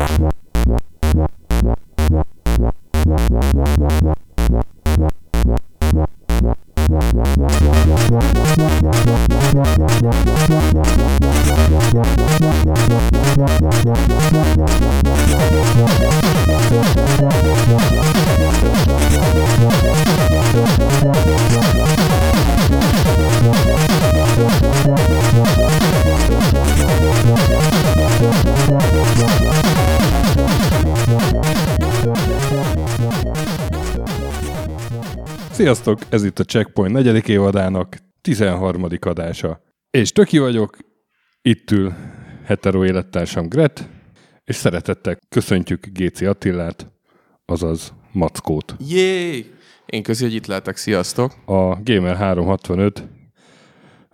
What? Sziasztok, ez itt a Checkpoint negyedik évadának 13. adása. És Töki vagyok, itt ül hetero élettársam Gret, és szeretettel köszöntjük Géci Attillát, azaz Mackót. Jé! Én közé, hogy itt lehetek, sziasztok! A Gamer 365,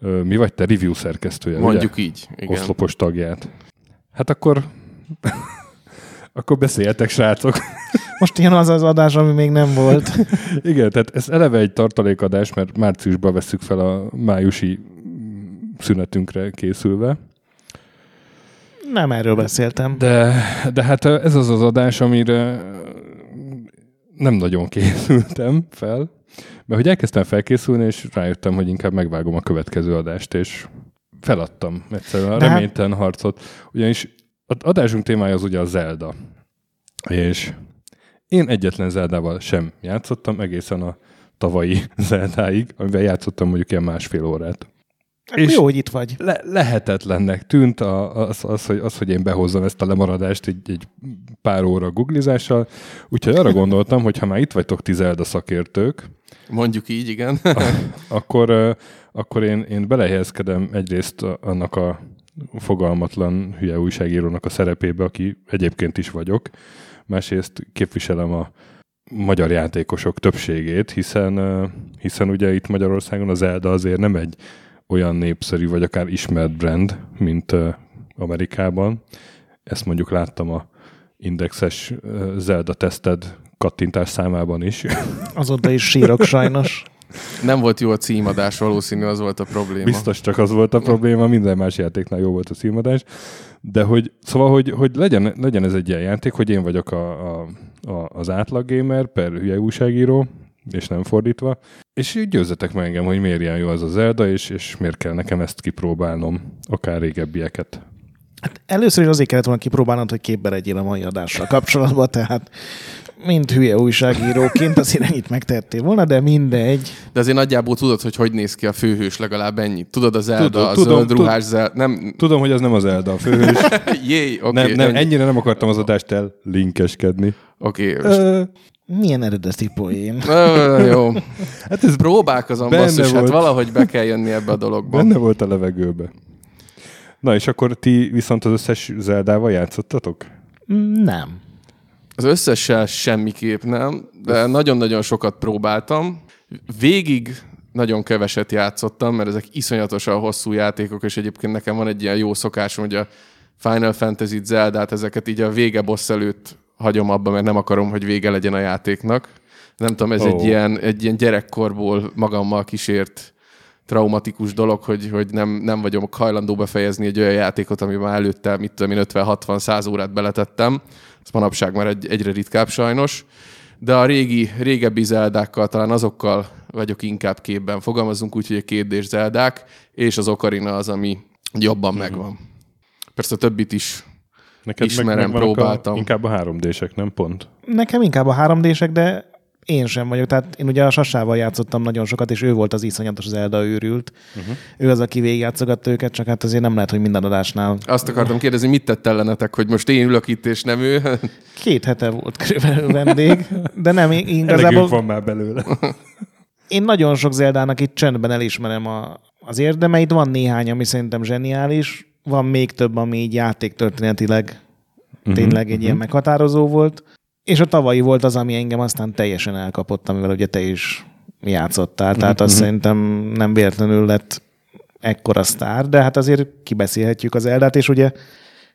ö, mi vagy te review szerkesztője, Mondjuk ugye? így, igen. Oszlopos tagját. Hát akkor, akkor beszéljetek, srácok. Most jön az az adás, ami még nem volt. Igen, tehát ez eleve egy tartalékadás, mert márciusban veszük fel a májusi szünetünkre készülve. Nem erről beszéltem. De, de hát ez az az adás, amire nem nagyon készültem fel, mert hogy elkezdtem felkészülni, és rájöttem, hogy inkább megvágom a következő adást, és feladtam egyszerűen a reménytelen harcot. Ugyanis az adásunk témája az ugye a Zelda. És én egyetlen Zeldával sem játszottam, egészen a tavalyi Zeldáig, amivel játszottam mondjuk ilyen másfél órát. És És- jó, hogy itt vagy. Le- lehetetlennek tűnt a, az, az, hogy, az, hogy én behozzam ezt a lemaradást egy, egy pár óra googlizással. Úgyhogy arra gondoltam, hogy ha már itt vagytok ti Zelda szakértők, Mondjuk így, igen. akkor, akkor én, én belehelyezkedem egyrészt annak a fogalmatlan hülye újságírónak a szerepébe, aki egyébként is vagyok. Másrészt képviselem a magyar játékosok többségét, hiszen, hiszen ugye itt Magyarországon az Zelda azért nem egy olyan népszerű, vagy akár ismert brand, mint Amerikában. Ezt mondjuk láttam a indexes Zelda teszted kattintás számában is. Azóta is sírok sajnos. Nem volt jó a címadás, valószínű az volt a probléma. Biztos csak az volt a probléma, minden más játéknál jó volt a címadás. De hogy, szóval, hogy, hogy legyen, legyen ez egy ilyen játék, hogy én vagyok a, a, a, az átlag gamer per hülye újságíró, és nem fordítva, és így győzzetek meg engem, hogy miért ilyen jó az a Zelda, és, és miért kell nekem ezt kipróbálnom, akár régebbieket. Hát először is azért kellett volna kipróbálnod, hogy képbe legyél a mai adással kapcsolatban, tehát mint hülye újságíróként azért ennyit megtettél volna, de mindegy. De azért nagyjából tudod, hogy hogy néz ki a főhős legalább ennyit. Tudod az Zelda, Tudom, a tudom, zöld tud- ruhás Zelda. Nem, Tudom, hogy az nem az Zelda a főhős. jé, oké. nem, nem, ennyi. ennyire nem akartam az adást el linkeskedni. Oké, most- Ö, Milyen eredeti poén. Ö, jó. hát ez Próbálkozom, basszus, hát volt. valahogy be kell jönni ebbe a dologba. Benne volt a levegőbe. Na és akkor ti viszont az összes Zeldával játszottatok? Nem. Az összessel semmiképp nem, de nagyon-nagyon sokat próbáltam. Végig nagyon keveset játszottam, mert ezek iszonyatosan hosszú játékok, és egyébként nekem van egy ilyen jó szokásom, hogy a Final Fantasy Zeldát, ezeket így a vége boss előtt hagyom abba, mert nem akarom, hogy vége legyen a játéknak. Nem tudom, ez Ó. egy, ilyen, egy ilyen gyerekkorból magammal kísért traumatikus dolog, hogy, hogy nem, nem vagyok hajlandó befejezni egy olyan játékot, amiben előtte, mit tudom én, 50-60-100 órát beletettem. Ez manapság már egy, egyre ritkább sajnos. De a régi, régebbi zeldákkal, talán azokkal vagyok inkább képben. Fogalmazunk úgy, hogy a kérdés zeldák, és az Ocarina az, ami jobban Mhm. megvan. Persze a többit is Neked Ismerem, megvannak próbáltam. A, inkább a 3D-sek, nem pont? Nekem inkább a 3D-sek, de én sem vagyok. Tehát én ugye a Sassával játszottam nagyon sokat, és ő volt az iszonyatos Zelda őrült. Uh-huh. Ő az, aki végigjátszogatta őket, csak hát azért nem lehet, hogy minden adásnál. azt akartam kérdezni, mit tett ellenetek, hogy most én ülök itt, és nem ő? Két hete volt körülbelül vendég, de nem, én Elegünk igazából van már belőle. én nagyon sok Zeldának itt csendben elismerem a, az érdemeit. Van néhány, ami szerintem zseniális, van még több, ami így játéktörténetileg tényleg egy ilyen meghatározó volt. És a tavalyi volt az, ami engem aztán teljesen elkapott, amivel ugye te is játszottál. Tehát azt szerintem nem véletlenül lett ekkora sztár, de hát azért kibeszélhetjük az Eldát, és ugye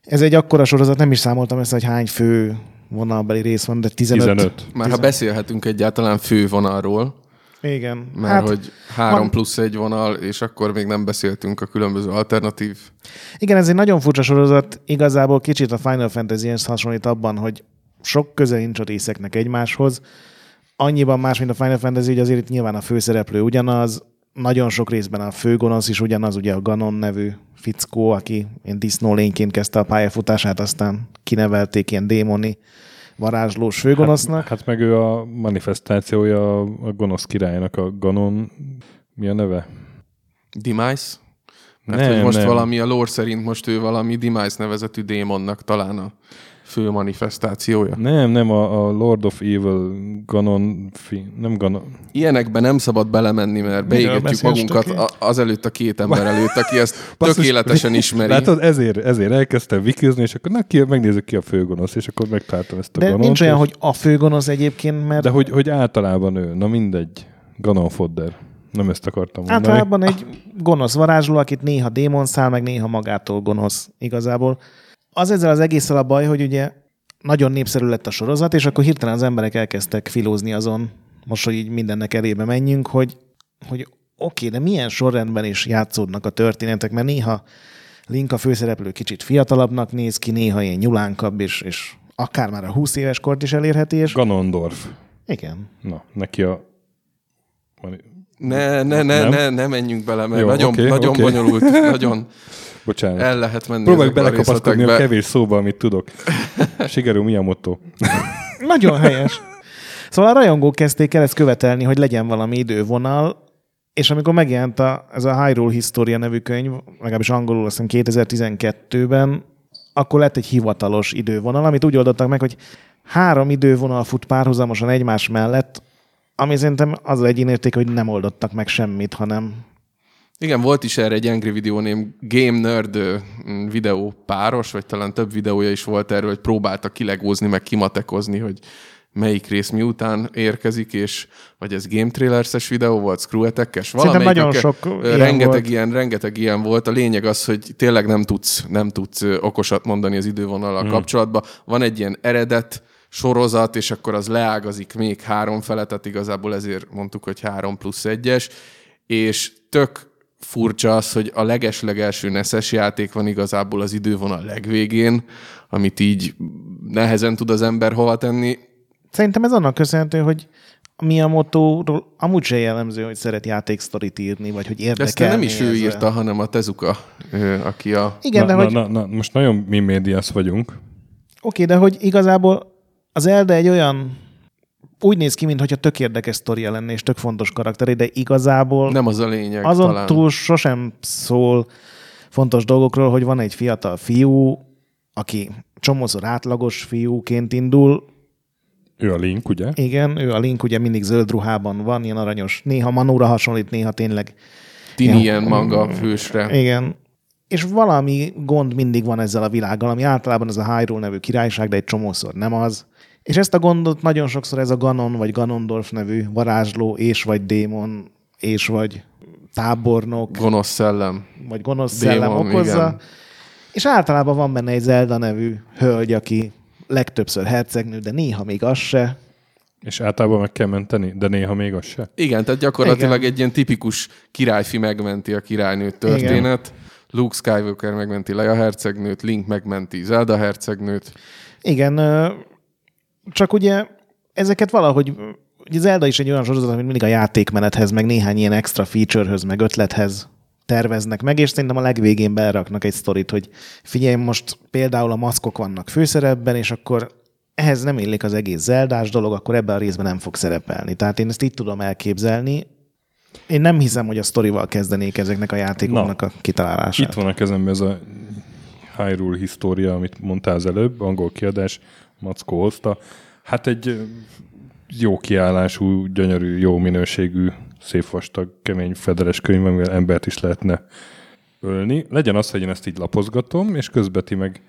ez egy akkora sorozat, nem is számoltam össze, hogy hány fő vonalbeli rész van, de 15. 15. Már ha beszélhetünk egyáltalán fővonalról, Igen. Mert hát, hogy három van... plusz egy vonal, és akkor még nem beszéltünk a különböző alternatív. Igen, ez egy nagyon furcsa sorozat. Igazából kicsit a Final Fantasy-hez hasonlít abban, hogy sok köze nincs a részeknek egymáshoz. Annyiban más, mint a Final Fantasy, hogy azért itt nyilván a főszereplő ugyanaz, nagyon sok részben a főgonosz is ugyanaz, ugye a Ganon nevű fickó, aki ilyen disznólényként kezdte a pályafutását, aztán kinevelték ilyen démoni varázslós főgonosznak. Hát, hát meg ő a manifestációja a gonosz királynak, a Ganon, mi a neve? Demise? Mert nem, hogy most nem. valami a lore szerint most ő valami Demise nevezetű démonnak talán a fő manifestációja. Nem, nem, a, a Lord of Evil Ganon, fi, nem Ganon. Ilyenekbe nem szabad belemenni, mert beégetjük magunkat a, azelőtt a két ember előtt, aki ezt Basszus, tökéletesen ismeri. Látod, ezért, ezért elkezdtem vikizni, és akkor na, ki, megnézzük ki a főgonosz, és akkor megtaláltam ezt a De Ganont. nincs olyan, hogy a főgonosz egyébként, mert... De hogy, hogy általában ő, na mindegy, Ganon Fodder. Nem ezt akartam mondani. Általában egy gonosz varázsló, akit néha démon száll, meg néha magától gonosz igazából. Az ezzel az egésszel a baj, hogy ugye nagyon népszerű lett a sorozat, és akkor hirtelen az emberek elkezdtek filózni azon, most, hogy így mindennek elébe menjünk, hogy, hogy oké, de milyen sorrendben is játszódnak a történetek, mert néha Link a főszereplő kicsit fiatalabbnak néz ki, néha ilyen nyulánkabb, és, és akár már a 20 éves kort is elérheti. És... Ganondorf. Igen. Na, neki a... Ne, ne, ne, ne, ne menjünk bele, mert Jó, nagyon, okay, nagyon okay. bonyolult, nagyon Bocsánat. El lehet menni Próbálj belekapaszkodni a, a kevés szóba, amit tudok. Sikerül, mi a motto? Nagyon helyes. Szóval a rajongók kezdték el ezt követelni, hogy legyen valami idővonal, és amikor megjelent a, ez a Hyrule Historia nevű könyv, legalábbis angolul azt hiszem 2012-ben, akkor lett egy hivatalos idővonal, amit úgy oldottak meg, hogy három idővonal fut párhuzamosan egymás mellett, ami szerintem az az egyénérték, hogy nem oldottak meg semmit, hanem igen, volt is erre egy Angry Video ném Game Nerd videó páros, vagy talán több videója is volt erről, hogy próbálta kilegózni, meg kimatekozni, hogy melyik rész miután érkezik, és vagy ez Game Trailers-es videó volt, Screw Attack-es, valamelyik, nagyon sok rengeteg ilyen, volt. ilyen, rengeteg ilyen volt. A lényeg az, hogy tényleg nem tudsz, nem tudsz okosat mondani az idővonalal hmm. kapcsolatban. Van egy ilyen eredet, sorozat, és akkor az leágazik még három fele, tehát igazából ezért mondtuk, hogy három plusz egyes, és tök furcsa az, hogy a legeslegelső NESZES játék van igazából az idővonal legvégén, amit így nehezen tud az ember hova tenni. Szerintem ez annak köszönhető, hogy mi a motóról amúgy se jellemző, hogy szeret játéksztorit írni, vagy hogy érdekel. Ezt nem is ő írta, hanem a Tezuka, aki a... Igen, na, de hogy... Na, na, most nagyon mi médiász vagyunk. Oké, de hogy igazából az Elde egy olyan úgy néz ki, mintha tök érdekes sztoria lenne, és tök fontos karakteré, de igazából... Nem az a lényeg Azon talán. túl sosem szól fontos dolgokról, hogy van egy fiatal fiú, aki csomószor átlagos fiúként indul. Ő a Link, ugye? Igen, ő a Link, ugye mindig zöld ruhában van, ilyen aranyos. Néha Manóra hasonlít, néha tényleg... Tini ilyen manga fősre. Igen. És valami gond mindig van ezzel a világgal, ami általában ez a Hyrule nevű királyság, de egy csomószor nem az. És ezt a gondot nagyon sokszor ez a Ganon vagy Ganondorf nevű varázsló és vagy démon és vagy tábornok. Gonosz szellem. Vagy gonosz démon, szellem okozza. Igen. És általában van benne egy Zelda nevű hölgy, aki legtöbbször hercegnő, de néha még az se. És általában meg kell menteni, de néha még az se. Igen, tehát gyakorlatilag Igen. egy ilyen tipikus királyfi megmenti a királynőt történet. Igen. Luke Skywalker megmenti Leia hercegnőt, Link megmenti Zelda hercegnőt. Igen, csak ugye ezeket valahogy ugye Zelda is egy olyan sorozat, amit mindig a játékmenethez, meg néhány ilyen extra featurehöz, meg ötlethez terveznek meg, és szerintem a legvégén beraknak egy sztorit, hogy figyelj, most például a maszkok vannak főszerepben, és akkor ehhez nem illik az egész zeldás dolog, akkor ebben a részben nem fog szerepelni. Tehát én ezt így tudom elképzelni. Én nem hiszem, hogy a sztorival kezdenék ezeknek a játékoknak Na, a kitalálását. Itt van a kezemben ez a Hyrule história, amit mondtál az előbb, angol kiadás, Mackó hozta. Hát egy jó kiállású, gyönyörű, jó minőségű, szép vastag, kemény, federes könyv, amivel embert is lehetne ölni. Legyen az, hogy én ezt így lapozgatom, és közben ti meg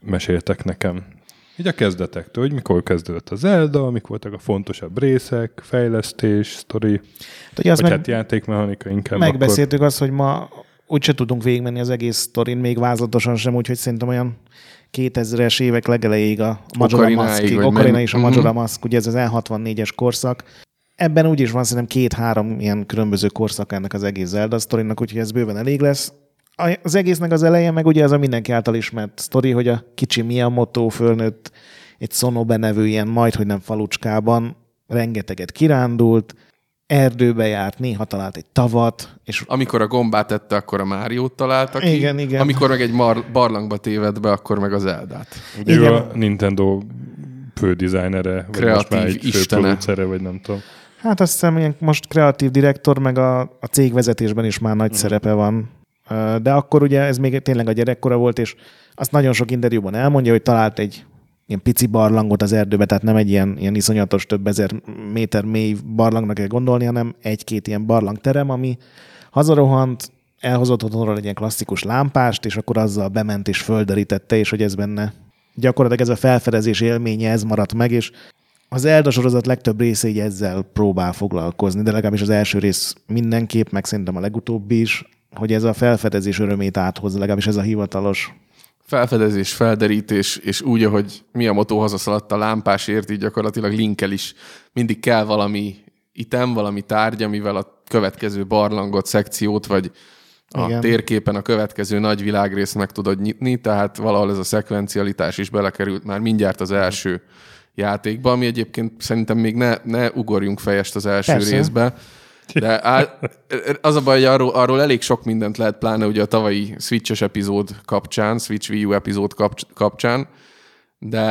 meséltek nekem. Így a kezdetektől, hogy mikor kezdődött az Zelda, mik voltak a fontosabb részek, fejlesztés, sztori, vagy meg, hát játékmechanika inkább. Megbeszéltük akkor... azt, hogy ma úgyse tudunk végigmenni az egész sztorin, még vázlatosan sem, úgyhogy szerintem olyan 2000-es évek legelejéig a Majora Mask, Ocarina is a Majora uh-huh. Mask, ugye ez az L64-es korszak. Ebben úgyis van szerintem két-három ilyen különböző korszak ennek az egész Zelda sztorinak, úgyhogy ez bőven elég lesz. Az egésznek az eleje meg ugye ez a mindenki által ismert sztori, hogy a kicsi Miyamoto fölnőtt egy Sonobe nevű ilyen majd, hogy nem falucskában, rengeteget kirándult, erdőbe járt, néha talált egy tavat. És... Amikor a gombát tette, akkor a Máriót találta ki. Igen, igen. Amikor meg egy mar- barlangba téved be, akkor meg az Eldát. Ugye igen. a Nintendo fő dizájnere, vagy most már egy istene. fő vagy nem tudom. Hát azt hiszem, most kreatív direktor, meg a, a cégvezetésben is már nagy mm. szerepe van. De akkor ugye ez még tényleg a gyerekkora volt, és azt nagyon sok interjúban elmondja, hogy talált egy ilyen pici barlangot az erdőbe, tehát nem egy ilyen, ilyen iszonyatos több ezer méter mély barlangnak kell gondolni, hanem egy-két ilyen barlangterem, ami hazarohant, elhozott otthonról egy ilyen klasszikus lámpást, és akkor azzal bement és földerítette, és hogy ez benne gyakorlatilag ez a felfedezés élménye, ez maradt meg, és az Elda sorozat legtöbb része így ezzel próbál foglalkozni, de legalábbis az első rész mindenképp, meg szerintem a legutóbbi is, hogy ez a felfedezés örömét áthoz, legalábbis ez a hivatalos felfedezés, felderítés, és úgy, ahogy mi a motó hazaszaladt a lámpásért, így gyakorlatilag linkel is. Mindig kell valami item, valami tárgy, amivel a következő barlangot, szekciót, vagy a Igen. térképen a következő nagy világrészt meg tudod nyitni, tehát valahol ez a szekvencialitás is belekerült már mindjárt az első játékba, ami egyébként szerintem még ne, ne ugorjunk fejest az első Persze. részbe, de az a baj, hogy arról, arról elég sok mindent lehet, pláne ugye a tavalyi Switch-es epizód kapcsán, Switch Wii U epizód kapcsán, de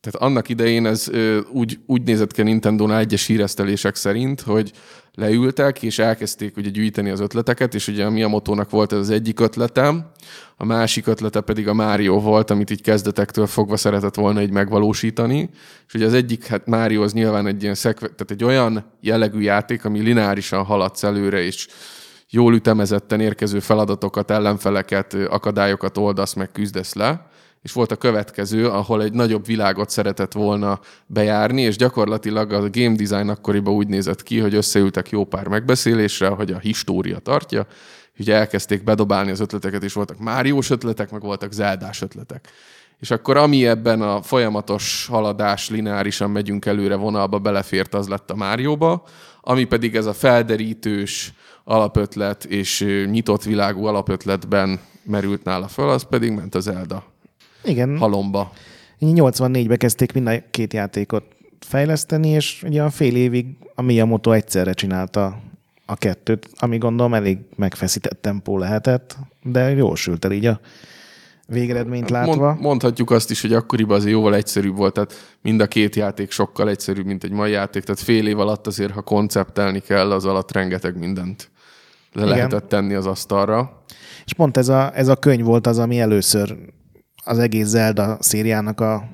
tehát annak idején ez úgy, úgy nézett ki a Nintendo-nál egyes híresztelések szerint, hogy leültek, és elkezdték ugye gyűjteni az ötleteket, és ugye a Miyamoto-nak volt ez az egyik ötletem, a másik ötlete pedig a Mario volt, amit így kezdetektől fogva szeretett volna így megvalósítani, és ugye az egyik, hát Mario az nyilván egy ilyen szekve, tehát egy olyan jellegű játék, ami lineárisan haladsz előre, és jól ütemezetten érkező feladatokat, ellenfeleket, akadályokat oldasz, meg küzdesz le, és volt a következő, ahol egy nagyobb világot szeretett volna bejárni, és gyakorlatilag a game design akkoriban úgy nézett ki, hogy összeültek jó pár megbeszélésre, hogy a história tartja, ugye elkezdték bedobálni az ötleteket, és voltak Máriós ötletek, meg voltak Zeldás ötletek. És akkor ami ebben a folyamatos haladás lineárisan megyünk előre vonalba belefért, az lett a Márióba, ami pedig ez a felderítős alapötlet és nyitott világú alapötletben merült nála föl, az pedig ment az Zelda Igen. halomba. 84-be kezdték mind a két játékot fejleszteni, és ugye a fél évig a Miyamoto egyszerre csinálta a kettőt, ami gondolom elég megfeszített tempó lehetett, de jól sült el így a végeredményt látva. Mond, mondhatjuk azt is, hogy akkoriban azért jóval egyszerűbb volt, tehát mind a két játék sokkal egyszerűbb, mint egy mai játék, tehát fél év alatt azért, ha konceptelni kell, az alatt rengeteg mindent le Igen. lehetett tenni az asztalra. És pont ez a, ez a könyv volt az, ami először az egész Zelda szériának a,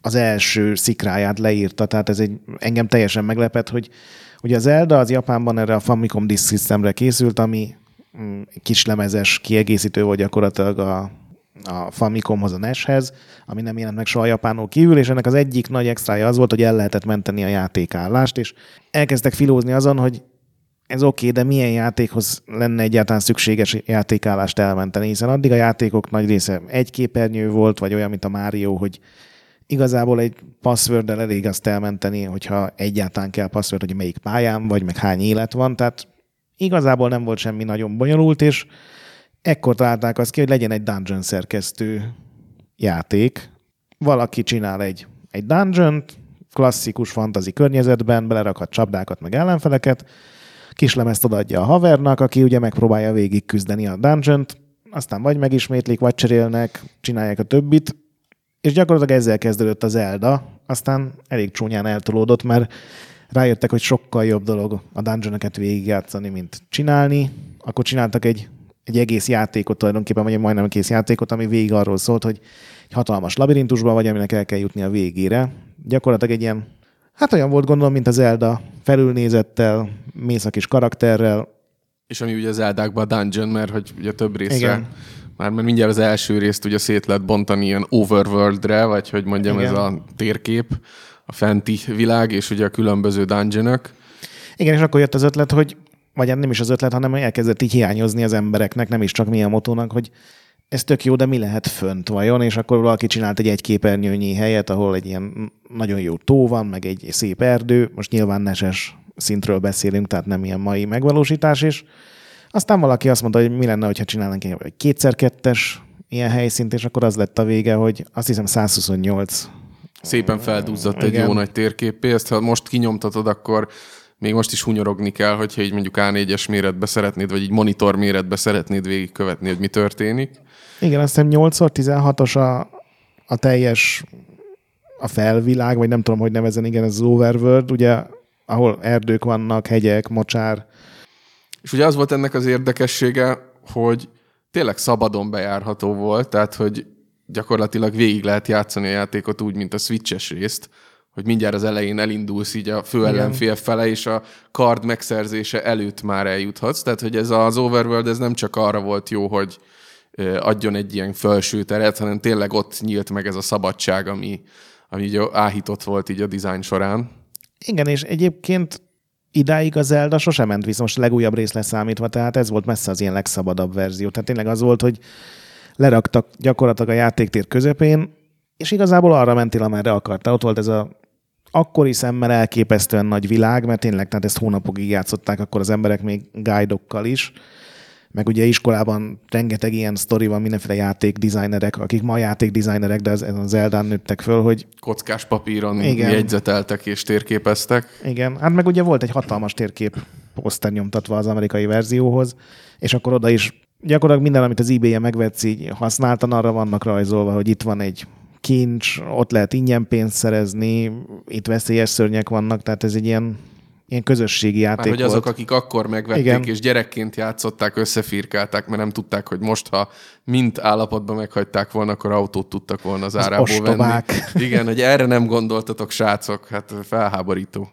az első szikráját leírta, tehát ez egy, engem teljesen meglepett, hogy Ugye az Elda az Japánban erre a Famicom Disk Systemre készült, ami mm, kislemezes kiegészítő volt gyakorlatilag a, a Famicomhoz, a NES-hez, ami nem jelent meg soha Japánul kívül, és ennek az egyik nagy extrája az volt, hogy el lehetett menteni a játékállást, és elkezdtek filózni azon, hogy ez oké, okay, de milyen játékhoz lenne egyáltalán szükséges játékállást elmenteni, hiszen addig a játékok nagy része egy képernyő volt, vagy olyan, mint a Mario, hogy Igazából egy password elég azt elmenteni, hogyha egyáltalán kell password, hogy melyik pályán vagy, meg hány élet van, tehát igazából nem volt semmi nagyon bonyolult, és ekkor találták azt ki, hogy legyen egy dungeon szerkesztő játék. Valaki csinál egy, egy dungeon klasszikus fantazi környezetben, belerakhat csapdákat, meg ellenfeleket, kislemezt odaadja a havernak, aki ugye megpróbálja végig küzdeni a dungeon aztán vagy megismétlik, vagy cserélnek, csinálják a többit, és gyakorlatilag ezzel kezdődött az Elda, aztán elég csúnyán eltolódott, mert rájöttek, hogy sokkal jobb dolog a dungeonokat végigjátszani, mint csinálni. Akkor csináltak egy, egy egész játékot tulajdonképpen, vagy majdnem egész játékot, ami végig arról szólt, hogy egy hatalmas labirintusban vagy, aminek el kell jutni a végére. Gyakorlatilag egy ilyen, hát olyan volt gondolom, mint az Elda, felülnézettel, mész a kis karakterrel. És ami ugye az Eldákban a dungeon, mert hogy ugye több részre Igen már mert mindjárt az első részt ugye szét lehet bontani ilyen overworldre, vagy hogy mondjam, Igen. ez a térkép, a fenti világ, és ugye a különböző dungeonok. Igen, és akkor jött az ötlet, hogy vagy hát nem is az ötlet, hanem elkezdett így hiányozni az embereknek, nem is csak milyen motónak, hogy ez tök jó, de mi lehet fönt vajon? És akkor valaki csinált egy egyképernyőnyi helyet, ahol egy ilyen nagyon jó tó van, meg egy szép erdő, most nyilván neses szintről beszélünk, tehát nem ilyen mai megvalósítás is. Aztán valaki azt mondta, hogy mi lenne, ha csinálnánk egy kétszer-kettes ilyen helyszínt, és akkor az lett a vége, hogy azt hiszem 128 Szépen feldúzzadt egy jó nagy térképé, ezt ha most kinyomtatod, akkor még most is hunyorogni kell, hogyha így mondjuk A4-es méretbe szeretnéd, vagy így monitor méretbe szeretnéd végigkövetni, hogy mi történik. Igen, azt hiszem 8x16-os a, a teljes a felvilág, vagy nem tudom, hogy nevezen, igen, ez az overworld, ugye, ahol erdők vannak, hegyek, mocsár. És ugye az volt ennek az érdekessége, hogy tényleg szabadon bejárható volt, tehát hogy gyakorlatilag végig lehet játszani a játékot úgy, mint a switches részt, hogy mindjárt az elején elindulsz így a fő ellenfél fele, és a kard megszerzése előtt már eljuthatsz. Tehát, hogy ez az Overworld, ez nem csak arra volt jó, hogy adjon egy ilyen felső teret, hanem tényleg ott nyílt meg ez a szabadság, ami, ami így áhított volt így a design során. Igen, és egyébként idáig a Zelda sosem ment vissza, most a legújabb rész leszámítva, tehát ez volt messze az ilyen legszabadabb verzió. Tehát tényleg az volt, hogy leraktak gyakorlatilag a játéktér közepén, és igazából arra mentél, amerre akartál. Ott volt ez a akkori szemmel elképesztően nagy világ, mert tényleg, tehát ezt hónapokig játszották akkor az emberek még guide is, meg ugye iskolában rengeteg ilyen sztori van, mindenféle játékdesignerek, akik ma játékdesignerek, de ezen az Eldán nőttek föl, hogy... Kockás papíron Igen. jegyzeteltek és térképeztek. Igen, hát meg ugye volt egy hatalmas térkép poszter nyomtatva az amerikai verzióhoz, és akkor oda is gyakorlatilag minden, amit az eBay-en megvetsz, így használtan, arra vannak rajzolva, hogy itt van egy kincs, ott lehet ingyen pénzt szerezni, itt veszélyes szörnyek vannak, tehát ez egy ilyen, ilyen közösségi játék Már, hogy volt. azok, akik akkor megvették, Igen. és gyerekként játszották, összefirkálták, mert nem tudták, hogy most, ha mint állapotban meghagyták volna, akkor autót tudtak volna az, az árából ostobák. venni. Igen, hogy erre nem gondoltatok, srácok, hát felháborító.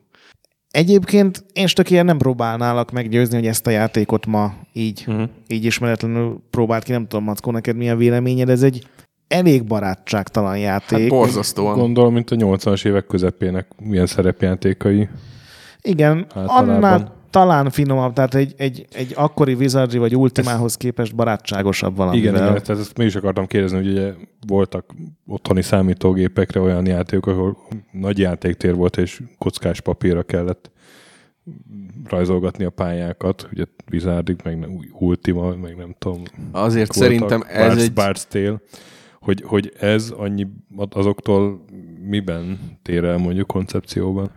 Egyébként én stökélyen nem próbálnálak meggyőzni, hogy ezt a játékot ma így, uh-huh. így ismeretlenül próbált ki. Nem tudom, Mackó, neked milyen véleményed? Ez egy elég barátságtalan játék. Hát borzasztóan. Gondolom, mint a 80-as évek közepének milyen szerepjátékai. Igen, annál talán finomabb, tehát egy, egy, egy akkori Wizardry vagy Ultimához képest barátságosabb valami. Igen, igen, tehát ezt még is akartam kérdezni, hogy ugye voltak otthoni számítógépekre olyan játékok, ahol nagy játéktér volt, és kockás papírra kellett rajzolgatni a pályákat, ugye Wizardig, meg Ultima, meg nem tudom. Azért szerintem ez Bart's, egy... Bart's Tale, hogy, hogy ez annyi azoktól miben tér el mondjuk koncepcióban?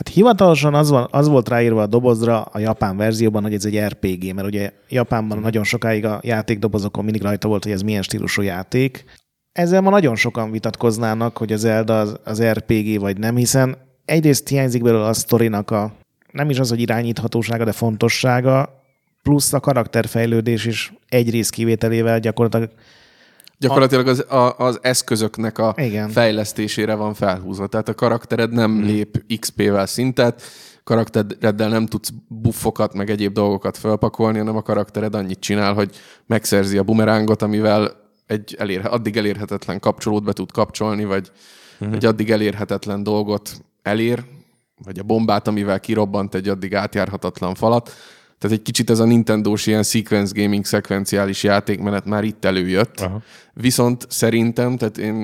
Hát hivatalosan az, van, az volt ráírva a dobozra a japán verzióban, hogy ez egy RPG, mert ugye Japánban nagyon sokáig a játékdobozokon mindig rajta volt, hogy ez milyen stílusú játék. Ezzel ma nagyon sokan vitatkoznának, hogy az Zelda az, az RPG vagy nem, hiszen egyrészt hiányzik belőle a sztorinak a nem is az, hogy irányíthatósága, de fontossága, plusz a karakterfejlődés is egy rész kivételével gyakorlatilag Gyakorlatilag az, a, az eszközöknek a Igen. fejlesztésére van felhúzva. Tehát a karaktered nem hmm. lép XP-vel szintet, karaktereddel nem tudsz buffokat, meg egyéb dolgokat felpakolni, hanem a karaktered annyit csinál, hogy megszerzi a bumerángot, amivel egy elér, addig elérhetetlen kapcsolót be tud kapcsolni, vagy uh-huh. egy addig elérhetetlen dolgot elér, vagy a bombát, amivel kirobbant egy addig átjárhatatlan falat. Tehát egy kicsit ez a Nintendo-s ilyen sequence gaming szekvenciális játékmenet már itt előjött. Aha. Viszont szerintem, tehát én,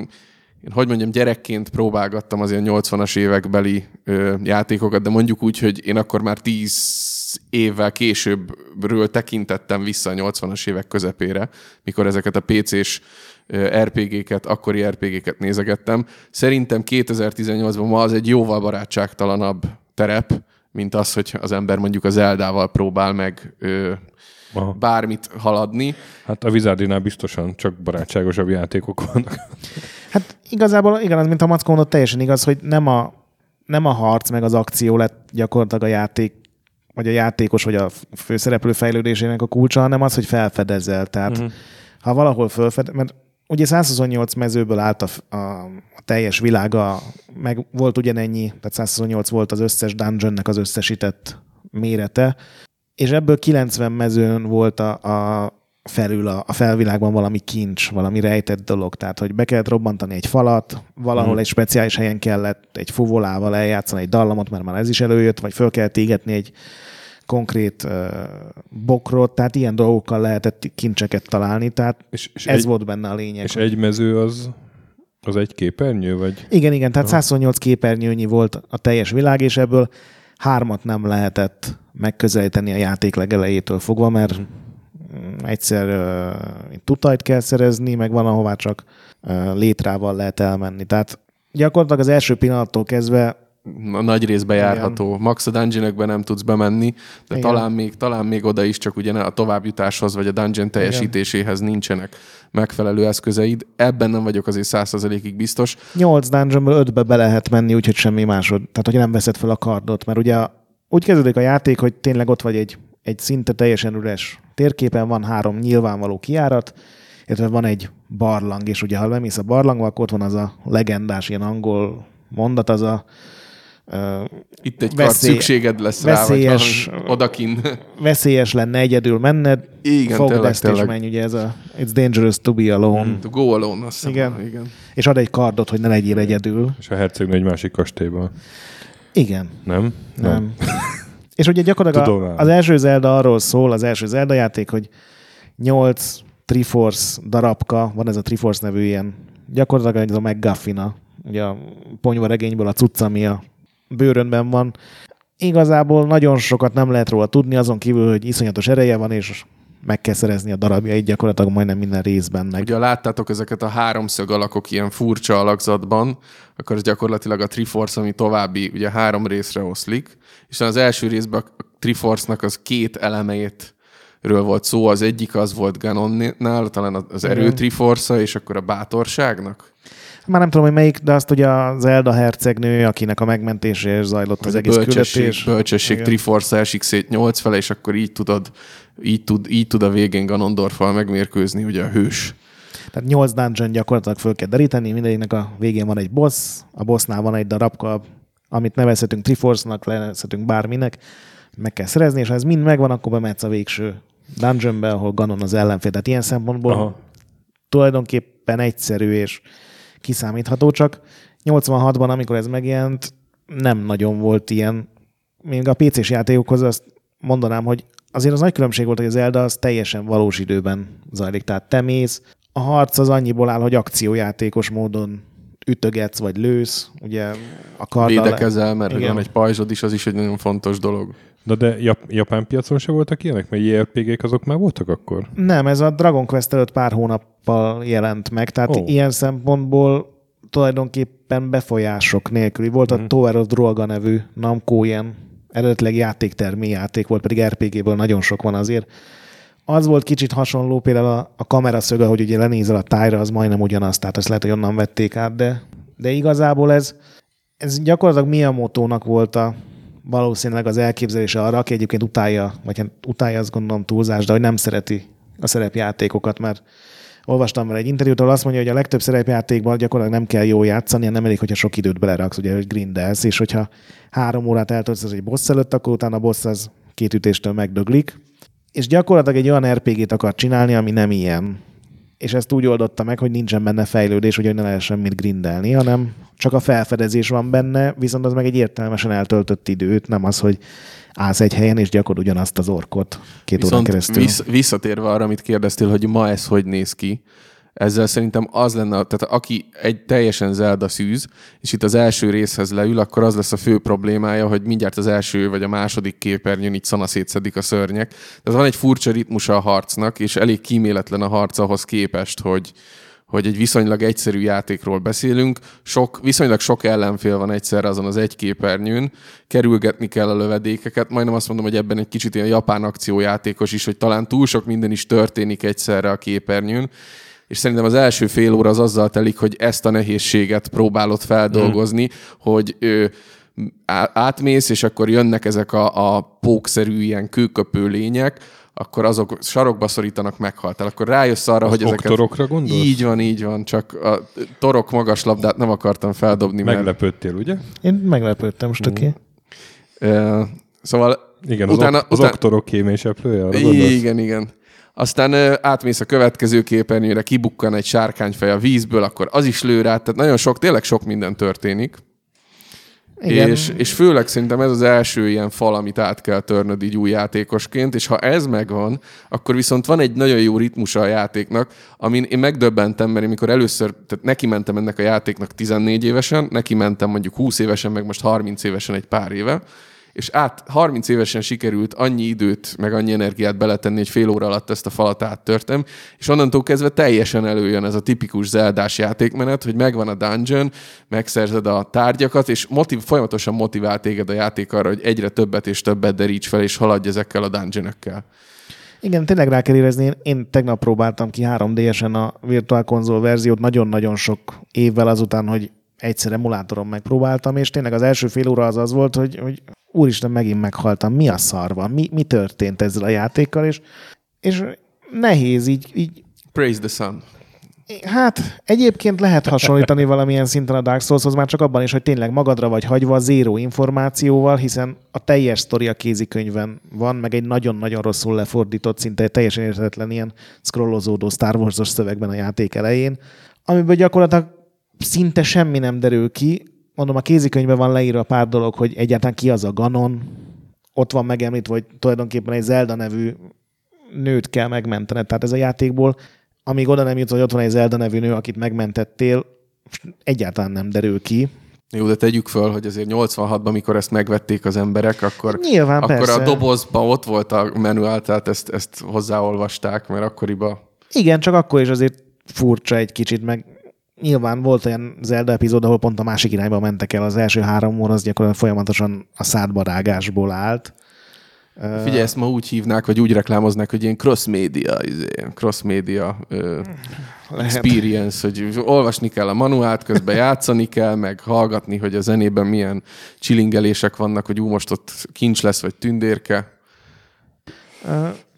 én hogy mondjam, gyerekként próbálgattam az ilyen 80-as évekbeli ö, játékokat, de mondjuk úgy, hogy én akkor már 10 évvel későbbről tekintettem vissza a 80-as évek közepére, mikor ezeket a PC-s RPG-ket, akkori RPG-ket nézegettem. Szerintem 2018-ban ma az egy jóval barátságtalanabb terep, mint az, hogy az ember mondjuk az Eldával próbál meg ö, Aha. bármit haladni. Hát a Wizardinál biztosan csak barátságosabb játékok vannak. Hát igazából igaz, mint a Mackó mondott, teljesen igaz, hogy nem a, nem a harc meg az akció lett gyakorlatilag a játék vagy a játékos, vagy a főszereplő fejlődésének a kulcsa, hanem az, hogy felfedezel. Tehát uh-huh. ha valahol felfed, mert ugye 128 mezőből állt a, a teljes világa, meg volt ugyanennyi, tehát 128 volt az összes dungeonnek az összesített mérete, és ebből 90 mezőn volt a, a felül a, a felvilágban valami kincs, valami rejtett dolog. Tehát, hogy be kellett robbantani egy falat, valahol mm. egy speciális helyen kellett egy fuvolával eljátszani egy dallamot, mert már ez is előjött, vagy föl kellett égetni egy konkrét uh, bokrot, tehát ilyen dolgokkal lehetett kincseket találni, tehát és, és ez egy, volt benne a lényeg. És egy mező az, az egy képernyő, vagy? Igen, igen, tehát 128 képernyőnyi volt a teljes világ, és ebből hármat nem lehetett megközelíteni a játék legelejétől fogva, mert egyszer uh, tutajt kell szerezni, meg van, ahová csak uh, létrával lehet elmenni. Tehát gyakorlatilag az első pillanattól kezdve a nagy részbe járható. Igen. Max a dungeon nem tudsz bemenni, de talán még, talán még oda is, csak ugye a továbbjutáshoz vagy a dungeon teljesítéséhez Igen. nincsenek megfelelő eszközeid. Ebben nem vagyok azért százszerzelékig biztos. Nyolc dungeonből ötbe be lehet menni, úgyhogy semmi másod. Tehát, hogy nem veszed fel a kardot, mert ugye úgy kezdődik a játék, hogy tényleg ott vagy egy, egy szinte teljesen üres térképen, van három nyilvánvaló kiárat, illetve van egy barlang, és ugye ha bemész a barlangba, akkor ott van az a legendás ilyen angol mondat, az a itt egy kart szükséged lesz veszélyes, rá, vagy odakin. Veszélyes lenne egyedül menned, igen, fogd tényleg, ezt tényleg. és menj, ugye ez a It's dangerous to be alone. Mm, to go alone, azt igen. igen. És ad egy kardot, hogy ne legyél egyedül. És a hercegnő egy másik kastélyban. Igen. Nem? Nem. Nem. és ugye gyakorlatilag az első Zelda arról szól, az első Zelda játék, hogy nyolc Triforce darabka, van ez a Triforce nevű ilyen, gyakorlatilag ez a McGuffin, ugye a ponyvaregényből a cucc, ami a bőrönben van. Igazából nagyon sokat nem lehet róla tudni, azon kívül, hogy iszonyatos ereje van, és meg kell szerezni a darabjait gyakorlatilag majdnem minden részben. Meg. Ugye láttátok ezeket a háromszög alakok ilyen furcsa alakzatban, akkor ez gyakorlatilag a Triforce, ami további ugye három részre oszlik, és az első részben a Triforce-nak az két elemeit ről volt szó, az egyik az volt Ganonnál, talán az erő Triforce, és akkor a bátorságnak már nem tudom, hogy melyik, de azt ugye az Elda hercegnő, akinek a megmentéséért zajlott az, az egész bölcsesség, küldetés. Bölcsesség Triforce esik szét nyolc fele, és akkor így tudod, így tud, így tud a végén Ganondorfal megmérkőzni, ugye a hős. Tehát nyolc dungeon gyakorlatilag föl kell deríteni, mindegyiknek a végén van egy boss, a bossnál van egy darabka, amit nevezhetünk Triforce-nak, nevezhetünk bárminek, meg kell szerezni, és ha ez mind megvan, akkor bemetsz a végső dungeonbe, ahol Ganon az ellenfél. Tehát ilyen szempontból Aha. tulajdonképpen egyszerű és kiszámítható, csak 86-ban, amikor ez megjelent, nem nagyon volt ilyen. Még a PC-s játékokhoz azt mondanám, hogy azért az nagy különbség volt, hogy az Zelda az teljesen valós időben zajlik. Tehát te mész, a harc az annyiból áll, hogy akciójátékos módon ütögetsz, vagy lősz, ugye a karddal... Védekezel, mert igen. van egy pajzsod is, az is egy nagyon fontos dolog. De, de jap- japán piacon se voltak ilyenek? Mert JRPG-k azok már voltak akkor? Nem, ez a Dragon Quest előtt pár hónappal jelent meg, tehát oh. ilyen szempontból tulajdonképpen befolyások nélküli. Volt mm. a mhm. Tower of Droga nevű Namco ilyen eredetileg játéktermi játék volt, pedig RPG-ből nagyon sok van azért. Az volt kicsit hasonló, például a, a kameraszög, hogy ugye lenézel a tájra, az majdnem ugyanaz, tehát azt lehet, hogy onnan vették át, de, de igazából ez, ez gyakorlatilag Miyamoto-nak volt a, valószínűleg az elképzelése arra, aki egyébként utálja, vagy hát utálja azt gondolom túlzás, de hogy nem szereti a szerepjátékokat, mert olvastam vele egy interjút, ahol azt mondja, hogy a legtöbb szerepjátékban gyakorlatilag nem kell jó játszani, nem elég, hogyha sok időt beleraksz, ugye, hogy grindelsz, és hogyha három órát eltöltesz egy boss előtt, akkor utána a boss az két ütéstől megdöglik. És gyakorlatilag egy olyan RPG-t akar csinálni, ami nem ilyen. És ezt úgy oldotta meg, hogy nincsen benne fejlődés, hogy ne lehessen mit grindelni, hanem csak a felfedezés van benne, viszont az meg egy értelmesen eltöltött időt, nem az, hogy állsz egy helyen, és gyakor ugyanazt az orkot két órán keresztül. Vissz, visszatérve arra, amit kérdeztél, hogy ma ez hogy néz ki, ezzel szerintem az lenne, tehát aki egy teljesen Zelda szűz, és itt az első részhez leül, akkor az lesz a fő problémája, hogy mindjárt az első vagy a második képernyőn így szanaszétszedik a szörnyek. Tehát van egy furcsa ritmusa a harcnak, és elég kíméletlen a harc ahhoz képest, hogy, hogy egy viszonylag egyszerű játékról beszélünk, sok, viszonylag sok ellenfél van egyszerre azon az egy képernyőn, kerülgetni kell a lövedékeket, majdnem azt mondom, hogy ebben egy kicsit ilyen japán akciójátékos is, hogy talán túl sok minden is történik egyszerre a képernyőn, és szerintem az első fél óra az azzal telik, hogy ezt a nehézséget próbálod feldolgozni, mm. hogy ő, átmész, és akkor jönnek ezek a, a pókszerű ilyen kőköpő lények, akkor azok sarokba szorítanak, meghaltál. Akkor rájössz arra, az hogy ezeket... torokra gondolsz? Így van, így van, csak a torok magas labdát nem akartam feldobni. Meglepődtél, mert... ugye? Én meglepődtem most, oké. Uh, szóval igen, az, utána, ok, az utána... oktorok kéméseplője? Igen, igen. Aztán átmész a következő képernyőre, kibukkan egy sárkányfej a vízből, akkor az is lő rá, tehát nagyon sok, tényleg sok minden történik. Igen. És, és főleg szerintem ez az első ilyen fal, amit át kell törnöd így új játékosként, és ha ez megvan, akkor viszont van egy nagyon jó ritmusa a játéknak, amin én megdöbbentem, mert amikor először, tehát neki mentem ennek a játéknak 14 évesen, neki mentem mondjuk 20 évesen, meg most 30 évesen egy pár éve, és át 30 évesen sikerült annyi időt, meg annyi energiát beletenni, hogy fél óra alatt ezt a falat áttörtem, és onnantól kezdve teljesen előjön ez a tipikus zeldás játékmenet, hogy megvan a dungeon, megszerzed a tárgyakat, és motiv, folyamatosan motivál téged a játék arra, hogy egyre többet és többet deríts fel, és haladj ezekkel a dungeonökkel. Igen, tényleg rá kell érezni. Én, tegnap próbáltam ki 3D-esen a Virtual Console verziót, nagyon-nagyon sok évvel azután, hogy egyszer emulátoron megpróbáltam, és tényleg az első fél óra az az volt, hogy, hogy úristen, megint meghaltam, mi a szar van, mi, mi történt ezzel a játékkal, és, és nehéz így, így Praise the sun. Hát egyébként lehet hasonlítani valamilyen szinten a Dark Souls-hoz, már csak abban is, hogy tényleg magadra vagy hagyva zéró információval, hiszen a teljes sztori a kézikönyvben van, meg egy nagyon-nagyon rosszul lefordított, szinte teljesen érthetetlen ilyen scrollozódó Star Wars-os szövegben a játék elején, amiből gyakorlatilag szinte semmi nem derül ki. Mondom, a kézikönyvben van leírva pár dolog, hogy egyáltalán ki az a Ganon. Ott van megemlítve, hogy tulajdonképpen egy Zelda nevű nőt kell megmentened. Tehát ez a játékból, amíg oda nem jut, hogy ott van egy Zelda nevű nő, akit megmentettél, egyáltalán nem derül ki. Jó, de tegyük föl, hogy azért 86-ban, mikor ezt megvették az emberek, akkor, Nyilván, akkor persze. a dobozban ott volt a manuál, tehát ezt, ezt hozzáolvasták, mert akkoriban Igen, csak akkor is azért furcsa egy kicsit, meg nyilván volt olyan Zelda epizód, ahol pont a másik irányba mentek el. Az első három óra az gyakorlatilag folyamatosan a szádba rágásból állt. Figyelj, ezt ma úgy hívnák, vagy úgy reklámoznák, hogy ilyen cross-média, izé, cross-média ö, experience, hogy olvasni kell a manuált, közben játszani kell, meg hallgatni, hogy a zenében milyen csilingelések vannak, hogy ú, most ott kincs lesz, vagy tündérke.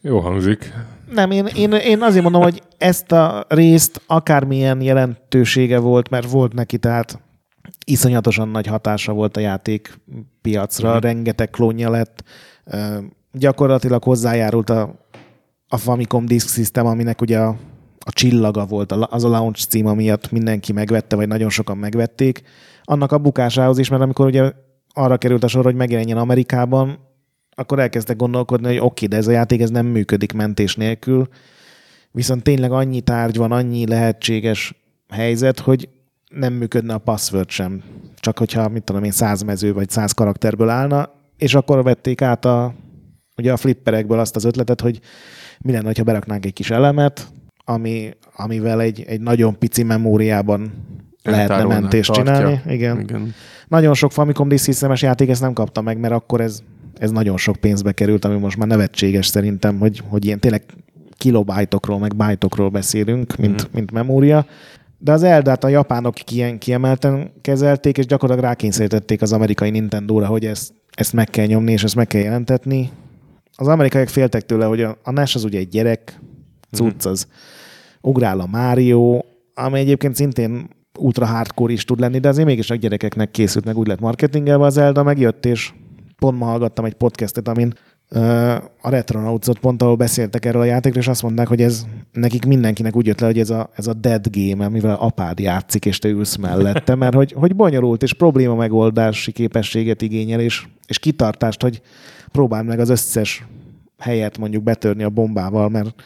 Jó hangzik. Nem, én, én, én azért mondom, hogy ezt a részt akármilyen jelentősége volt, mert volt neki, tehát iszonyatosan nagy hatása volt a játék piacra, mm. rengeteg klónja lett, gyakorlatilag hozzájárult a, a Famicom Disk System, aminek ugye a, a csillaga volt, az a launch cím, miatt mindenki megvette, vagy nagyon sokan megvették, annak a bukásához is, mert amikor ugye arra került a sor, hogy megjelenjen Amerikában, akkor elkezdtek gondolkodni, hogy oké, okay, de ez a játék ez nem működik mentés nélkül, viszont tényleg annyi tárgy van, annyi lehetséges helyzet, hogy nem működne a password sem. Csak hogyha, mit tudom én, száz mező vagy száz karakterből állna, és akkor vették át a, ugye a flipperekből azt az ötletet, hogy mi lenne, ha beraknánk egy kis elemet, ami, amivel egy, egy nagyon pici memóriában lehetne mentést tartja. csinálni. Igen. Igen. Nagyon sok Famicom Systemes játék ezt nem kapta meg, mert akkor ez, ez nagyon sok pénzbe került, ami most már nevetséges szerintem, hogy, hogy ilyen tényleg kilobájtokról, meg bájtokról beszélünk, mint, mm. mint memória. De az Eldát a japánok ilyen kiemelten kezelték, és gyakorlatilag rákényszerítették az amerikai Nintendo-ra, hogy ezt, ezt meg kell nyomni, és ezt meg kell jelentetni. Az amerikaiak féltek tőle, hogy a, a NES az ugye egy gyerek, cucc az ugrál a Mario, ami egyébként szintén ultra hardcore is tud lenni, de azért mégis a gyerekeknek készült, meg úgy lett marketingelve az Zelda, megjött, és pont ma hallgattam egy podcastet, amin a Retronautsot pont, ahol beszéltek erről a játékról, és azt mondták, hogy ez nekik mindenkinek úgy jött le, hogy ez a, ez a dead game, amivel apád játszik, és te ülsz mellette, mert hogy, hogy bonyolult, és probléma megoldási képességet igényel, és, és kitartást, hogy próbáld meg az összes helyet mondjuk betörni a bombával, mert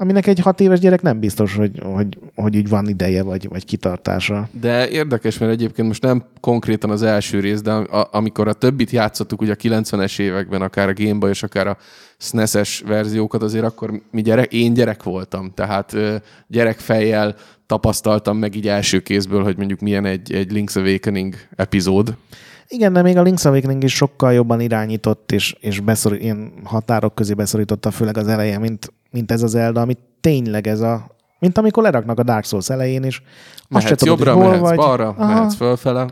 aminek egy hat éves gyerek nem biztos, hogy, hogy, hogy így van ideje, vagy, vagy kitartása. De érdekes, mert egyébként most nem konkrétan az első rész, de a, amikor a többit játszottuk ugye a 90-es években, akár a Game Boy és akár a SNES-es verziókat, azért akkor mi gyerek, én gyerek voltam, tehát gyerekfejjel tapasztaltam meg így első kézből, hogy mondjuk milyen egy, egy Link's Awakening epizód. Igen, de még a Link's Awakening is sokkal jobban irányított, és, és beszor, ilyen határok közé beszorította, főleg az eleje, mint, mint ez az Zelda, ami tényleg ez a... Mint amikor leraknak a Dark Souls elején, és azt Mehetsz tudod, jobbra, hogy hol mehetsz vagy. balra, Aha. mehetsz fölfele.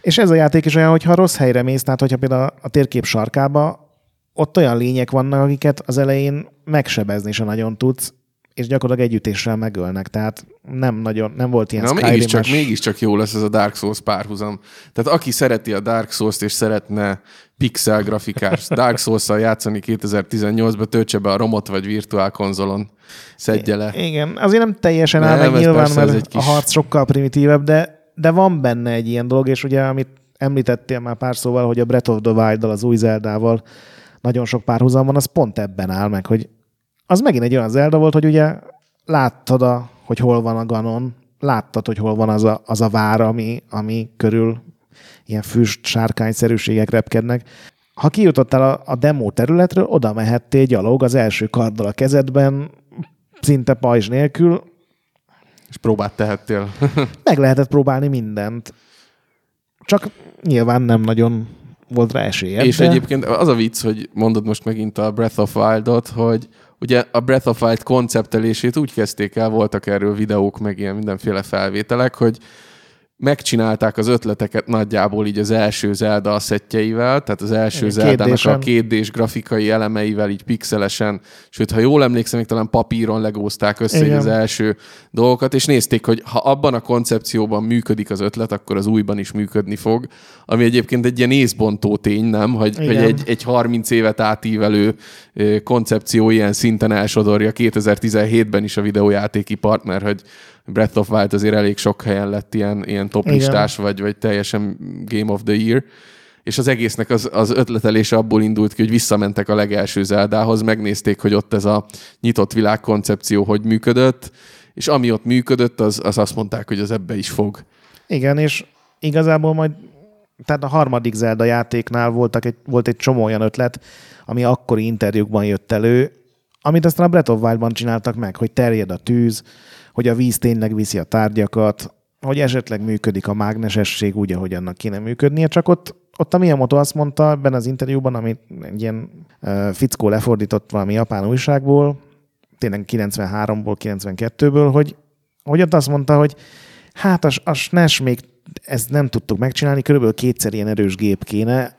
És ez a játék is olyan, hogyha rossz helyre mész, tehát hogyha például a térkép sarkába, ott olyan lények vannak, akiket az elején megsebezni se nagyon tudsz, és gyakorlatilag együttéssel megölnek, tehát nem nagyon, nem volt ilyen Na, mégiscsak, mégiscsak jó lesz ez a Dark Souls párhuzam. Tehát aki szereti a Dark Souls-t és szeretne pixel grafikás Dark Souls-szal játszani 2018-ban, töltse be a romot vagy virtuál konzolon, szedje le. Igen, azért nem teljesen áll meg nyilván, mert egy kis- a harc sokkal primitívebb, de, de van benne egy ilyen dolog, és ugye, amit említettél már pár szóval, hogy a Breath of the Wild-dal, az új Zeldával nagyon sok párhuzam van, az pont ebben áll meg, hogy az megint egy olyan Zelda volt, hogy ugye láttad, a, hogy hol van a Ganon, láttad, hogy hol van az a, az a vár, ami, ami körül ilyen füst, sárkányszerűségek repkednek. ha kijutottál a, a demo területről, oda mehettél gyalog az első karddal a kezedben, szinte pajzs nélkül, És próbát tehettél. meg lehetett próbálni mindent. Csak nyilván nem nagyon volt rá esélye. És de... egyébként az a vicc, hogy mondod most megint a Breath of Wild-ot, hogy ugye a Breath of Wild konceptelését úgy kezdték el, voltak erről videók, meg ilyen mindenféle felvételek, hogy megcsinálták az ötleteket nagyjából így az első Zelda szettjeivel, tehát az első Zeldának a 2D-sen. 2D-s grafikai elemeivel, így pixelesen, sőt, ha jól emlékszem, még talán papíron legózták össze Igen. az első dolgokat, és nézték, hogy ha abban a koncepcióban működik az ötlet, akkor az újban is működni fog, ami egyébként egy ilyen észbontó tény, nem? Hogy, hogy egy, egy 30 évet átívelő koncepció ilyen szinten elsodorja 2017-ben is a videójátékipart, mert hogy Breath of Wild azért elég sok helyen lett ilyen, ilyen toplistás, vagy, vagy teljesen Game of the Year. És az egésznek az, az ötletelése abból indult ki, hogy visszamentek a legelső Zeldához, megnézték, hogy ott ez a nyitott világ koncepció hogy működött, és ami ott működött, az, az azt mondták, hogy az ebbe is fog. Igen, és igazából majd, tehát a harmadik Zelda játéknál voltak egy, volt egy csomó olyan ötlet, ami akkori interjúkban jött elő, amit aztán a Breath of Wild-ban csináltak meg, hogy terjed a tűz, hogy a víz tényleg viszi a tárgyakat, hogy esetleg működik a mágnesesség úgy, ahogy annak kéne működnie, csak ott, ott a Miyamoto azt mondta ebben az interjúban, amit egy ilyen uh, fickó lefordított valami japán újságból, tényleg 93-ból, 92-ből, hogy, hogy ott azt mondta, hogy hát a, a SNES még ezt nem tudtuk megcsinálni, körülbelül kétszer ilyen erős gép kéne.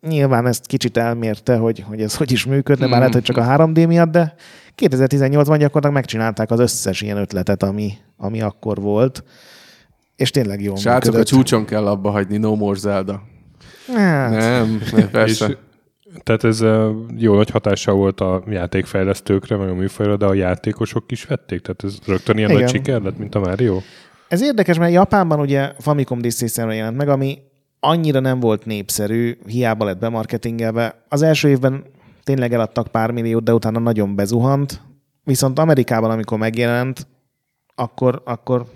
Nyilván ezt kicsit elmérte, hogy, hogy ez hogy is működne, bár lehet, hogy csak a 3D miatt, de 2018-ban gyakorlatilag megcsinálták az összes ilyen ötletet, ami, ami akkor volt, és tényleg jól Srácok, a működött. csúcson kell abba hagyni, no more Zelda. Hát, Nem, nem, persze. És, tehát ez jó nagy hatással volt a játékfejlesztőkre, meg a műfajra, de a játékosok is vették? Tehát ez rögtön ilyen Igen. nagy siker lett, mint a Mario? Ez érdekes, mert Japánban ugye Famicom Disk Systemre jelent meg, ami annyira nem volt népszerű, hiába lett bemarketingelve. Az első évben tényleg eladtak pár milliót, de utána nagyon bezuhant. Viszont Amerikában, amikor megjelent, akkor, akkor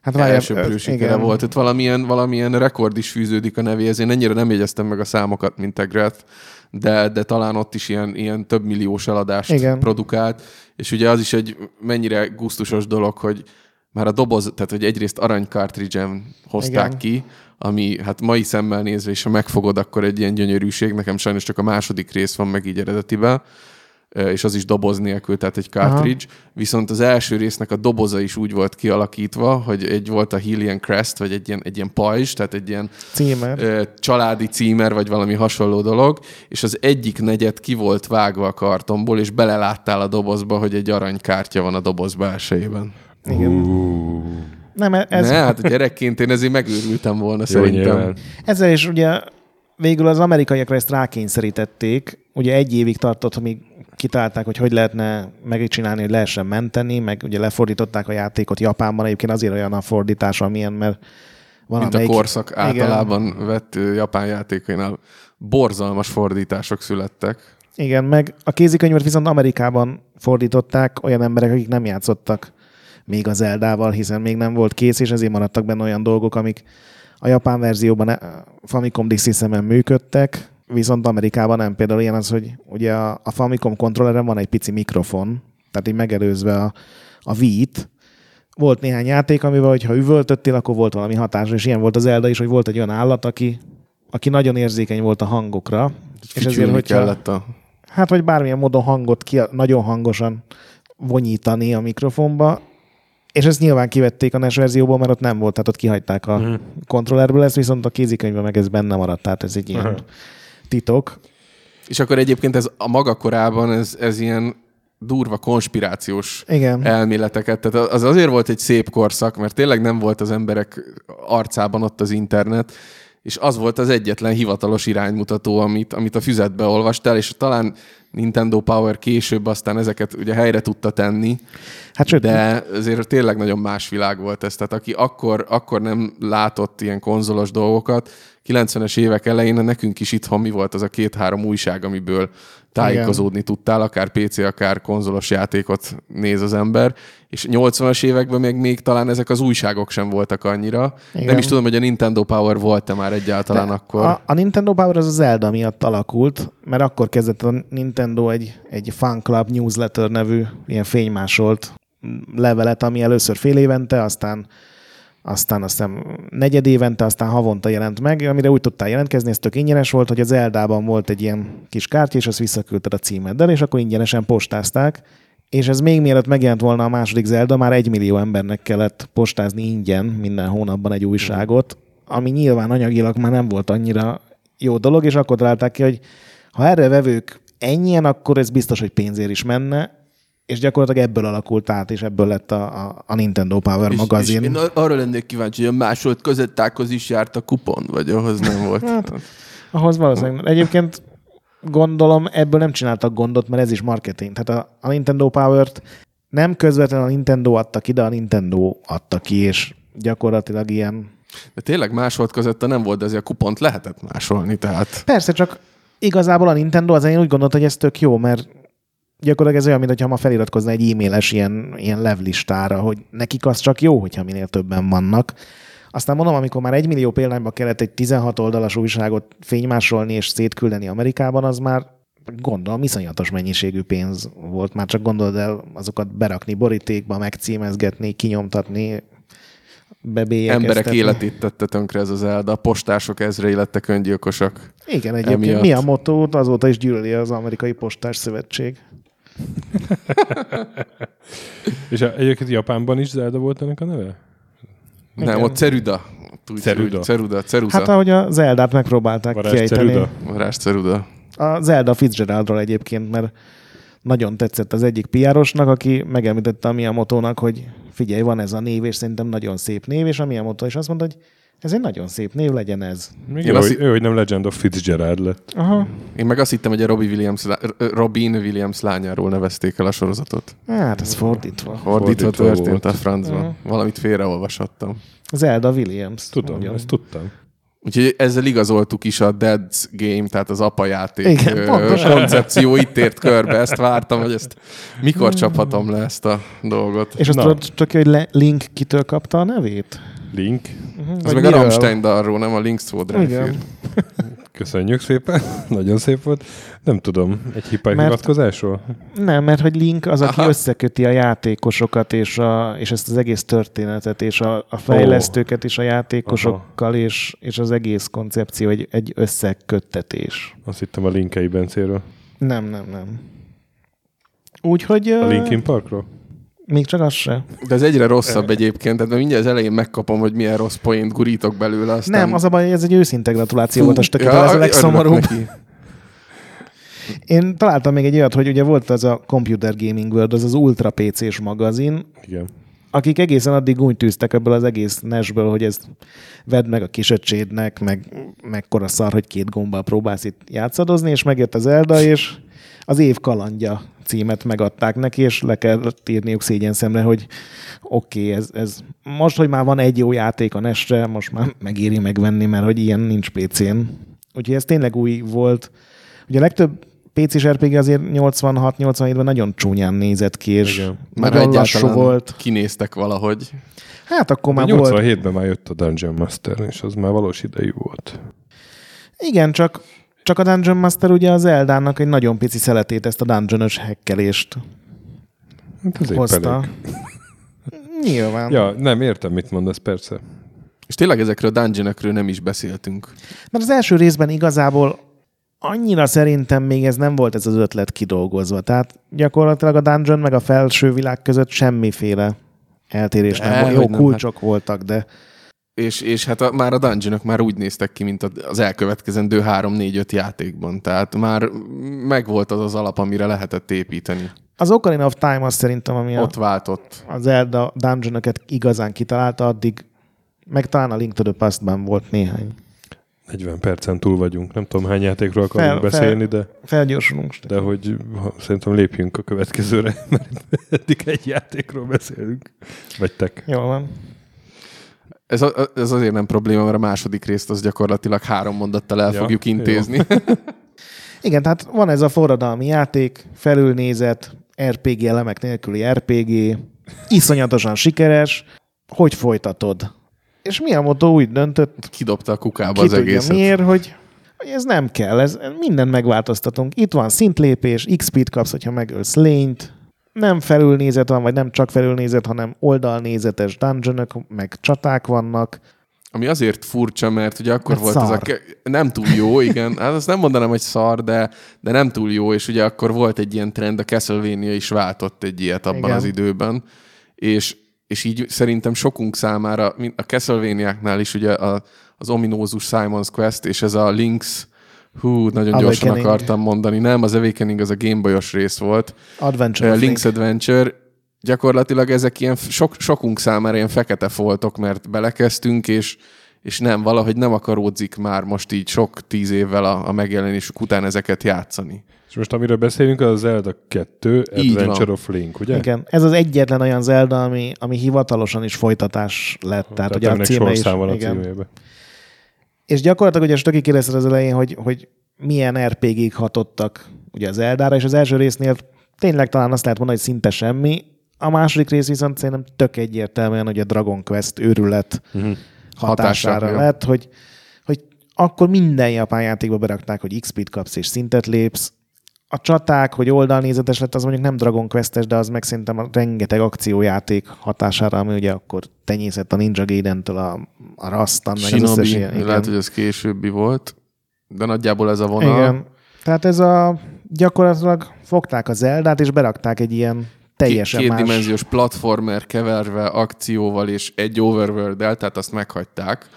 hát várjál, Elsőprő sikere volt. Itt valamilyen, valamilyen rekord is fűződik a nevéhez. Én ennyire nem jegyeztem meg a számokat, mint Tegret, de, de talán ott is ilyen, ilyen több milliós eladást Igen. produkált. És ugye az is egy mennyire gusztusos dolog, hogy már a doboz, tehát hogy egyrészt arany cartridge-en hozták Igen. ki, ami hát mai szemmel nézve, és ha megfogod, akkor egy ilyen gyönyörűség. Nekem sajnos csak a második rész van meg így eredetiben és az is doboz nélkül, tehát egy cartridge. Aha. Viszont az első résznek a doboza is úgy volt kialakítva, hogy egy volt a Hillian Crest, vagy egy ilyen, egy ilyen pajzs, tehát egy ilyen Címer. ö, családi címer, vagy valami hasonló dolog, és az egyik negyed ki volt vágva a kartonból, és beleláttál a dobozba, hogy egy aranykártya van a doboz belsejében. Igen. Nem, e- ez, Ne, hát gyerekként én ezért megőrültem volna Jó, szerintem. nyilván. Ezzel is ugye végül az amerikaiakra ezt rákényszerítették. Ugye egy évig tartott, amíg kitalálták, hogy hogy lehetne megcsinálni, hogy lehessen menteni, meg ugye lefordították a játékot Japánban, egyébként azért olyan a fordítás, amilyen, mert Mint a korszak Igen. általában vett japán játékainál borzalmas fordítások születtek. Igen, meg a kézikönyvet viszont Amerikában fordították olyan emberek, akik nem játszottak még az Eldával, hiszen még nem volt kész, és ezért maradtak benne olyan dolgok, amik a japán verzióban eh, Famicom Disk Systemen működtek, viszont Amerikában nem. Például ilyen az, hogy ugye a, a Famicom kontrolleren van egy pici mikrofon, tehát így megelőzve a, a Wii-t. Volt néhány játék, amivel, hogyha üvöltöttél, akkor volt valami hatás, és ilyen volt az Elda is, hogy volt egy olyan állat, aki, aki nagyon érzékeny volt a hangokra. És ezért, hogyha, kellett a... Hát, vagy bármilyen módon hangot ki, nagyon hangosan vonyítani a mikrofonba, és ezt nyilván kivették a NES verzióból, mert ott nem volt, tehát ott kihagyták a uh-huh. kontrollerből ezt, viszont a kézikönyvben meg ez benne maradt, tehát ez egy ilyen Aha. titok. És akkor egyébként ez a maga korában ez, ez ilyen durva konspirációs Igen. elméleteket. Tehát az azért volt egy szép korszak, mert tényleg nem volt az emberek arcában ott az internet, és az volt az egyetlen hivatalos iránymutató, amit, amit a füzetbe olvastál, és talán Nintendo Power később aztán ezeket ugye helyre tudta tenni, Hát sőt, de azért tényleg nagyon más világ volt ez. Tehát aki akkor, akkor nem látott ilyen konzolos dolgokat, 90-es évek elején nekünk is itthon mi volt az a két-három újság, amiből tájékozódni Igen. tudtál, akár PC, akár konzolos játékot néz az ember, és 80-as években még, még talán ezek az újságok sem voltak annyira. Igen. Nem is tudom, hogy a Nintendo Power volt-e már egyáltalán De akkor. A, a Nintendo Power az az Zelda miatt alakult, mert akkor kezdett a Nintendo egy, egy Fan Club Newsletter nevű ilyen fénymásolt levelet, ami először fél évente, aztán aztán aztán negyed évente, aztán havonta jelent meg, amire úgy tudtál jelentkezni, ez tök ingyenes volt, hogy az Eldában volt egy ilyen kis kártya, és azt visszaküldted a címeddel, és akkor ingyenesen postázták, és ez még mielőtt megjelent volna a második Zelda, már egy millió embernek kellett postázni ingyen minden hónapban egy újságot, ami nyilván anyagilag már nem volt annyira jó dolog, és akkor találták ki, hogy ha erre vevők ennyien, akkor ez biztos, hogy pénzért is menne, és gyakorlatilag ebből alakult át, és ebből lett a, a, a Nintendo Power és, magazin. És én arra lennék kíváncsi, hogy a másolt közettákhoz is járt a kupon, vagy ahhoz nem volt? hát, ahhoz valószínűleg. Egyébként gondolom ebből nem csináltak gondot, mert ez is marketing. Tehát a, a Nintendo Power-t nem közvetlenül a Nintendo adta ki, de a Nintendo adta ki, és gyakorlatilag ilyen... De tényleg másolt között nem volt, de azért a kupont lehetett másolni, tehát... Persze, csak igazából a Nintendo az én úgy gondolta, hogy ez tök jó, mert gyakorlatilag ez olyan, mintha ma feliratkozna egy e-mailes ilyen, ilyen levlistára, hogy nekik az csak jó, hogyha minél többen vannak. Aztán mondom, amikor már egy millió példányba kellett egy 16 oldalas újságot fénymásolni és szétküldeni Amerikában, az már gondolom iszonyatos mennyiségű pénz volt. Már csak gondolod el azokat berakni borítékba, megcímezgetni, kinyomtatni, Emberek életét tette tönkre ez az Elda. A postások ezrei lettek öngyilkosak. Igen, egyébként emiatt. mi a motó? Azóta is gyűlöli az amerikai postás szövetség. És a, egyébként Japánban is Zelda volt ennek a neve? Nem, Igen. ott Ceruda. Ceruda. Ceruda. Ceruza. Hát ahogy a Zeldát megpróbálták Varázs kiejteni. Ceruda. Varázs Ceruda. A Zelda Fitzgeraldról egyébként, mert nagyon tetszett az egyik piárosnak, aki megemlítette a Miyamoto-nak, hogy figyelj, van ez a név, és szerintem nagyon szép név, és a Miyamoto is azt mondta, hogy ez egy nagyon szép név, legyen ez. Még ő, azt... ő, hogy nem Legend of Fitzgerald lett. Aha. Én meg azt hittem, hogy a Robbie Williams, Robin Williams lányáról nevezték el a sorozatot. Hát, ez fordítva. Fordítva, fordítva történt volt. a francban. Uh-huh. Valamit félreolvashattam. Zelda Williams. Tudom, mondjam. ezt tudtam. Úgyhogy ezzel igazoltuk is a Dead's Game, tehát az apa játék Igen, koncepció itt ért körbe. Ezt vártam, hogy ezt mikor csaphatom le ezt a dolgot. És azt tudod csak, hogy Link kitől kapta a nevét? Link. Uh-huh. Ez meg a Rammstein dalról, nem a Link szó Köszönjük szépen, nagyon szép volt. Nem tudom, egy hipai mert, hivatkozásról? Nem, mert hogy Link az, aki Aha. összeköti a játékosokat és, a, és ezt az egész történetet, és a, a fejlesztőket oh. és a játékosokkal, és, és az egész koncepció egy, egy összeköttetés. Azt hittem a Linkei Bencéről. Nem, nem, nem. Úgyhogy... A Linkin Parkról? Még csak az se. De ez egyre rosszabb egyébként, tehát mindjárt az elején megkapom, hogy milyen rossz poént gurítok belőle. Aztán... Nem, az a baj, hogy ez egy őszinte gratuláció Fú, volt a stöket, ja, ez a legszomorúbb. Én találtam még egy olyat, hogy ugye volt az a Computer Gaming World, az az Ultra PC-s magazin, Igen. akik egészen addig úgy tűztek ebből az egész nesből, hogy ezt vedd meg a kisöccsédnek, meg mekkora szar, hogy két gombbal próbálsz itt játszadozni, és megjött az Elda, és az év kalandja címet megadták neki, és le kellett írniuk szégyen szemre, hogy oké, okay, ez, ez most, hogy már van egy jó játék a Nestre, most már megéri megvenni, mert hogy ilyen nincs PC-n. Úgyhogy ez tényleg új volt. Ugye a legtöbb PC-s RPG azért 86-87-ben nagyon csúnyán nézett ki, és Igen. nagyon lassú volt. kinéztek valahogy. Hát akkor már 87-ben volt... már jött a Dungeon Master, és az már valós idejű volt. Igen, csak csak a Dungeon Master ugye az Eldának egy nagyon pici szeletét, ezt a dungeonos hekkelést hát ez hozta. Nyilván. Ja, nem értem, mit mondasz, persze. És tényleg ezekről a dungeonokról nem is beszéltünk. Mert az első részben igazából annyira szerintem még ez nem volt ez az ötlet kidolgozva. Tehát gyakorlatilag a dungeon meg a felső világ között semmiféle eltérés de, nem volt. Jó, kulcsok hát... voltak, de és, és hát a, már a dungeonok már úgy néztek ki, mint az elkövetkezendő 3-4-5 játékban. Tehát már megvolt az az alap, amire lehetett építeni. Az Ocarina of Time az szerintem, ami Ott a, váltott. az Zelda dungeonokat igazán kitalálta, addig meg talán a Link to the Past-ban volt néhány. 40 percen túl vagyunk. Nem tudom, hány játékról akarunk Fel- fel- beszélni, de, Felgyorsulunk. de hogy ha, szerintem lépjünk a következőre, mert eddig egy játékról beszélünk. Vagy tek. Jól van. Ez, a, ez azért nem probléma, mert a második részt az gyakorlatilag három mondattal el Ja, fogjuk intézni. Igen, tehát van ez a forradalmi játék, felülnézet, RPG elemek nélküli RPG, iszonyatosan sikeres, hogy folytatod? És Miyamoto úgy döntött, Kidobta a kukába ki az tudja egészet. miért, hogy, hogy ez nem kell, ez, mindent megváltoztatunk. Itt van szintlépés, XP-t kapsz, hogyha megölsz lényt, nem felülnézet van, vagy nem csak felülnézet, hanem oldalnézetes dungeonok, meg csaták vannak. Ami azért furcsa, mert ugye akkor Mert volt a... szar. ke- Nem túl jó, igen. Hát azt nem mondanám, hogy szar, de, de nem túl jó, és ugye akkor volt egy ilyen trend, a Castlevania is váltott egy ilyet abban Igen. az időben, és, és így szerintem sokunk számára, a Castlevania-knál is ugye a, az ominózus Simon's Quest, és ez a Link's Hú, nagyon gyorsan Awakening. akartam mondani. Nem, az Awakening az a Gameboy-os rész volt. Adventure Uh, Link's Link. Adventure, gyakorlatilag ezek ilyen sok, sokunk számára ilyen fekete foltok, mert belekezdtünk, és, és nem, valahogy nem akaródzik már most így sok tíz évvel a, a megjelenésük után ezeket játszani. És most amiről beszélünk, az a Zelda 2 Így Adventure of Link, ugye? Igen, ez az egyetlen olyan Zelda, ami, ami hivatalosan is folytatás lett. Tehát, ugye a címe is. sorszám van a igen. címébe. És gyakorlatilag ugye Stöki kérdezted az elején, hogy, hogy milyen RPG-k hatottak ugye az Eldára, és az első résznél tényleg talán azt lehet mondani, hogy szinte semmi. A második rész viszont szerintem tök egyértelműen, hogy a Dragon Quest őrület Uh-huh. hatására Hatása, ja. lett, hogy, hogy akkor minden japán játékba berakták, hogy XP-t kapsz és szintet lépsz. A csaták, hogy oldalnézetes lett, az mondjuk nem Dragon Quest-es, de az meg szerintem a rengeteg akciójáték hatására, ami ugye akkor tenyészett a Ninja Gaiden-től a, a Rastan, meg az összes Shinobi, ilyen. igen. lehet, hogy ez későbbi volt, de nagyjából ez a vonal. Igen. Tehát ez a gyakorlatilag fogták a Zeldát, és berakták egy ilyen teljesen Két, más... kétdimenziós platformer keverve akcióval és egy overworld tehát azt meghagyták.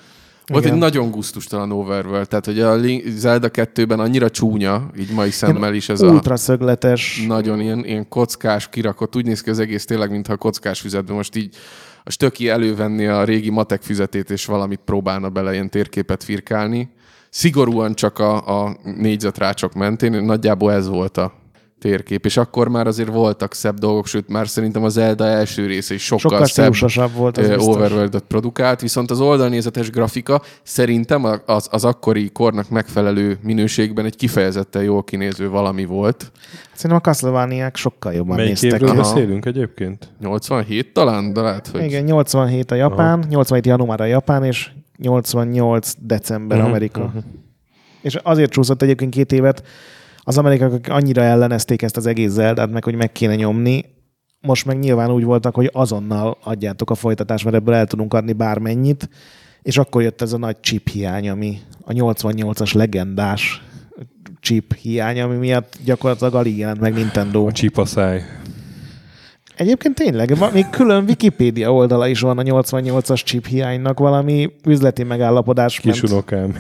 Volt Igen. egy nagyon gusztustalan overworld, tehát hogy a Link- Zelda 2-ben annyira csúnya, így mai szemmel is ez a szögletes. nagyon ilyen, ilyen kockás kirakott, úgy néz ki az egész tényleg, mintha a kockás füzetben most így a stöki elővenni a régi matek füzetét, és valamit próbálna bele ilyen térképet firkálni. Szigorúan csak a, a négyzetrácsok mentén, nagyjából ez volt a térkép, és akkor már azért voltak szebb dolgok, sőt már szerintem az Zelda első része is sokkal, Sokkal szebb volt az overworld produkált, viszont az oldalnézetes grafika szerintem az, az akkori kornak megfelelő minőségben egy kifejezetten jól kinéző valami volt. Szerintem a castlevania sokkal jobban Melyik néztek ki. Aha. beszélünk egyébként? 87 talán, de lehet, hogy... Igen, 87 a Japán, 87 január a Japán, és 88 december Mhm, Amerika. mhm. És azért csúszott egyébként két évet, az amerikaiak annyira ellenezték ezt az egész Zeldát, meg hogy meg kéne nyomni, most meg nyilván úgy voltak, hogy azonnal adjátok a folytatást, mert ebből el tudunk adni bármennyit, és akkor jött ez a nagy chip hiány, ami a 88-as legendás chip hiány, ami miatt gyakorlatilag alig jelent meg Nintendo. A csipaszáj. Egyébként tényleg, még külön Wikipédia oldala is van a 88-as chip hiánynak, valami üzleti megállapodás. Kisunokám.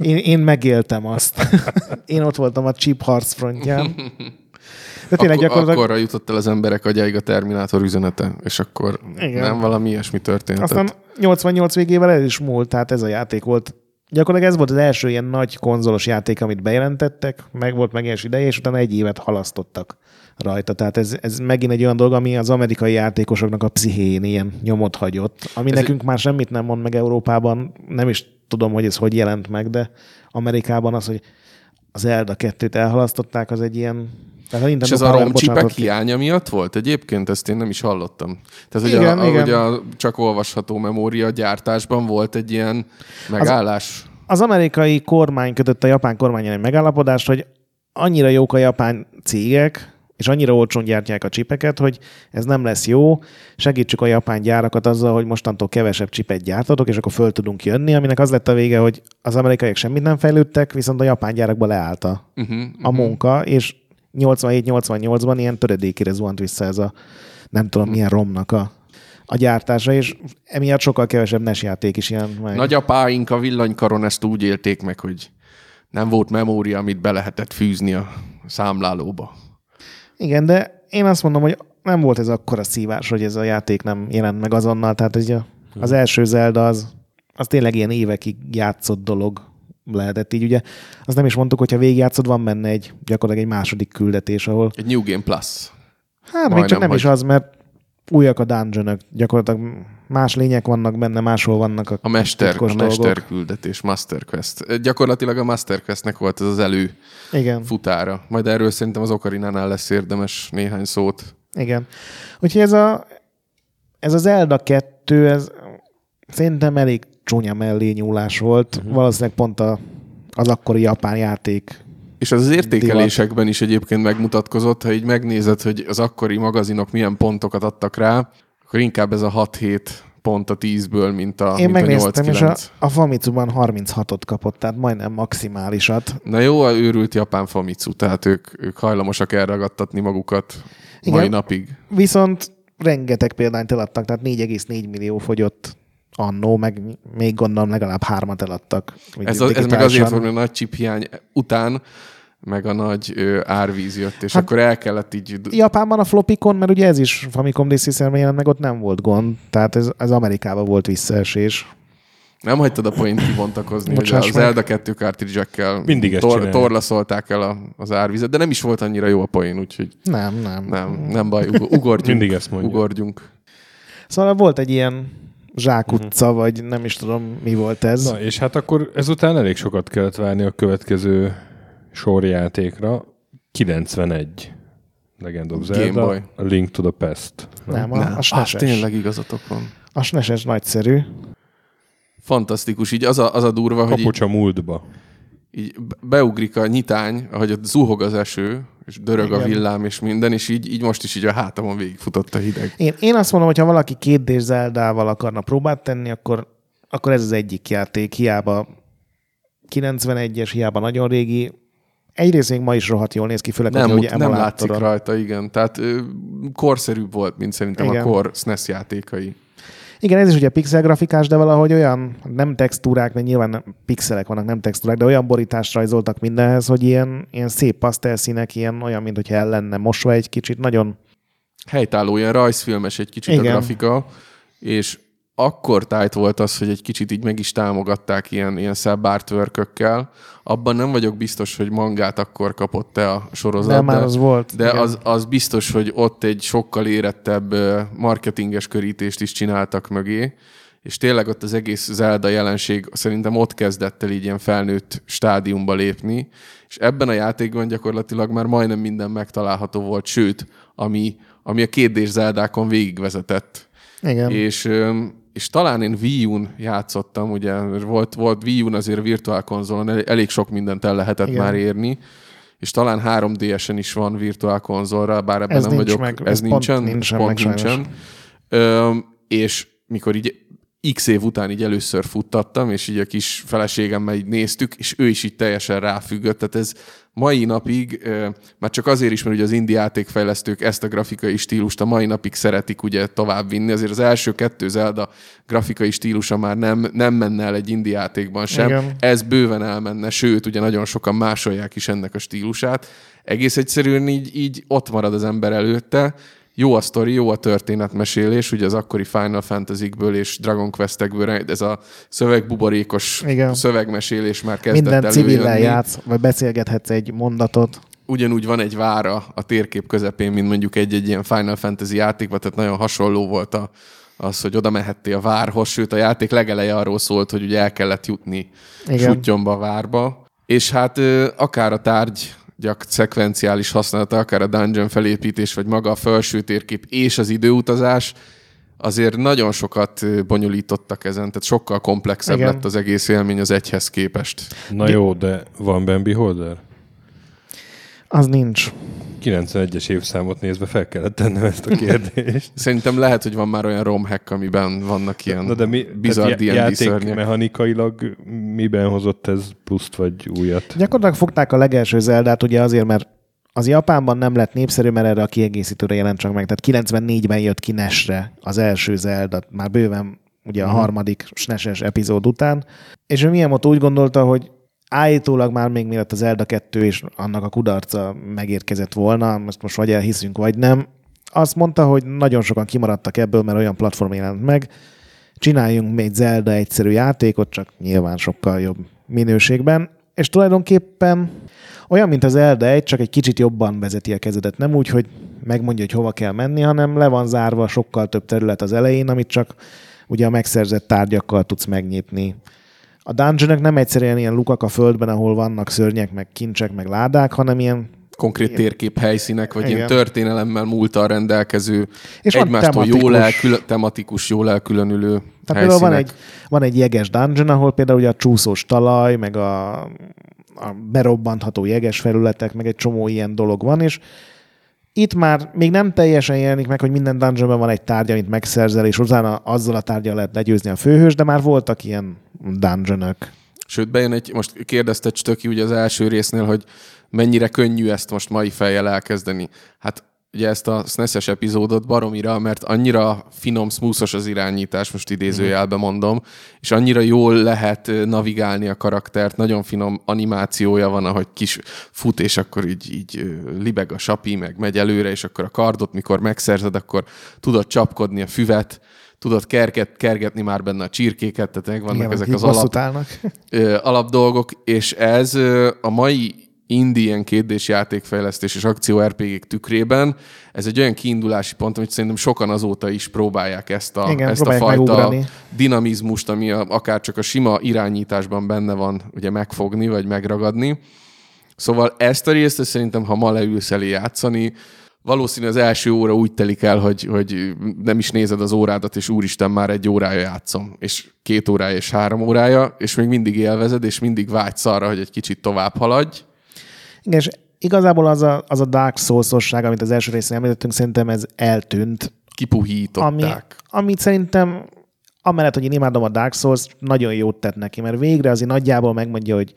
Én, én megéltem azt. én ott voltam a chip harcfrontján. De tényleg Akkor, gyakorlatilag akkorra jutott el az emberek agyáig a Terminátor üzenete, és akkor Igen. nem valami ilyesmi történt. aztán 88 végével el is múlt, tehát ez a játék volt. Gyakorlatilag ez volt az első ilyen nagy konzolos játék, amit bejelentettek, meg volt megjelenés ideje, és utána egy évet halasztottak rajta. Tehát ez, ez megint egy olyan dolog, ami az amerikai játékosoknak a pszichén ilyen nyomot hagyott, ami Ez nekünk már semmit nem mond meg Európában. Nem is tudom, hogy ez hogy jelent meg, de Amerikában az, hogy az Elda 2-t elhalasztották, az egy ilyen... Tehát És ez a romcsipek hiánya miatt volt egyébként? Ezt én nem is hallottam. Tehát, hogy, Igen, a, igen. hogy a csak olvasható memória gyártásban volt egy ilyen megállás. az amerikai kormány kötött a japán kormányon egy megállapodást, hogy annyira jók a japán cégek, és annyira olcsón gyártják a csipeket, hogy ez nem lesz jó, segítsük a japán gyárakat azzal, hogy mostantól kevesebb csipet gyártatok, és akkor föl tudunk jönni, aminek az lett a vége, hogy az amerikaiak semmit nem fejlődtek, viszont a japán gyárakban leállt a, Uh-huh, a munka, és 87-88-ban ilyen töredékére zuhant vissza ez a nem tudom milyen romnak a, a gyártása, és emiatt sokkal kevesebb NES játék is jelent meg. Nagyapáink a villanykaron ezt úgy élték meg, hogy nem volt memória, amit be lehetett fűzni a számlálóba. Igen, de én azt mondom, hogy nem volt ez akkora szívás, hogy ez a játék nem jelent meg azonnal. Tehát a, az első Zelda az az tényleg ilyen évekig játszott dolog lehetett így. Ugye azt nem is mondtuk, hogyha végigjátszod, van benne egy gyakorlatilag egy második küldetés, ahol... Egy New Game Plus. Hát még csak nem hogy... is az, mert újak a dungeonok, gyakorlatilag más lények vannak benne, máshol vannak a A mester, a mester küldetés, Master Quest. Gyakorlatilag a Master Questnek volt ez az elő Igen. futára. Majd erről szerintem az Okarinánál lesz érdemes néhány szót. Igen. Úgyhogy ez, a, ez az Elda 2, ez szerintem elég csúnya mellé nyúlás volt. Uh-huh. Valószínűleg pont a, az akkori japán játék és az értékelésekben divat. is egyébként megmutatkozott, ha így megnézed, hogy az akkori magazinok milyen pontokat adtak rá, akkor inkább ez a 6-7 pont a 10-ből, mint a, Én mint a 8-9. és a, a Famitsu-ban 36-ot kapott, tehát majdnem maximálisat. Na jó, a őrült japán Famitsu, tehát ők, ők hajlamosak elragadtatni magukat Igen. mai napig. Viszont rengeteg példányt eladtak, tehát 4,4 millió fogyott annó, meg még gondolom legalább hármat eladtak. Ez, a, ez meg azért mert a nagy chip hiány után meg a nagy ö, árvíz jött, és hát, akkor el kellett így... Japánban a flopikon, mert ugye ez is Famicom DC jelent meg, ott nem volt gond, tehát ez, ez Amerikában volt visszaesés. Nem hagytad a point kibontakozni, hogy az Zelda 2 cartridge Mindig tor- torlaszolták el a, az árvizet, de nem is volt annyira jó a poén, úgyhogy... Nem, nem. Nem, nem baj, ugorjunk. Mindig ezt mondja. Ugorjunk. Szóval volt egy ilyen zsákutca, uh-huh. vagy nem is tudom, mi volt ez. Na, és hát akkor ezután elég sokat kellett várni a következő sorjátékra. 91. Legend of Zelda, Game Boy. A Link to the Past. Nem, nem a, nem. a SNES. Ah, tényleg igazatok van. A SNES nagyszerű. Fantasztikus. Így az a, az a durva, Kapocs hogy... Így, múltba. Így beugrik a nyitány, ahogy ott zuhog az eső, és dörög Igen. a villám, és minden, és így, így most is így a hátamon végigfutott a hideg. Én, én azt mondom, hogy ha valaki két d Zeldával akarna próbát tenni, akkor, akkor ez az egyik játék. Hiába 91-es, hiába nagyon régi, egyrészt még ma is rohadt jól néz ki, főleg, nem, hogy nem látszik rajta, igen. Tehát ö, korszerűbb volt, mint szerintem igen. a kor SNES játékai. Igen, ez is ugye pixel grafikás, de valahogy olyan nem textúrák, mert nyilván nem, pixelek vannak, nem textúrák, de olyan borítást rajzoltak mindenhez, hogy ilyen, ilyen szép pasztelszínek, ilyen olyan, mint hogyha el lenne mosva egy kicsit, nagyon... Helytálló, ilyen rajzfilmes egy kicsit Igen. a grafika, és akkor tájt volt az, hogy egy kicsit így meg is támogatták ilyen, ilyen szebb artwork Abban nem vagyok biztos, hogy mangát akkor kapott-e a sorozat. De, már az volt. De az, az biztos, hogy ott egy sokkal érettebb marketinges körítést is csináltak mögé, és tényleg ott az egész Zelda jelenség szerintem ott kezdett el így ilyen felnőtt stádiumba lépni, és ebben a játékban gyakorlatilag már majdnem minden megtalálható volt, sőt, ami, ami a kérdés Zeldákon végigvezetett. Igen. És és talán én Wii U-n játszottam, ugye volt, volt Wii U-n azért virtuál konzolon, elég sok mindent el lehetett Igen. már érni, és talán 3DS-en is van virtuál konzolra, bár ebben ez nem vagyok. Meg, ez, ez nincsen, pont nincsen, pont nincsen. Ö, és mikor így x év után így először futtattam, és így a kis feleségemmel így néztük, és ő is így teljesen ráfüggött, tehát ez mai napig, már csak azért is, mert ugye az indie játékfejlesztők ezt a grafikai stílust a mai napig szeretik ugye továbbvinni, azért az első kettő Zelda grafikai stílusa már nem, nem menne el egy indie játékban sem, Igen. ez bőven elmenne, sőt, ugye nagyon sokan másolják is ennek a stílusát, egész egyszerűen így, így ott marad az ember előtte, jó a sztori, jó a történetmesélés, ugye az akkori Final Fantasy-ből és Dragon Quest-ekből ez a szövegbuborékos Igen. szövegmesélés már kezdett Minden civil játsz, vagy beszélgethetsz egy mondatot. Ugyanúgy van egy vára a térkép közepén, mint mondjuk egy-egy ilyen Final Fantasy játékban, tehát nagyon hasonló volt a, az, hogy oda mehettél a várhoz, sőt a játék legeleje arról szólt, hogy ugye el kellett jutni Igen. a várba. És hát akár a tárgy gyak szekvenciális használata, akár a dungeon felépítés, vagy maga a felső térkép és az időutazás, azért nagyon sokat bonyolítottak ezen, tehát sokkal komplexebb Igen. lett az egész élmény az egyhez képest. Na jó, de van Ben Beholder? Az nincs. 91-es évszámot nézve fel kellett tennem ezt a kérdést. Szerintem lehet, hogy van már olyan romhack, amiben vannak ilyen Na de mi, bizarr játék mechanikailag miben hozott ez pluszt vagy újat? Gyakorlatilag fogták a legelső Zeldát ugye azért, mert az Japánban nem lett népszerű, mert erre a kiegészítőre jelent csak meg. Tehát 94-ben jött ki Nesre az első Zelda, már bőven ugye a uh-huh. harmadik SNES-es epizód után. És ő Miyamoto úgy gondolta, hogy állítólag már még mielőtt az Elda 2 és annak a kudarca megérkezett volna, most most vagy elhiszünk, vagy nem, azt mondta, hogy nagyon sokan kimaradtak ebből, mert olyan platform jelent meg, csináljunk még Zelda egyszerű játékot, csak nyilván sokkal jobb minőségben, és tulajdonképpen olyan, mint az Zelda egy, csak egy kicsit jobban vezeti a kezedet. Nem úgy, hogy megmondja, hogy hova kell menni, hanem le van zárva sokkal több terület az elején, amit csak ugye a megszerzett tárgyakkal tudsz megnyitni. A dungeonok nem egyszerűen ilyen lukak a földben, ahol vannak szörnyek, meg kincsek, meg ládák, hanem ilyen konkrét térkép helyszínek, vagy Igen. ilyen történelemmel múltal rendelkező, És egymástól jól tematikus- elkülön, tematikus, jól elkülönülő Tehát helyszínek. például van egy, van egy jeges dungeon, ahol például ugye a csúszós talaj, meg a, a berobbantható jeges felületek, meg egy csomó ilyen dolog van, és itt már még nem teljesen jelenik meg, hogy minden dungeonban van egy tárgy, amit megszerzel, és utána azzal a tárgyal lehet legyőzni a főhős, de már voltak ilyen dungeonok. Sőt, bejön egy, most kérdezte Stöki ugye az első résznél, hogy mennyire könnyű ezt most mai fejjel elkezdeni. Hát ugye ezt a SNES-es epizódot baromira, mert annyira finom, smoothos az irányítás, most idézőjelbe mondom, és annyira jól lehet navigálni a karaktert, nagyon finom animációja van, ahogy kis fut, és akkor így, így libeg a sapi, meg megy előre, és akkor a kardot, mikor megszerzed, akkor tudod csapkodni a füvet, tudod kerget, kergetni már benne a csirkéket, tehát megvannak Igen, ezek az alap, ö, alapdolgok, és ez ö, a mai indie ilyen kétdés játékfejlesztés és akció RPG tükrében, ez egy olyan kiindulási pont, amit szerintem sokan azóta is próbálják ezt a, Igen, ezt a fajta megugrani. dinamizmust, ami a, akár csak a sima irányításban benne van, ugye megfogni, vagy megragadni. Szóval ezt a részt szerintem, ha ma leülsz elé játszani, valószínű az első óra úgy telik el, hogy, hogy nem is nézed az órádat, és úristen, már egy órája játszom, és két órája, és három órája, és még mindig élvezed, és mindig vágysz arra, hogy egy kicsit tovább haladj. Igen, és igazából az a, az a Dark Souls-osság, amit az első részén említettünk, szerintem ez eltűnt. Ami, Kipuhították. amit szerintem amellett, hogy én imádom a Dark Souls, nagyon jót tett neki, mert végre azért nagyjából megmondja, hogy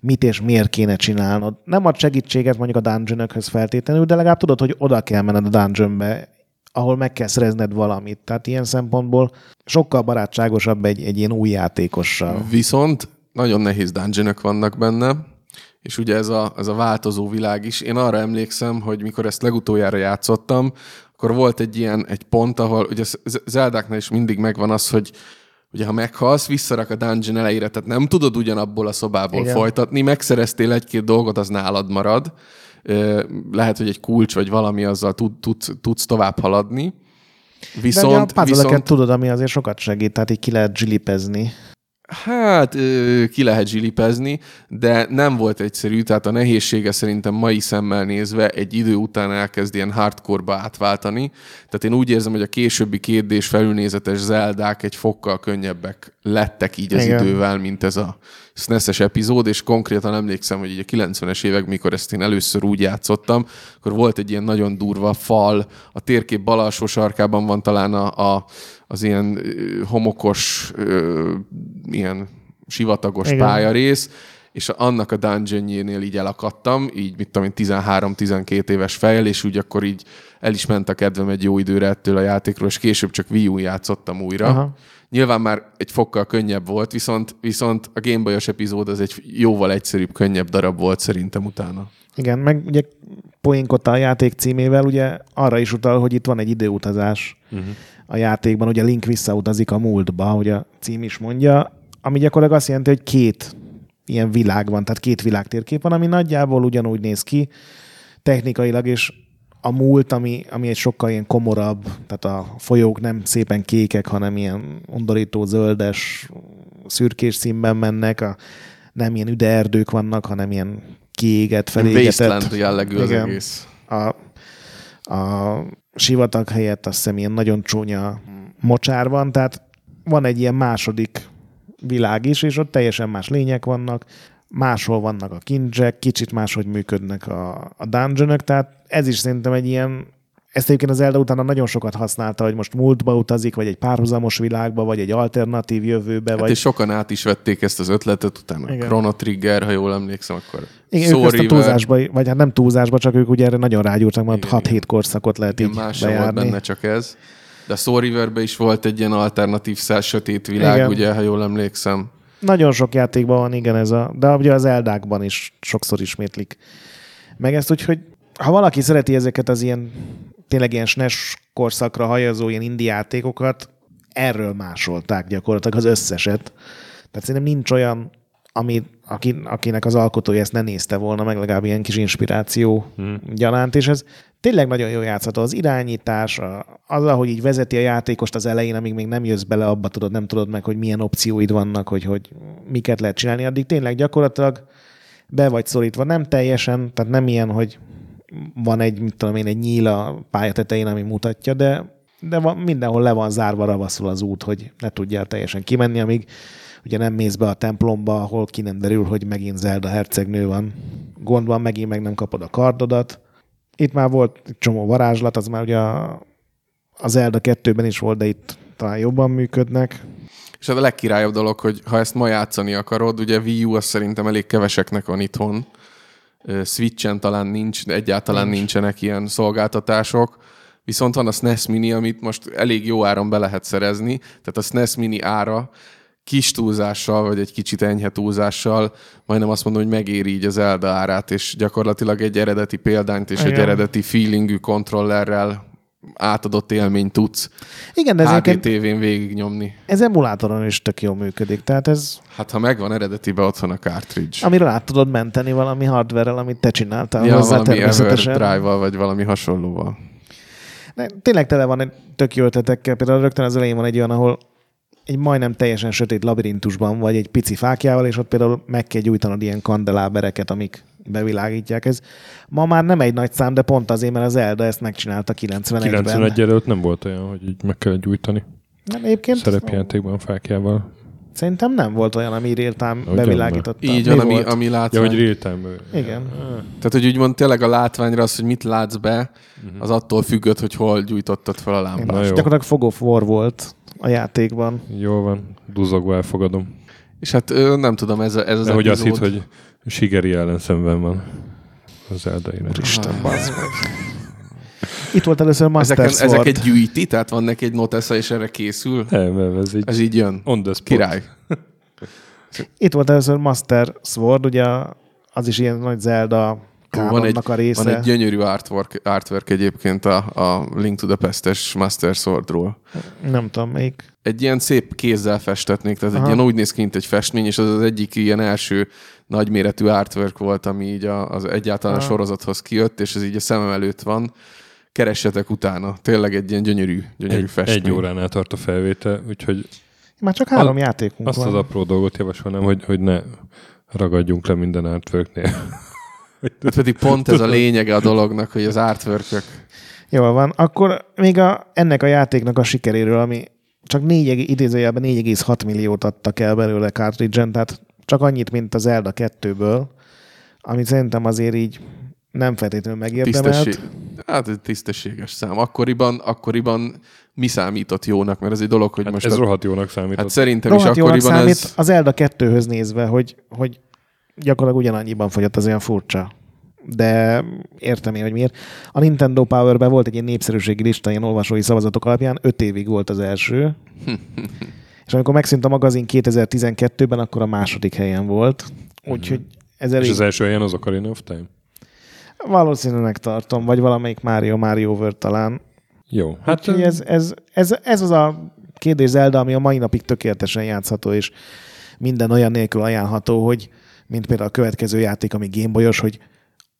mit és miért kéne csinálnod. Nem ad segítséget mondjuk a dungeonökhöz feltétlenül, de legalább tudod, hogy oda kell menned a dungeonbe, ahol meg kell szerezned valamit. Tehát ilyen szempontból sokkal barátságosabb egy, egy ilyen új játékossal. Viszont nagyon nehéz dungeonok vannak benne, és ugye ez a, ez a változó világ is. Én arra emlékszem, hogy mikor ezt legutoljára játszottam, akkor volt egy ilyen egy pont, ahol ugye Zeldáknál is mindig megvan az, hogy ugye ha meghalsz, visszarak a dungeon elejére, tehát nem tudod ugyanabból a szobából Igen. Folytatni, megszereztél egy-két dolgot, az nálad marad. Lehet, hogy egy kulcs vagy valami azzal tud, tud, tudsz tovább haladni. De ugye a Viszont, puzzle viszont tudod, ami azért sokat segít, tehát így ki lehet zsilipezni. Hát ki lehet zsilipezni, de nem volt egyszerű, tehát a nehézsége szerintem mai szemmel nézve egy idő után elkezd ilyen hardcore-ba átváltani. Tehát én úgy érzem, hogy a későbbi kétdés felülnézetes Zeldák egy fokkal könnyebbek lettek így az Igen. idővel, mint ez a SNES-es epizód, és konkrétan emlékszem, hogy így a 90-es évek, mikor ezt én először úgy játszottam, akkor volt egy ilyen nagyon durva fal, a térkép bal alsó sarkában van talán a, a, az ilyen homokos, ö, ilyen sivatagos Igen. pályarész, és annak a dungeonjénél így elakadtam, így mit tudom én, 13-12 éves fejjel, és úgy akkor így el is ment a kedvem egy jó időre ettől a játékról, és később csak Wii játszottam újra. Aha. Nyilván már egy fokkal könnyebb volt, viszont, viszont a Game Boy-os epizód az egy jóval egyszerűbb, könnyebb darab volt szerintem utána. Igen, meg ugye poénkodta a játék címével, ugye arra is utal, hogy itt van egy időutazás uh-huh. a játékban, ugye Link visszautazik a múltba, hogy a cím is mondja, ami gyakorlatilag azt jelenti, hogy két ilyen világ van, tehát két világtérkép van, ami nagyjából ugyanúgy néz ki technikailag, és a múlt, ami, ami egy sokkal ilyen komorabb, tehát a folyók nem szépen kékek, hanem ilyen undorító zöldes, szürkés színben mennek, a, nem ilyen üdeerdők vannak, hanem ilyen kiégett, felégetett. Wasteland jellegű az Igen. egész. A, a sivatag helyett azt hiszem ilyen nagyon csúnya mocsár van, tehát van egy ilyen második világ is, és ott teljesen más lények vannak, máshol vannak a kincsek, kicsit máshogy működnek a, a dungeonök, tehát ez is szerintem egy ilyen, ezt egyébként az Zelda utána nagyon sokat használta, hogy most múltba utazik, vagy egy párhuzamos világba, vagy egy alternatív jövőbe, Hát vagy... és sokan át is vették ezt az ötletet, utána Igen. Chrono Trigger, ha jól emlékszem, akkor Igen, Soul ők ezt a túlzásba, vagy hát nem túlzásba, csak ők ugye erre nagyon rágyúrtak, mert Igen, 6-7 korszakot lehet igen, így más sem volt bejárni. benne, csak ez. De a Soul is volt egy ilyen alternatív szel- sötét világ, Igen. ugye, ha jól emlékszem. Nagyon sok játékban van, igen, ez a, de ugye az Eldákban is sokszor ismétlik meg ezt, úgyhogy ha valaki szereti ezeket az ilyen tényleg ilyen SNES korszakra hajazó ilyen indie játékokat, erről másolták gyakorlatilag az összeset. Tehát szerintem nincs olyan, ami, aki, akinek az alkotója ezt ne nézte volna, meg legalább ilyen kis inspiráció hmm. gyanánt, és ez tényleg nagyon jó játszható. Az irányítás, az, ahogy így vezeti a játékost az elején, amíg még nem jössz bele, abba tudod, nem tudod meg, hogy milyen opcióid vannak, hogy, hogy miket lehet csinálni, addig tényleg gyakorlatilag be vagy szorítva. Nem teljesen, tehát nem ilyen, hogy van egy, mit tudom én, egy nyíl a pályatetején, ami mutatja, de, de van, mindenhol le van zárva ravaszul az út, hogy ne tudjál teljesen kimenni, amíg ugye nem mész be a templomba, ahol ki nem derül, hogy megint Zelda hercegnő van. Gond van, megint meg nem kapod a kardodat. Itt már volt egy csomó varázslat, az már ugye a, a Zelda 2-ben is volt, de itt talán jobban működnek. És a legkirályabb dolog, hogy ha ezt ma játszani akarod, ugye Wii U az szerintem elég keveseknek van itthon. Switchen talán nincs, egyáltalán nincs. nincsenek ilyen szolgáltatások. Viszont van a SNES Mini, amit most elég jó áron be lehet szerezni. Tehát a SNES Mini ára kis túlzással, vagy egy kicsit enyhe túlzással, majdnem azt mondom, hogy megéri így az Elda árát, és gyakorlatilag egy eredeti példányt és Igen. egy eredeti feelingű kontrollerrel átadott élményt tudsz Igen, de HD TV-n végignyomni. Ez emulátoron is tök jól működik, tehát ez... Hát ha megvan eredetibe otthon a cartridge. Amiről át tudod menteni valami hardware amit te csináltál ja, hozzá valami Everdrive-val, vagy valami hasonlóval. De tényleg tele van egy tök jó ötletekkel. Például rögtön az elején van egy olyan, ahol egy majdnem teljesen sötét labirintusban vagy egy pici fákjával, és ott például meg kell gyújtanod ilyen kandelábereket, amik bevilágítják. Ez ma már nem egy nagy szám, de pont azért, mert az Elda ezt megcsinálta 91-ben. 91 előtt nem volt olyan, hogy így meg kell gyújtani. Nem, egyébként Szerepjátékban fákjával. Szerintem nem volt olyan, ami real bevilágította. Így van, ami, ami látvány. Ja, hogy real Igen. Tehát, hogy úgymond tényleg a látványra az, hogy mit látsz be, mhm. az attól függött, hogy hol gyújtottad fel a lámpát. Gyakorlatilag Fog of War volt a játékban. Jó van, duzogva elfogadom. És hát nem tudom, ez, ez az De hogy azt hitt, hogy Sigeri ellen szemben van az Eldaire. Isten, bazd meg. Itt volt először Master Ezeken, Sword. Ezeket gyűjti? Tehát van neki egy notesza, és erre készül? Nem, nem, ez így, ez így jön. On the spot. Király. Itt volt először Master Sword, ugye az is ilyen nagy Zelda van egy, a része. Van egy gyönyörű artwork, artwork egyébként a, a Link to the Past-es Master Swordról. Nem tudom, melyik. Egy ilyen szép kézzel festetnék, tehát Aha. egy ilyen úgy néz ki, mint egy festmény, és az az egyik ilyen első nagyméretű artwork volt, ami így az egyáltalán Aha. a sorozathoz kijött, és ez így a szemem előtt van. Keressetek utána. Tényleg egy ilyen gyönyörű, gyönyörű egy, festmény. Egy óránál tart a felvétel, úgyhogy már csak három a, játékunk azt van. az apró dolgot javasolnám, hogy, hogy ne ragadjunk le minden artworknél. Hát pedig pont ez a lényege a dolognak, hogy az artwork Jól van. Akkor még a, ennek a játéknak a sikeréről, ami csak 4, idézőjelben 4,6 milliót adtak el belőle cartridge tehát csak annyit, mint az Elda 2-ből, amit szerintem azért így nem feltétlenül megérdemelt. Tisztesség, hát ez tisztességes szám. Akkoriban, akkoriban mi számított jónak, mert ez egy dolog, hogy hát most... ez a... rohadt jónak számított. Hát szerintem rohadt is akkoriban számít ez... az Elda 2-höz nézve, hogy, hogy gyakorlatilag ugyanannyiban fogyott, az olyan furcsa. De értem én, hogy miért. A Nintendo Power-ben volt egy ilyen népszerűségi lista, ilyen olvasói szavazatok alapján, öt évig volt az első. és amikor megszűnt a magazin 2012-ben, akkor a második helyen volt. Úgyhogy ez elég... És az első helyen az Ocarina of Time? Valószínűleg tartom, vagy valamelyik Mario, Mario World talán. Jó. Hát ez, ez, ez, ez, az a kérdés Zelda, ami a mai napig tökéletesen játszható, és minden olyan nélkül ajánlható, hogy mint például a következő játék, ami Gameboyos, hogy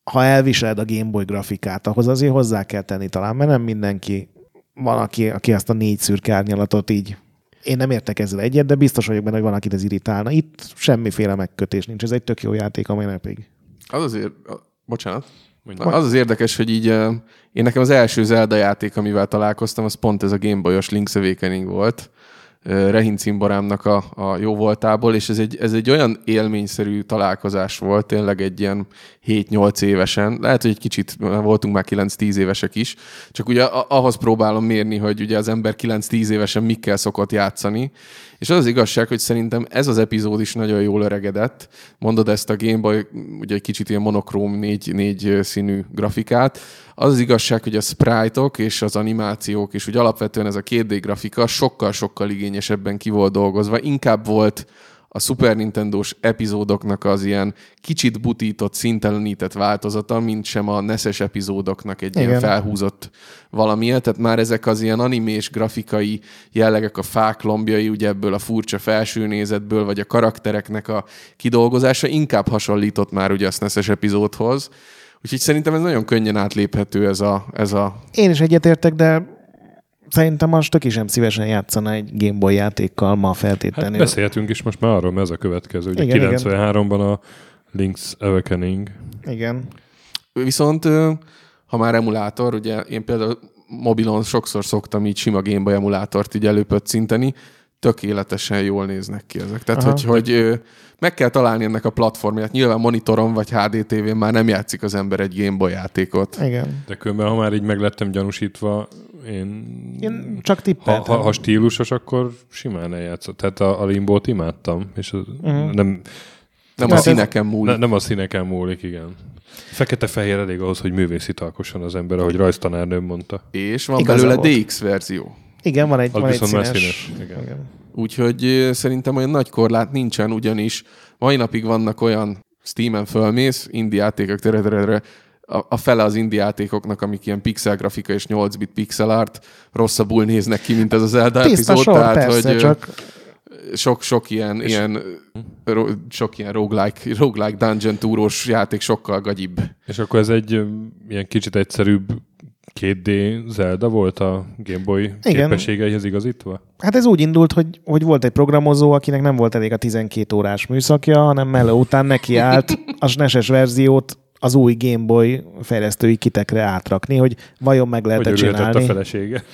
ha elviseled a Gameboy grafikát, ahhoz azért hozzá kell tenni talán, mert nem mindenki van, aki, aki azt a négy szürke árnyalatot így én nem értek ezzel egyet, de biztos vagyok benne, hogy van, akit ez irritálna. Itt semmiféle megkötés nincs, ez egy tök jó játék a mai napig. Az azért, bocsánat, az az érdekes, hogy így én nekem az első Zelda játék, amivel találkoztam, az pont ez a Gameboy-os Link's Awakening volt, Rehin cimborámnak a, a jó voltából, és ez egy, ez egy olyan élményszerű találkozás volt, tényleg egy ilyen 7-8 évesen, lehet, hogy egy kicsit voltunk már 9-10 évesek is, csak ugye ahhoz próbálom mérni, hogy ugye az ember 9-10 évesen mikkel szokott játszani, és az az igazság, hogy szerintem ez az epizód is nagyon jól öregedett. Mondod ezt a Game Boy, ugye egy kicsit ilyen monokróm négy, négy színű grafikát. Az az igazság, hogy a sprite-ok és az animációk, és úgy alapvetően ez a 2D grafika sokkal-sokkal igényesebben ki volt dolgozva. Inkább volt a Super Nintendo-s epizódoknak az ilyen kicsit butított, szintelenített változata, mint sem a NES-es epizódoknak egy Igen. ilyen felhúzott valamilyen. Tehát már ezek az ilyen animés, grafikai jellegek, a fák lombjai, ugye ebből a furcsa felsőnézetből, vagy a karaktereknek a kidolgozása inkább hasonlított már ugye a SNES-es epizódhoz. Úgyhogy szerintem ez nagyon könnyen átléphető ez a... Ez a... Én is egyetértek, de szerintem most tök is sem szívesen játszana egy Game Boy játékkal ma feltétlenül. Hát beszélhetünk is most már arról, mert ez a következő. Ugye igen, 93-ban a Link's Awakening. Igen. Viszont ha már emulátor, ugye én például mobilon sokszor szoktam így sima Game Boy emulátort így előpöccinteni, tökéletesen jól néznek ki ezek. Tehát, Aha. hogy, hogy meg kell találni ennek a platformját. Nyilván monitoron vagy HDTV-n már nem játszik az ember egy Game Boy játékot. Igen. De különben, ha már így meglettem gyanúsítva, én... Én csak tippeltem. Ha, ha, ha stílusos, akkor simán eljátszott. Tehát a, a Limbót imádtam, és az uh-huh. nem... Nem a színeken múlik. Ne, nem a színeken múlik, igen. Fekete-fehér elég ahhoz, hogy művészi talkosson az ember, ahogy rajztanárnőm mondta. És van Igaza belőle volt. DX verzió. Igen, van egy, van egy színes. színes. Igen. igen. Úgyhogy szerintem olyan nagy korlát nincsen, ugyanis mai napig vannak olyan Steam-en fölmész, indie játékok, a, a fele az indie játékoknak, amik ilyen pixel grafika és 8 bit pixel art, rosszabbul néznek ki, mint ez az Zelda Tiszta epizód. Sor, tehát, persze, hogy csak... sok, sok ilyen, ilyen ro, sok ilyen roguelike, roguelike dungeon túrós játék sokkal gagyibb. És akkor ez egy ilyen kicsit egyszerűbb 2D Zelda volt a Game Boy Igen. képességeihez igazítva? Hát ez úgy indult, hogy, hogy volt egy programozó, akinek nem volt elég a 12 órás műszakja, hanem mellé után neki állt a SNES-es verziót az új Game Boy fejlesztői kitekre átrakni, hogy vajon meg lehet-e hogy csinálni. a felesége.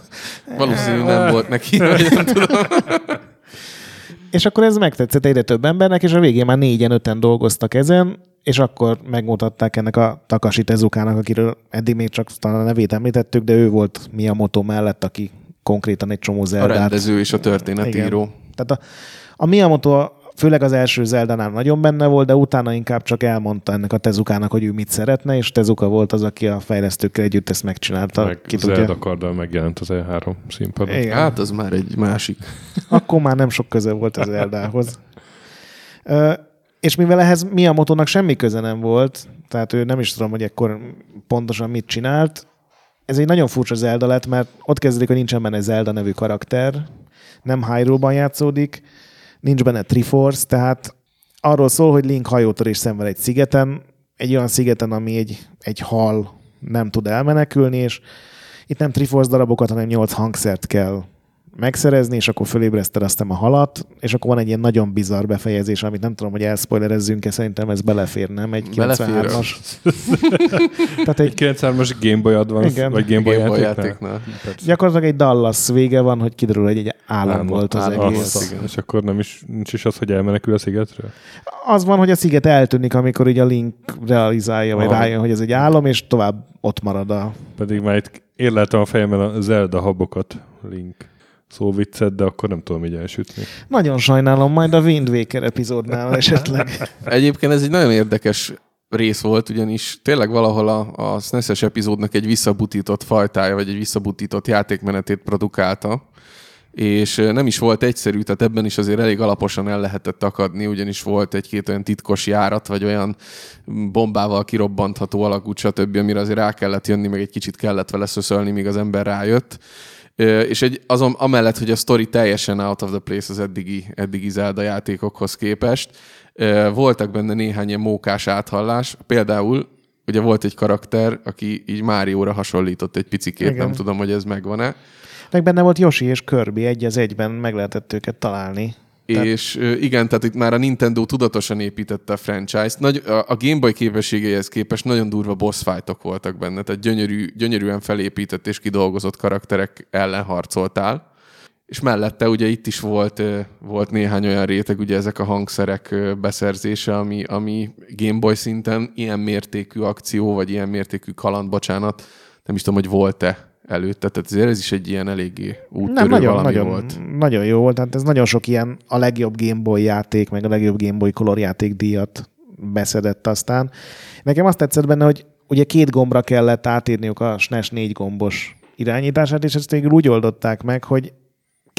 Valószínűleg nem volt neki, vagy nem tudom. És akkor ez megtetszett egyre több embernek, és a végén már négyen, öten dolgoztak ezen, és akkor megmutatták ennek a Takashi Tezukának, akiről eddig még csak talán a nevét említettük, de ő volt mi a motto mellett, aki konkrétan egy csomó Zeldát. A rendező és a történetíró. Igen. Tehát a, a Miyamoto főleg az első Zeldánál nagyon benne volt, de utána inkább csak elmondta ennek a Tezukának, hogy ő mit szeretne, és Tezuka volt az, aki a fejlesztőkkel együtt ezt megcsinálta. Meg Ki Zelda karddal megjelent az E3 színpadon. Igen. Hát az már egy másik. Akkor már nem sok köze volt az Zeldához. És mivel ehhez Miyamoto-nak semmi köze nem volt, tehát ő nem is tudom, hogy ekkor pontosan mit csinált, ez egy nagyon furcsa Zelda lett, mert ott kezdődik, hogy nincsen benne Zelda nevű karakter, nem Hyrule-ban játszódik, nincs benne Triforce, tehát arról szól, hogy Link hajótörés szenved egy szigeten, egy olyan szigeten, ami egy, egy hal nem tud elmenekülni, és itt nem Triforce darabokat, hanem nyolc hangszert kell megszerezni, és akkor fölébreszted aztán a halat, és akkor van egy ilyen nagyon bizarr befejezés, amit nem tudom, hogy elspoilerezzünk-e, szerintem ez belefér, nem? Egy 93-as. Tehát egy 93-as Gameboy Advance, Igen. vagy Gameboy, Gameboy játéknál. Gyakorlatilag egy Dallas vége van, hogy kiderül, hogy egy állam, állam volt az állam egész. Az, igen. És akkor nem is, nincs is az, hogy elmenekül a szigetről? Az van, hogy a sziget eltűnik, amikor így a Link realizálja, vagy rájön, hogy ez egy álom, és tovább ott marad a... Pedig már itt érleltem a fejemben a Zelda habokat, Link viccet, de akkor nem tudom így elsütni. Nagyon sajnálom, majd a Wind Waker epizódnál esetleg. Egyébként ez egy nagyon érdekes rész volt, ugyanis tényleg valahol a, a SNES-es epizódnak egy visszabutított fajtája, vagy egy visszabutított játékmenetét produkálta, és nem is volt egyszerű, tehát ebben is azért elég alaposan el lehetett akadni, ugyanis volt egy-két olyan titkos járat, vagy olyan bombával kirobbantható alakút, stb., amire azért rá kellett jönni, meg egy kicsit kellett vele szöszölni, míg az ember rájött és egy, azon, amellett, hogy a story teljesen out of the place az eddigi, eddigi Zelda játékokhoz képest, voltak benne néhány ilyen mókás áthallás. Például ugye volt egy karakter, aki így Márióra hasonlított egy picikét, Igen. nem tudom, hogy ez megvan-e. Meg benne volt Yoshi és Kirby egy az egyben, meg lehetett őket találni. És tehát... igen, tehát itt már a Nintendo tudatosan építette a franchise-t. Nagy, a Game Boy képességeihez képest nagyon durva boss fightok voltak benne, tehát gyönyörű, gyönyörűen felépített és kidolgozott karakterek ellen harcoltál. És mellette ugye itt is volt, volt néhány olyan réteg, ugye ezek a hangszerek beszerzése, ami, ami Game Boy szinten ilyen mértékű akció, vagy ilyen mértékű kaland, bocsánat, nem is tudom, hogy volt-e előtte, tehát ezért ez is egy ilyen eléggé úttörő Nem, nagyon, valami nagyon, volt. Nagyon jó volt, tehát ez nagyon sok ilyen a legjobb Game Boy játék, meg a legjobb Game Boy Color játék díjat beszedett aztán. Nekem azt tetszett benne, hogy ugye két gombra kellett átírniuk a SNES négy gombos irányítását, és ezt végül úgy oldották meg, hogy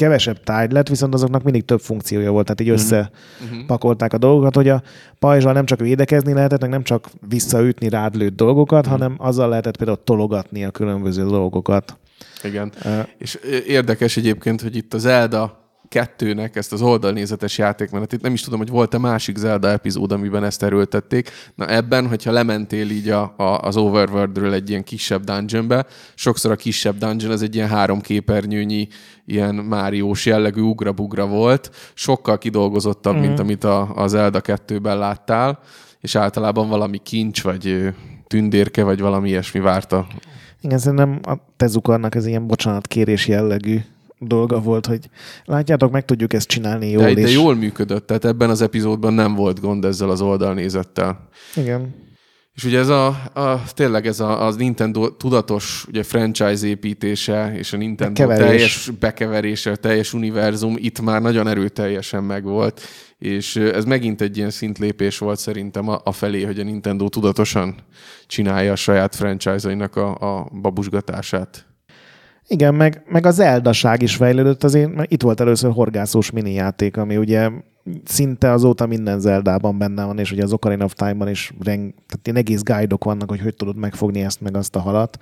kevesebb tárgy lett, viszont azoknak mindig több funkciója volt, tehát így összepakolták a dolgokat, hogy a pajzsal nem csak védekezni lehetett, meg nem csak visszaütni rád lőtt dolgokat, hanem azzal lehetett például tologatni a különböző dolgokat. Igen. Ö, És érdekes egyébként, hogy itt az Zelda kettőnek ezt az oldalnézetes játékmenetet, nem is tudom, hogy volt-e másik Zelda epizód, amiben ezt erőltették. Na ebben, hogyha lementél így a, a, az Overworldről egy ilyen kisebb dungeonbe, sokszor a kisebb dungeon az egy ilyen három képernyőnyi, ilyen Máriós jellegű ugra-bugra volt, sokkal kidolgozottabb, mm-hmm. mint amit a, a Zelda 2-ben láttál, és általában valami kincs, vagy tündérke, vagy valami ilyesmi várta. Igen, szerintem a Tezukarnak ez ilyen bocsánatkérés jellegű dolga volt, hogy látjátok, meg tudjuk ezt csinálni jól. De, de és... jól működött, tehát ebben az epizódban nem volt gond ezzel az oldalnézettel. Igen. És ugye ez a, a tényleg ez a, az Nintendo tudatos ugye franchise építése és a Nintendo Bekeverés. teljes bekeverése, teljes univerzum itt már nagyon erőteljesen megvolt, és ez megint egy ilyen szintlépés volt szerintem a, a felé, hogy a Nintendo tudatosan csinálja a saját franchise-ainak a, a babusgatását. Igen, meg, meg az Zeldaság is fejlődött, azért mert itt volt először horgászós mini játék, ami ugye szinte azóta minden Zeldában benne van, és ugye az Ocarina of Time-ban is reng, tehát ilyen egész guide-ok vannak, hogy hogy tudod megfogni ezt meg azt a halat.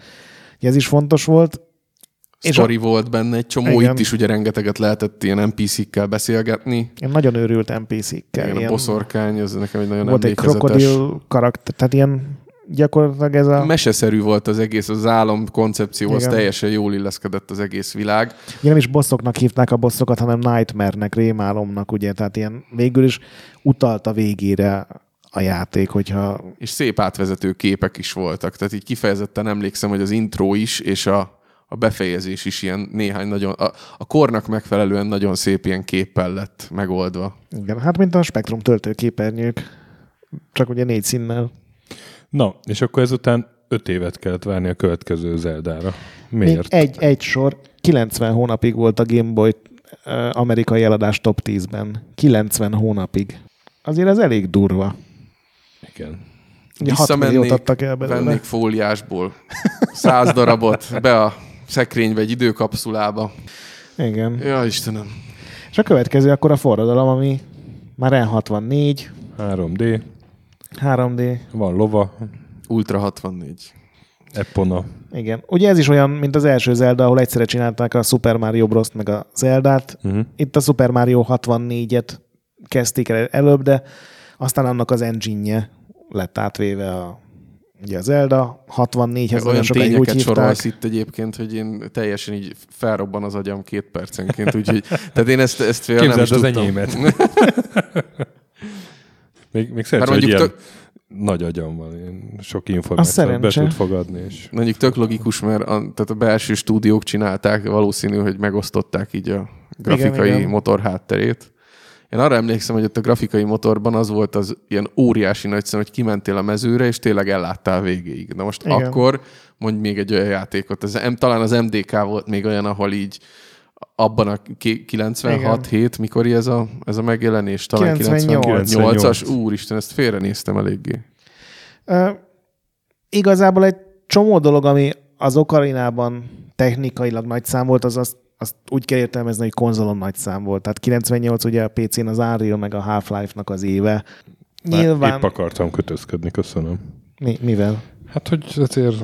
Ugye ez is fontos volt. És Story volt benne egy csomó, Igen. itt is ugye rengeteget lehetett ilyen NPC-kkel beszélgetni. Ilyen nagyon őrült NPC-kkel. Igen, a ilyen, boszorkány, ez nekem egy nagyon volt egy krokodil karakter, tehát ilyen gyakorlatilag ez a... Meseszerű volt az egész, az álom koncepcióhoz Igen. teljesen jól illeszkedett az egész világ. Ugye nem is bosszoknak hívták a bosszokat, hanem Nightmare-nek, rémálomnak, ugye, tehát ilyen végül is utalt a végére a játék, hogyha És szép átvezető képek is voltak. Tehát így kifejezetten emlékszem, hogy az intro is, és a, a befejezés is ilyen néhány nagyon, a, a kornak megfelelően nagyon szép ilyen képpel lett megoldva. igen, hát mint a Spektrum töltőképernyők, csak ugye négy színnel. Na, és akkor ezután öt évet kellett várni a következő Zeldára. Még Miért? egy, egy sor, 90 hónapig volt a Game Boy amerikai eladás top 10-ben. 90 hónapig. Azért ez elég durva. Igen. Ugye 6 milliót adtak el belőle. vennék fóliásból száz darabot be a szekrénybe, egy időkapszulába. Igen. Ja, Istenem. És a következő akkor a forradalom, ami már N64, 3D, 3D, van lova, Ultra 64. Epona. Igen. Ugye ez is olyan, mint az első Zelda, ahol egyszerre csinálták a Super Mario Bros-t meg a Zeldát. Uh-huh. Itt a Super Mario 64-et kezdték el előbb, de aztán annak az engine lett átvéve a, ugye a Zelda 64-hez nagyon Olyan sokáig úgy tényeket hívták. sorolsz itt egyébként, hogy én teljesen így felrobban az agyam két percenként, úgyhogy tehát én ezt, ezt fél nem is Képzeld az tudtam. enyémet. még, még szerencsé, hogy ilyen tök- nagy agyam van, én sok információt be tud fogadni. És... Mondjuk tök logikus, mert a, tehát a belső stúdiók csinálták, valószínű, hogy megosztották így a grafikai Igen, igen. motor hátterét. Én arra emlékszem, hogy ott a grafikai motorban az volt az ilyen óriási nagy szem, hogy kimentél a mezőre, és tényleg elláttál végéig. Na most Igen. akkor mondj még egy olyan játékot. Ez, talán az MDK volt még olyan, ahol így abban a ki- 96-7, mikor ez a, ez a megjelenés? Talán 98. 98-as? Úristen, ezt félrenéztem eléggé. Ö, igazából egy csomó dolog, ami az Ocarinában technikailag nagy szám volt, az azt, azt úgy kell értelmezni, hogy konzolon nagy szám volt. Tehát 98 ugye a PC-n az Unreal meg a Half-Life-nak az éve. Már Nyilván... Épp akartam kötözködni, köszönöm. Mi, mivel? Hát, hogy azért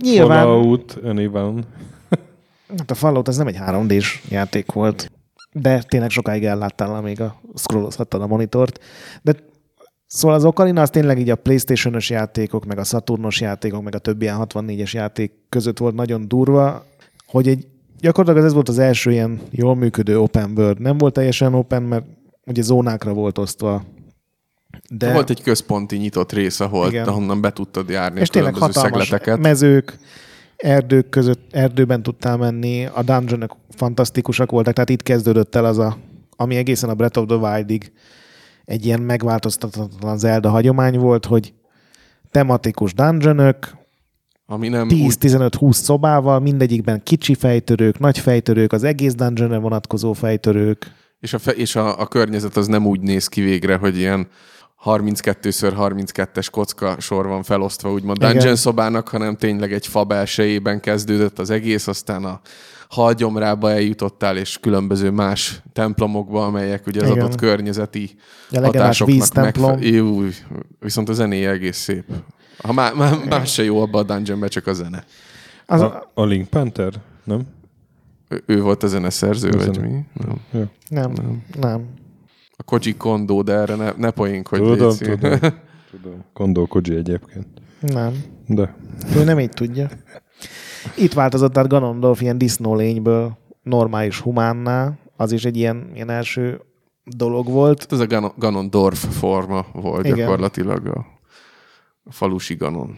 Nyilván... Fallout, Anyone. Hát a Fallout az nem egy 3D-s játék volt, de tényleg sokáig elláttál, amíg a scrollozhattad a monitort. De szóval az Ocarina az tényleg így a Playstation-ös játékok, meg a Saturnos játékok, meg a többi ilyen 64-es játék között volt nagyon durva, hogy egy gyakorlatilag ez volt az első ilyen jól működő open world. Nem volt teljesen open, mert ugye zónákra volt osztva. De volt egy központi nyitott rész, ahol, Igen. ahonnan be tudtad járni és a tényleg különböző hatalmas szegleteket. mezők, erdők között, erdőben tudtál menni, a dungeonok fantasztikusak voltak, tehát itt kezdődött el az a, ami egészen a Breath of the Wild-ig egy ilyen megváltoztatatlan Zelda hagyomány volt, hogy tematikus dungeonök, Ami nem úgy, 10-15-20 szobával, mindegyikben kicsi fejtörők, nagy fejtörők, az egész dungeonre vonatkozó fejtörők. és, a, fe, és a, a környezet az nem úgy néz ki végre, hogy ilyen 32x32-es kocka sor van felosztva, úgymond Igen. dungeon szobának, hanem tényleg egy fa belsejében kezdődött az egész, aztán a halgyomrába eljutottál, és különböző más templomokba, amelyek ugye az Igen. adott környezeti legendás hatásoknak víztemplom. megfe- Jó, viszont a zenéje egész szép. Ha má, má, más se jó abban a dungeonben, csak a zene. Az, A, a Link Panther? Nem? Ő, ő volt a zeneszerző, A vagy zene. mi? Nem. Ja. nem, nem. A Koji Kondo, de erre ne, ne poénkodj. Tudom, tudom. Tudom. Kondo Koji egyébként. Nem. De Ő nem így tudja. Itt változott át Ganondorf ilyen disznólényből normális humánná. Az is egy ilyen, ilyen első dolog volt. Ez a Ganon- Ganondorf forma volt Igen. gyakorlatilag a, a falusi Ganon.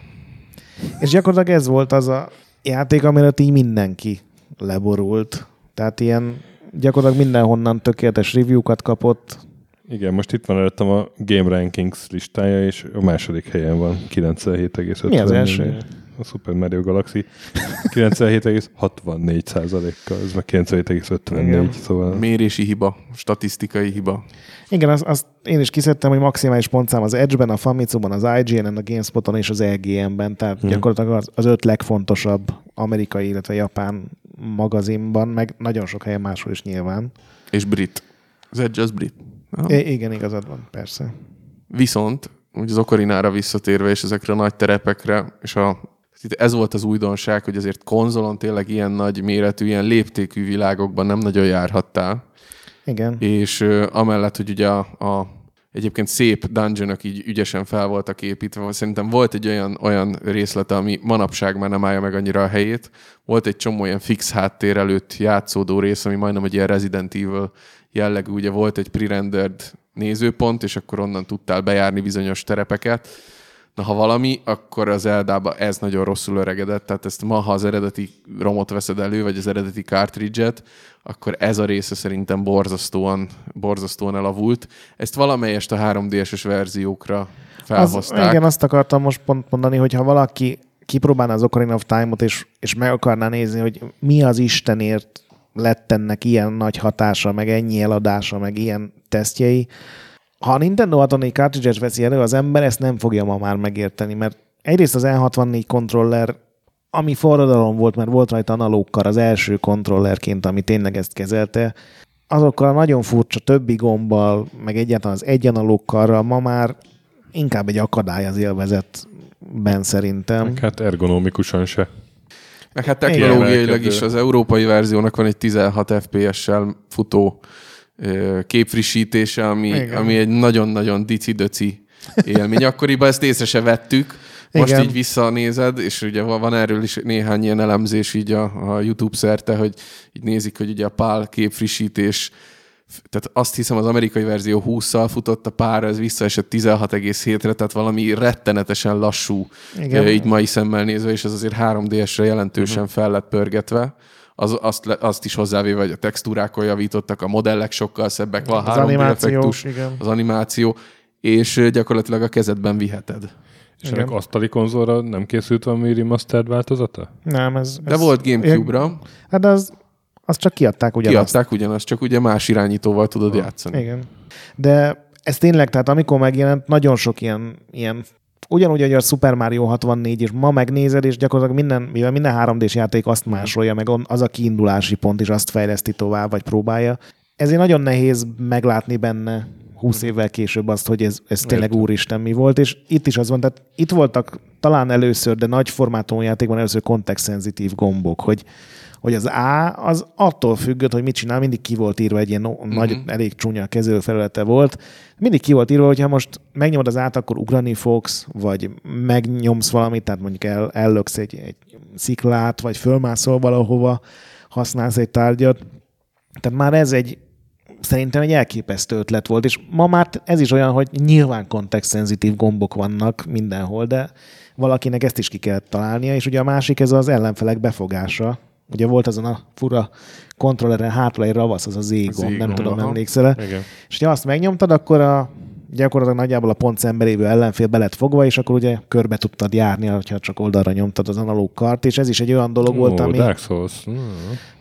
És gyakorlatilag ez volt az a játék, amire így mindenki leborult. Tehát ilyen gyakorlatilag mindenhonnan tökéletes review-kat kapott. Igen, most itt van előttem a Game Rankings listája, és a második helyen van 97,5. Mi az első? A Super Mario Galaxy 97,64 százalékkal, ez meg 97,54, Igen. szóval Mérési hiba, statisztikai hiba. Igen, azt, azt én is kiszedtem, hogy maximális pontszám az Edge-ben, a Famitsu-ban, az IGN-en, a GameSpot-on és az EGM-ben, tehát Hmm. gyakorlatilag az, az öt legfontosabb amerikai, illetve japán magazinban, meg nagyon sok helyen máshol is nyilván. És brit. Az Edge az brit. I- igen, igazad van, persze. Viszont, úgy az Okarinára visszatérve, és ezekre a nagy terepekre, és a, itt ez volt az újdonság, hogy azért konzolon tényleg ilyen nagy méretű, ilyen léptékű világokban nem nagyon járhattál. Igen. És ö, amellett, hogy ugye a, a egyébként szép dungeonok így ügyesen fel voltak építve, szerintem volt egy olyan, olyan részlete, ami manapság már nem állja meg annyira a helyét. Volt egy csomó ilyen fix háttér előtt játszódó rész, ami majdnem egy ilyen Resident Evil jellegű, ugye volt egy pre-rendered nézőpont, és akkor onnan tudtál bejárni bizonyos terepeket. Na, ha valami, akkor az Eldába ez nagyon rosszul öregedett, tehát ezt ma, ha az eredeti romot veszed elő, vagy az eredeti cartridge-et, akkor ez a része szerintem borzasztóan, borzasztóan elavult. Ezt valamelyest a 3DS-es verziókra Az, felhozták. igen, azt akartam most pont mondani, hogy ha valaki kipróbálná az Ocarina of Time-ot, és, és meg akarná nézni, hogy mi az Istenért lett ennek ilyen nagy hatása, meg ennyi eladása, meg ilyen tesztjei. Ha a Nintendo 64 cartridge veszi elő, az ember ezt nem fogja ma már megérteni, mert egyrészt az N64 kontroller, ami forradalom volt, mert volt rajta analókkal az első kontrollerként, ami tényleg ezt kezelte, azokkal a nagyon furcsa többi gombbal, meg egyáltalán az egy analókkal, ma már inkább egy akadály az élvezetben szerintem. hát ergonomikusan se. Meg hát technológiailag is az európai verziónak van egy 16 FPS-sel futó képfrissítése, ami, Igen. ami egy nagyon-nagyon dici-döci élmény. Akkoriban ezt észre se vettük, most Igen. így visszanézed, és ugye van van erről is néhány ilyen elemzés így a, a YouTube szerte, hogy így nézik, hogy ugye a PAL képfrissítés tehát azt hiszem az amerikai verzió 20-szal futott a pár, ez visszaesett 16,7-re, tehát valami rettenetesen lassú, Igen. így mai szemmel nézve, és ez azért 3DS-re jelentősen Mhm. fel lett pörgetve. Az, azt, le- azt is hozzávéve, hogy a textúrákon javítottak, a modellek sokkal szebbek, van Az 3D animáció, effektus, igen. az animáció, és gyakorlatilag a kezedben viheted. És Igen. ennek asztali konzolra nem készült valami remastered változata? Nem, ez... De ez volt Gamecube-ra, Hát az, az csak kiadták ugyanazt. kiadták ugyanazt, csak ugye más irányítóval tudod játszani. Igen. De ez tényleg, tehát amikor megjelent, nagyon sok ilyen, ilyen ugyanúgy, hogy a Super Mario 64, és ma megnézed, és gyakorlatilag minden, mivel minden 3D-s játék azt másolja, meg az a kiindulási pont, és azt fejleszti tovább, vagy próbálja. Ezért nagyon nehéz meglátni benne 20 évvel később azt, hogy ez, ez tényleg úristen mi volt, és itt is az van, tehát itt voltak talán először, de nagy formátumú játékban először kontextszenzitív gombok, hogy hogy az A az attól függött, hogy mit csinál, mindig ki volt írva egy ilyen no- nagy, elég csúnya kezelőfelülete volt. Mindig ki volt írva, hogy ha most megnyomod az át, akkor ugrani fogsz, vagy megnyomsz valamit, tehát mondjuk el, ellöksz egy, egy sziklát, vagy fölmászol valahova, használsz egy tárgyat. Tehát már ez egy szerintem egy elképesztő ötlet volt, és ma már ez is olyan, hogy nyilván kontextszenzitív gombok vannak mindenhol, de valakinek ezt is ki kell találnia, és ugye a másik ez az ellenfelek befogása. Ugye volt azon a fura kontrolleren hátul egy ravasz, az az égom, nem Z-gomb, tudom, aha. emlékszel Igen. És ha azt megnyomtad, akkor a gyakorlatilag nagyjából a pont szembelévő ellenfél be lett fogva, és akkor ugye körbe tudtad járni, ha csak oldalra nyomtad az analóg kart, és ez is egy olyan dolog volt, Ó, ami, Dark Souls. Mm.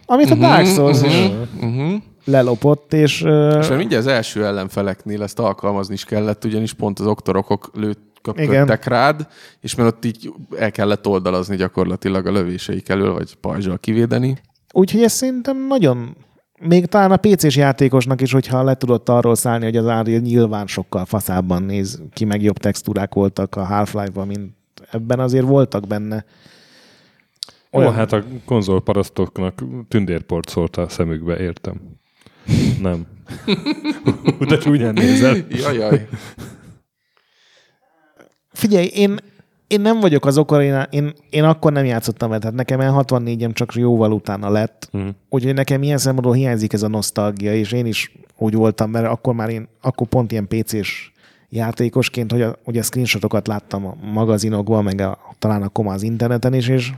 amit a Dark Souls is. Uh-huh. lelopott, és... És mert mindjárt az első ellenfeleknél ezt alkalmazni is kellett, ugyanis pont az oktorokok lőtt köpködtek rád, és mert ott így el kellett oldalazni gyakorlatilag a lövéseik elől, vagy pajzsal kivédeni. Úgyhogy ez szerintem nagyon még talán a PC-s játékosnak is, hogyha le tudott arról szállni, hogy az Unreal nyilván sokkal faszábban néz ki, meg jobb textúrák voltak a Half-Life-ban, mint ebben azért voltak benne. Olyan, hát a konzolparasztoknak tündérport szólt a szemükbe, értem. Nem. De csúnyán nézel. Jajaj. Figyelj, én, én nem vagyok az Ocarina, én, én akkor nem játszottam vele, tehát nekem el 64-em csak jóval utána lett, uh-huh. úgyhogy nekem ilyen szempontból hiányzik ez a nosztalgia, és én is úgy voltam, mert akkor már én, akkor pont ilyen PC-s játékosként, hogy a, hogy a screenshotokat láttam a magazinokban, meg a, talán akkor már az interneten is, és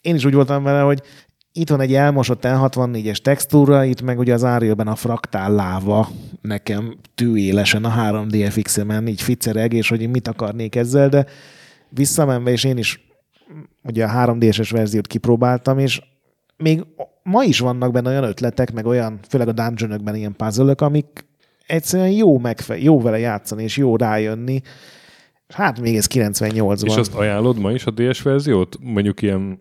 én is úgy voltam vele, hogy itt van egy elmosott N64-es textúra, itt meg ugye az Unreal-ben a fraktál láva nekem tűélesen a 3DFX-emen így ficereg, és hogy én mit akarnék ezzel, de visszamenve, és én is ugye a 3D-es verziót kipróbáltam, és még ma is vannak benne olyan ötletek, meg olyan, főleg a dungeonökben ilyen puzzle amik egyszerűen jó, megfe- jó vele játszani, és jó rájönni. Hát még ez 98-ban. És azt ajánlod ma is a DS verziót? Mondjuk ilyen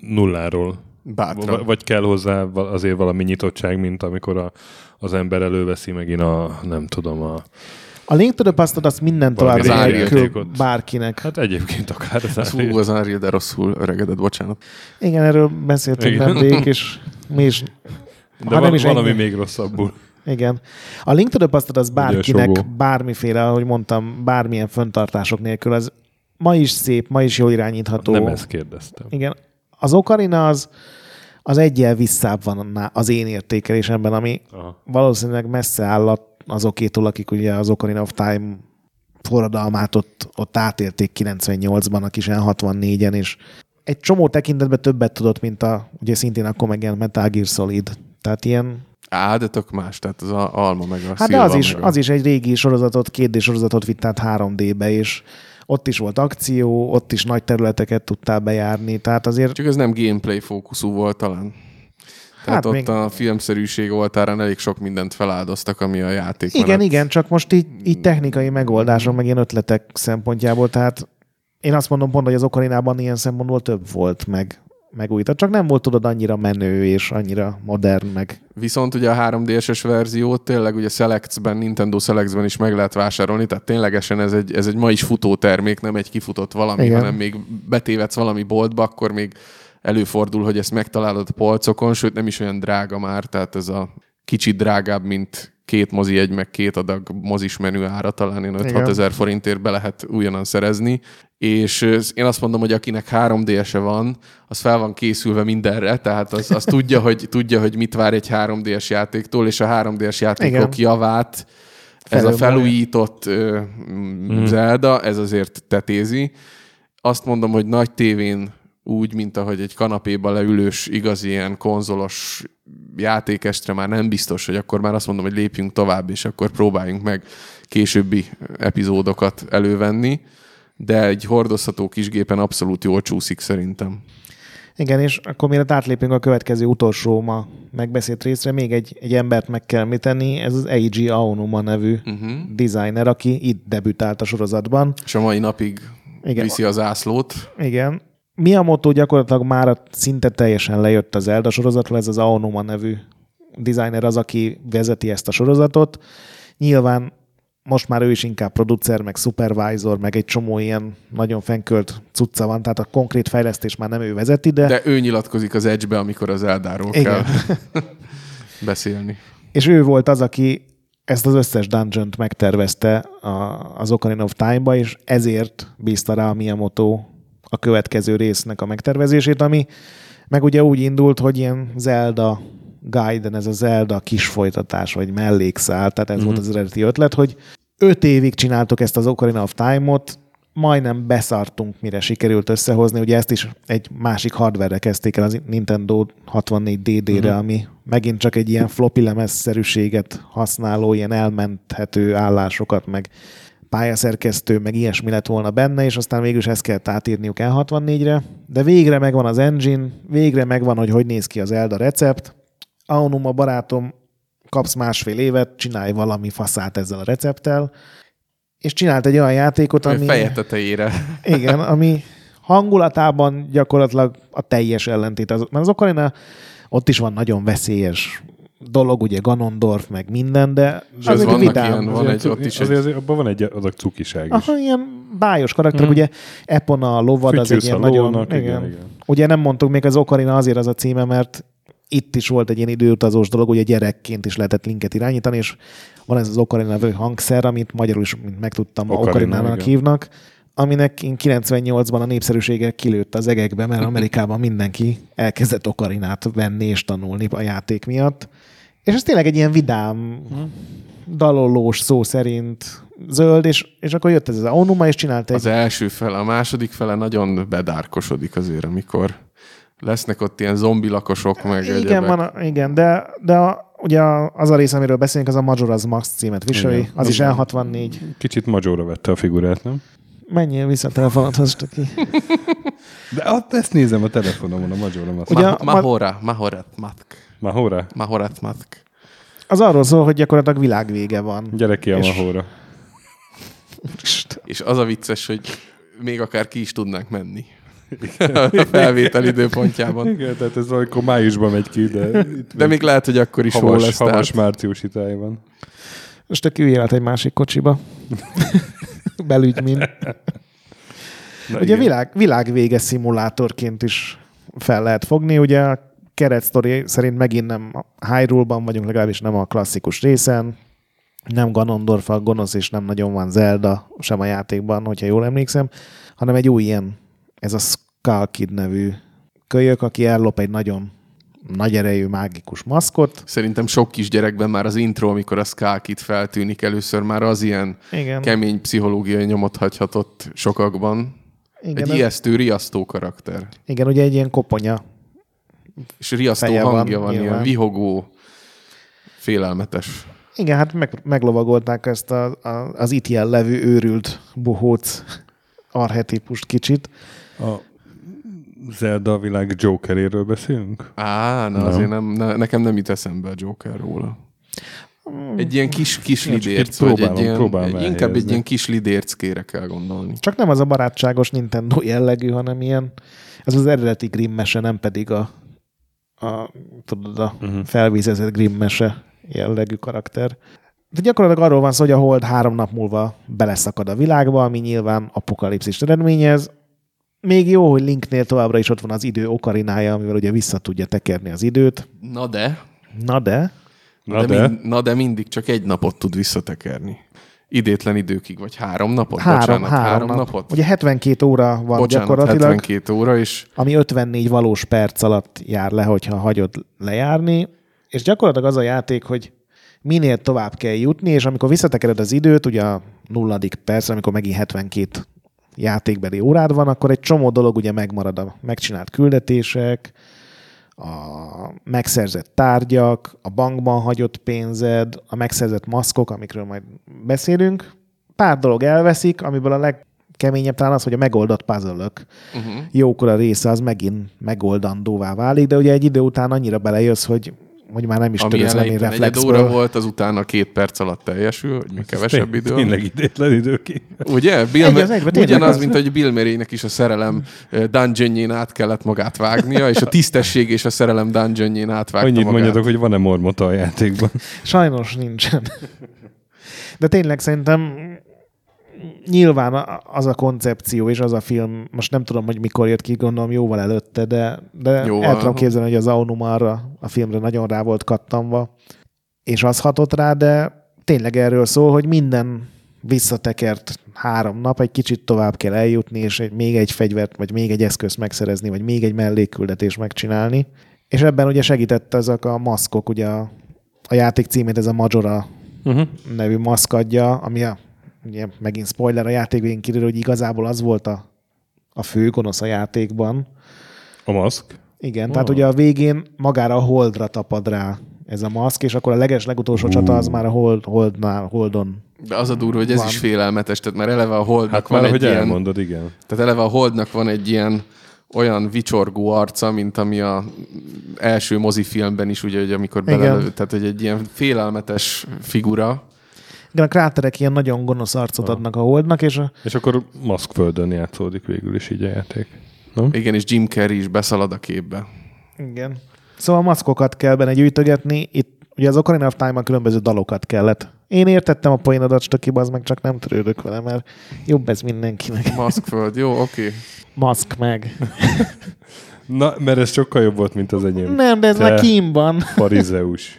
nulláról? Bátran. Vagy kell hozzá azért valami nyitottság, mint amikor a, az ember előveszi megint a, nem tudom, a... A Link to the Past-ot azt minden nélkül bárkinek. Hát egyébként akár az Az Unreal. az Unreal, de rosszul öregedett, bocsánat. Igen, erről beszéltünk nemrég, és mi is... De ha nem is valami ennyi. még rosszabbul. Igen. A Link to the Past-ot az bárkinek, bármiféle, ahogy mondtam, bármilyen föntartások nélkül, az ma is szép, ma is jól irányítható. Nem ezt kérdeztem. Igen. Az Ocarina az, az egyel visszább van az én értékelésemben, ami Aha. valószínűleg messze áll azokétól, akik ugye az Ocarina of Time forradalmát ott, ott átérték 98-ban, a kis 64-en, és egy csomó tekintetben többet tudott, mint a, ugye szintén akkor megjelent Metal Gear Solid. Tehát ilyen Á, de tök más, tehát az a Alma meg a Hát de az is, a... az is egy régi sorozatot, 2D sorozatot vitt át 3D-be, és ott is volt akció, ott is nagy területeket tudtál bejárni, tehát azért... Csak ez nem gameplay fókuszú volt talán. Tehát hát ott még... a filmszerűség oltárán elég sok mindent feláldoztak, ami a játék. Igen, menet. igen, csak most így, így technikai megoldáson, meg ilyen ötletek szempontjából, tehát én azt mondom pont, hogy az Okarinában ilyen szempontból több volt, meg megújított, csak nem volt tudod annyira menő és annyira modern meg. Viszont ugye a 3DS-es verziót tényleg ugye Selects-ben, Nintendo Selects-ben is meg lehet vásárolni, tehát ténylegesen ez egy, ez egy ma is futó termék, nem egy kifutott valami, Igen. hanem még betévedsz valami boltba, akkor még előfordul, hogy ezt megtalálod a polcokon, sőt nem is olyan drága már, tehát ez a kicsit drágább, mint két mozi egy, meg két adag mozis menü ára, talán én 5-6 ezer forintért be lehet újonnan szerezni, és én azt mondom, hogy akinek 3D-se van, az fel van készülve mindenre, tehát az, az tudja, hogy, tudja, hogy mit vár egy 3D-es játéktól, és a 3D-es játékok Igen. javát ez a felújított mm. Zelda, ez azért tetézi. Azt mondom, hogy nagy tévén úgy, mint ahogy egy kanapéba leülős, igazi ilyen konzolos játékestre már nem biztos, hogy akkor már azt mondom, hogy lépjünk tovább, és akkor próbáljunk meg későbbi epizódokat elővenni, de egy hordozható kisgépen abszolút jól csúszik szerintem. Igen, és akkor mielőtt átlépünk a következő utolsó ma megbeszélt részre, még egy, egy embert meg kell említeni, ez az Eiji Aonuma nevű uh-huh. designer, aki itt debütált a sorozatban. És a mai napig Igen. viszi az ászlót. Igen, Miyamoto gyakorlatilag már szinte teljesen lejött az Zelda sorozatról, ez az Aonuma nevű designer az, aki vezeti ezt a sorozatot. Nyilván most már ő is inkább producer, meg supervisor, meg egy csomó ilyen nagyon fenkölt cucca van, tehát a konkrét fejlesztés már nem ő vezeti, de... De ő nyilatkozik az Edge-be, amikor az Eldáról Igen. kell beszélni. És ő volt az, aki ezt az összes dungeon megtervezte az Ocarina of Time-ba, és ezért bízta rá a Miyamoto a következő résznek a megtervezését, ami meg ugye úgy indult, hogy ilyen Zelda Gaiden, ez a Zelda kis folytatás, vagy mellékszál, tehát ez mm-hmm. volt az eredeti ötlet, hogy öt évig csináltuk ezt az Ocarina of Time-ot, majdnem beszartunk, mire sikerült összehozni. Ugye ezt is egy másik hardware kezdték el, az Nintendo 64 DD-re, uh-huh. ami megint csak egy ilyen floppy lemezszerűséget használó, ilyen elmenthető állásokat, meg pályaszerkesztő, meg ilyesmi lett volna benne, és aztán végül ezt kellett átírniuk L64-re, de végre megvan az engine, végre megvan, hogy hogy néz ki az Elda recept. Aonuma barátom kapsz másfél évet, csinálj valami faszát ezzel a recepttel, és csinált egy olyan játékot, ami... Feje tetejére. Igen, ami hangulatában gyakorlatilag a teljes ellentét. Az, mert az Ocarina ott is van nagyon veszélyes dolog, ugye Ganondorf, meg minden, de És az egy vannak vidám. ilyen- Van Azért, egy- ott is azért, azért abban van egy adag cukiság is. Aha, ilyen bájos karakter, Hmm. ugye Epona, a lovad, az egy ilyen a nagyon... lónak, igen, igen. Ugye nem mondtuk még az Ocarina azért az a címe, mert itt is volt egy ilyen időutazós dolog, ugye gyerekként is lehetett linket irányítani, és van ez az Ocarina nevű hangszer, amit magyarul is, mint megtudtam, Ocarina, Ocarinának igen. hívnak, aminek én 98-ban a népszerűsége kilőtt az egekbe, mert Amerikában mindenki elkezdett Ocarinát venni és tanulni a játék miatt. És ez tényleg egy ilyen vidám, dalolós szó szerint zöld, és, és akkor jött ez az Onuma, és csinált egy... Az első fele, a második fele nagyon bedárkosodik azért, amikor lesznek ott ilyen zombi lakosok, meg Igen, egyebek. van, a, igen, de, de a, ugye az a rész, amiről beszélünk, az a Majora's Mask címet viseli, Igen. az is L64. Kicsit Majora vette a figurát, nem? Menjél vissza a telefonodhoz, ki. De ott ezt nézem a telefonomon, a Majora azt. Ugye- Ma- Mahora, Mahorat Matk. Mahora? Mahorat Matk. Az arról szól, hogy gyakorlatilag világvége van. Gyere ki a És- Mahóra. És az a vicces, hogy még akár ki is tudnánk menni. a felvétel időpontjában. Igen, tehát ez valamikor májusban megy ki, de itt De még lehet, hogy akkor is hol havas, lesz. havas Tehát. márciusi tájban. Most át egy másik kocsiba. Belügymin. Na, Ugye igen. világ, világvége szimulátorként is fel lehet fogni. Ugye a keretsztori szerint megint nem Hyrule-ban vagyunk, legalábbis nem a klasszikus részen. Nem Ganondorf a gonosz, és nem nagyon van Zelda sem a játékban, hogyha jól emlékszem, hanem egy új ilyen, ez a Skull Kid nevű kölyök, aki ellop egy nagyon nagy erejű mágikus maszkot. Szerintem sok kisgyerekben már az intro, amikor a Skalkit feltűnik először, már az ilyen Igen. kemény pszichológiai nyomot hagyhatott sokakban. Igen, Egy ez- ijesztő, riasztó karakter. Igen, ugye egy ilyen koponya. És riasztó hangja van, van nyilván. ilyen vihogó, félelmetes. Igen, hát meg, meglovagolták ezt a, a, az itt jellevő őrült bohóc arhetipust kicsit. A Zelda világ Jokeréről beszélünk? Á, na Nem. azért nem, ne, nekem nem jut eszembe a Joker róla. Egy ilyen kis, kis Ja, lidérc, vagy egy próbálom- ilyen, próbálom egy, inkább egy ilyen kis lidérckére kell gondolni. Csak nem az a barátságos Nintendo jellegű, hanem ilyen, ez az eredeti Grimm mese, nem pedig a, a tudod, a uh-huh. felvízezett Grimm mese jellegű karakter. De gyakorlatilag arról van szó, hogy a Hold három nap múlva beleszakad a világba, ami nyilván apokalipszist eredményez. Még jó, hogy Linknél továbbra is ott van az idő okarinája, amivel ugye vissza tudja tekerni az időt. Na de, Na de, Na de, de, Mind, na de mindig csak egy napot tud visszatekerni. Idétlen időkig, vagy három napot? három, Bocsánat, három, három nap. napot? Ugye 72 óra van Bocsánat, gyakorlatilag, 72 óra, és ami 54 valós perc alatt jár le, hogyha hagyod lejárni, és gyakorlatilag az a játék, hogy minél tovább kell jutni, és amikor visszatekered az időt, ugye a nulladik perc, amikor megint 72 játékbeli órád van, akkor egy csomó dolog ugye megmarad a megcsinált küldetések, a megszerzett tárgyak, a bankban hagyott pénzed, a megszerzett maszkok, amikről majd beszélünk. Pár dolog elveszik, amiből a legkeményebb talán az, hogy a megoldott puzzle uh-huh. jókora része az megint megoldandóvá válik, de ugye egy idő után annyira belejössz, hogy, hogy már nem is ami eleinte negyed óra reflexből. volt, az utána két perc alatt teljesül, vagy még kevesebb idő. Tényleg idétlen idő ki. Ugye? Bill, Egy az egybe, tényleg ugyanaz, az. mint hogy Bill Murraynek is a szerelem eh, dungeonjén át kellett magát vágnia, és a tisztesség és a szerelem dungeonjén átvágta Annyit magát. mondjatok, hogy van-e mormota a játékban. Sajnos nincsen. De tényleg szerintem nyilván az a koncepció és az a film, most nem tudom, hogy mikor jött ki, gondolom jóval előtte, de, de Jóval. el tudom képzelni, hogy az Aonuma arra a filmre nagyon rá volt kattanva, és az hatott rá, de tényleg erről szól, hogy minden visszatekert három nap, egy kicsit tovább kell eljutni, és még egy fegyvert, vagy még egy eszközt megszerezni, vagy még egy mellékküldetést megcsinálni. És ebben ugye segített ezek a maszkok, ugye a, a játék címét ez a Majora Uh-huh. nevű maszk adja, ami a, ugye megint spoiler a játék végén kiderül, hogy igazából az volt a, a fő gonosz a játékban. A maszk. Igen, Oh. tehát ugye a végén magára a holdra tapad rá ez a maszk, és akkor a leges legutolsó csata az már a hold, holdnál, holdon. De az a durva, hogy ez Van. is félelmetes, tehát már eleve a Holdnak Hát van már, egy ilyen... elmondod, igen. Tehát eleve a Holdnak van egy ilyen olyan vicsorgó arca, mint ami a első mozifilmben is, ugye, hogy amikor belelő, tehát hogy egy ilyen félelmetes figura. Igen, a kráterek ilyen nagyon gonosz arcot adnak a holdnak, és a... És akkor maszkföldön játszódik végül is így a játék. Nem? Igen, és Jim Carrey is beszalad a képbe. Igen. Szóval maszkokat kell benne gyűjtögetni. Itt ugye az Ocarina of Time-ban különböző dalokat kellett. Én értettem a poénodat, Stöki, az meg csak nem törődök vele, mert jobb ez mindenkinek. Maszkföld, jó, oké. Okay. Maszk meg. Na, mert ez sokkal jobb volt, mint az enyém. Nem, de ez Te már kínban. Farizeus.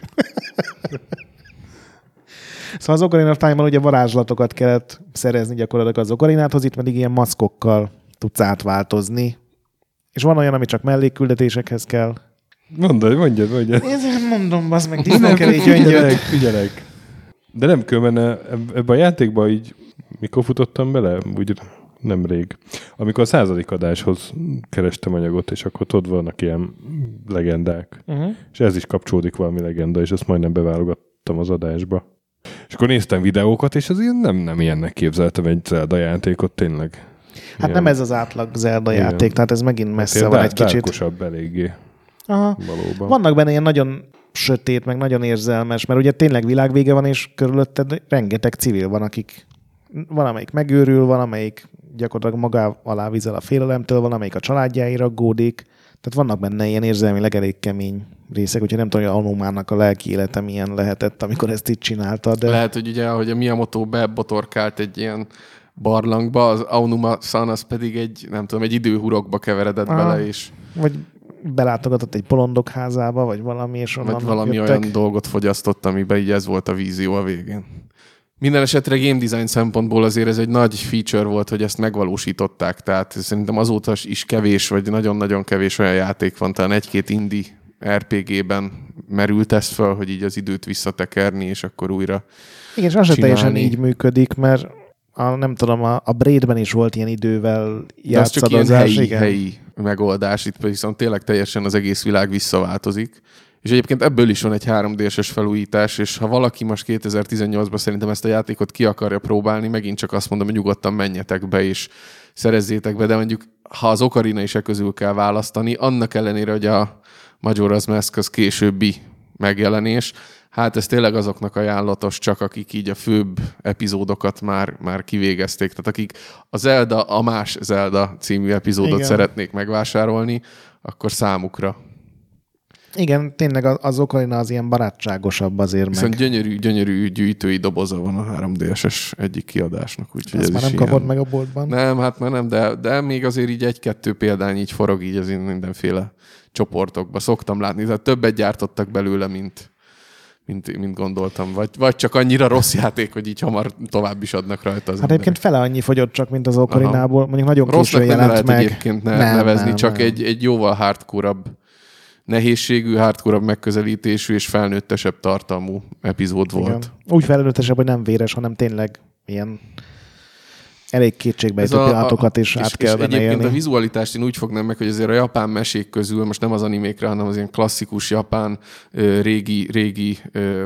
Szóval az Ocarina of Time-ban ugye varázslatokat kellett szerezni gyakorlatilag az Ocarináthoz, itt pedig ilyen maszkokkal tudsz átváltozni. És van olyan, ami csak mellékküldetésekhez kell. Mondod, mondjad, mondjad. Én mondom, az meg disznókeré gyöngyöt. figyelek, figyelek. De nem kellene ebbe a játékba így, mikor futottam bele, úgy nemrég. Amikor a századik adáshoz kerestem anyagot, és akkor tudod, vannak ilyen legendák. Uh-huh. És ez is kapcsolódik valami legenda, és ezt majdnem beválogattam az adásba. És akkor néztem videókat, és az ilyen nem, nem ilyennek képzeltem egy Zelda játékot, tényleg. Hát Ilyen- nem ez az átlag Zelda Igen. játék, tehát ez megint messze ilyen van egy kicsit. eléggé, Aha. valóban. Vannak benne ilyen nagyon sötét, meg nagyon érzelmes, mert ugye tényleg világvége van, és körülötted rengeteg civil van, akik valamelyik megőrül, valamelyik gyakorlatilag magá alá vizel a félelemtől, valamelyik a családjáira aggódik. Tehát vannak benne ilyen érzelmileg elég kemény részek, úgyhogy nem tudom, hogy a Anomának a lelki élete milyen lehetett, amikor ezt itt csinálta, de Lehet, hogy ugye, hogy a Miyamoto bebotorkált egy ilyen barlangba, az Aonuma San az pedig egy, nem tudom, egy időhurokba keveredett Aha. bele, és vagy belátogatott egy bolondok házába, vagy valami, és onnan vagy valami jöttek. olyan dolgot fogyasztott, amiben így ez volt a vízió a végén. Minden esetre game design szempontból azért ez egy nagy feature volt, hogy ezt megvalósították, tehát szerintem azóta is kevés, vagy nagyon-nagyon kevés olyan játék van, talán egy-két indie RPG-ben merült ez föl, hogy így az időt visszatekerni, és akkor újra Igen, és az se teljesen így működik, mert a, nem tudom, a, a Braidben is volt ilyen idővel De az csak ilyen játszadozás. helyi, igen. helyi megoldás, itt viszont tényleg teljesen az egész világ visszaváltozik. És egyébként ebből is van egy 3D-es felújítás, és ha valaki most 2018-ban szerintem ezt a játékot ki akarja próbálni, megint csak azt mondom, hogy nyugodtan menjetek be, és szerezzétek be, de mondjuk ha az Ocarina is e közül kell választani, annak ellenére, hogy a Majora's Mask az későbbi megjelenés, hát ez tényleg azoknak ajánlatos, csak akik így a főbb epizódokat már, már kivégezték. Tehát akik a Zelda, a más Zelda című epizódot Igen. Igen. szeretnék megvásárolni, akkor számukra. Igen, tényleg az, Ocarina az ilyen barátságosabb azért Viszont meg. gyönyörű, gyönyörű gyűjtői doboza van a 3DS-es egyik kiadásnak. Úgyhogy Ezt ez már nem ilyen. kapod meg a boltban. Nem, hát már nem, de, de még azért így egy-kettő példány így forog így az mindenféle csoportokba. Szoktam látni, tehát többet gyártottak belőle, mint, mint, mint gondoltam. Vagy, vagy csak annyira rossz játék, hogy így hamar tovább is adnak rajta az Hát egyébként fele annyi fogyott csak, mint az Ocarinából. Mondjuk nagyon Rossznak későn jelent meg. egyébként ne, nem, nevezni, nem, csak nem. Egy, egy jóval hardcore nehézségű, hardcore megközelítésű és felnőttesebb tartalmú epizód volt. Igen. Úgy felelőttesebb, hogy nem véres, hanem tényleg ilyen elég kétségbejtő pillanatokat is át kell és benne egyébként élni. a vizualitást én úgy fognám meg, hogy azért a japán mesék közül, most nem az animékre, hanem az ilyen klasszikus japán régi, régi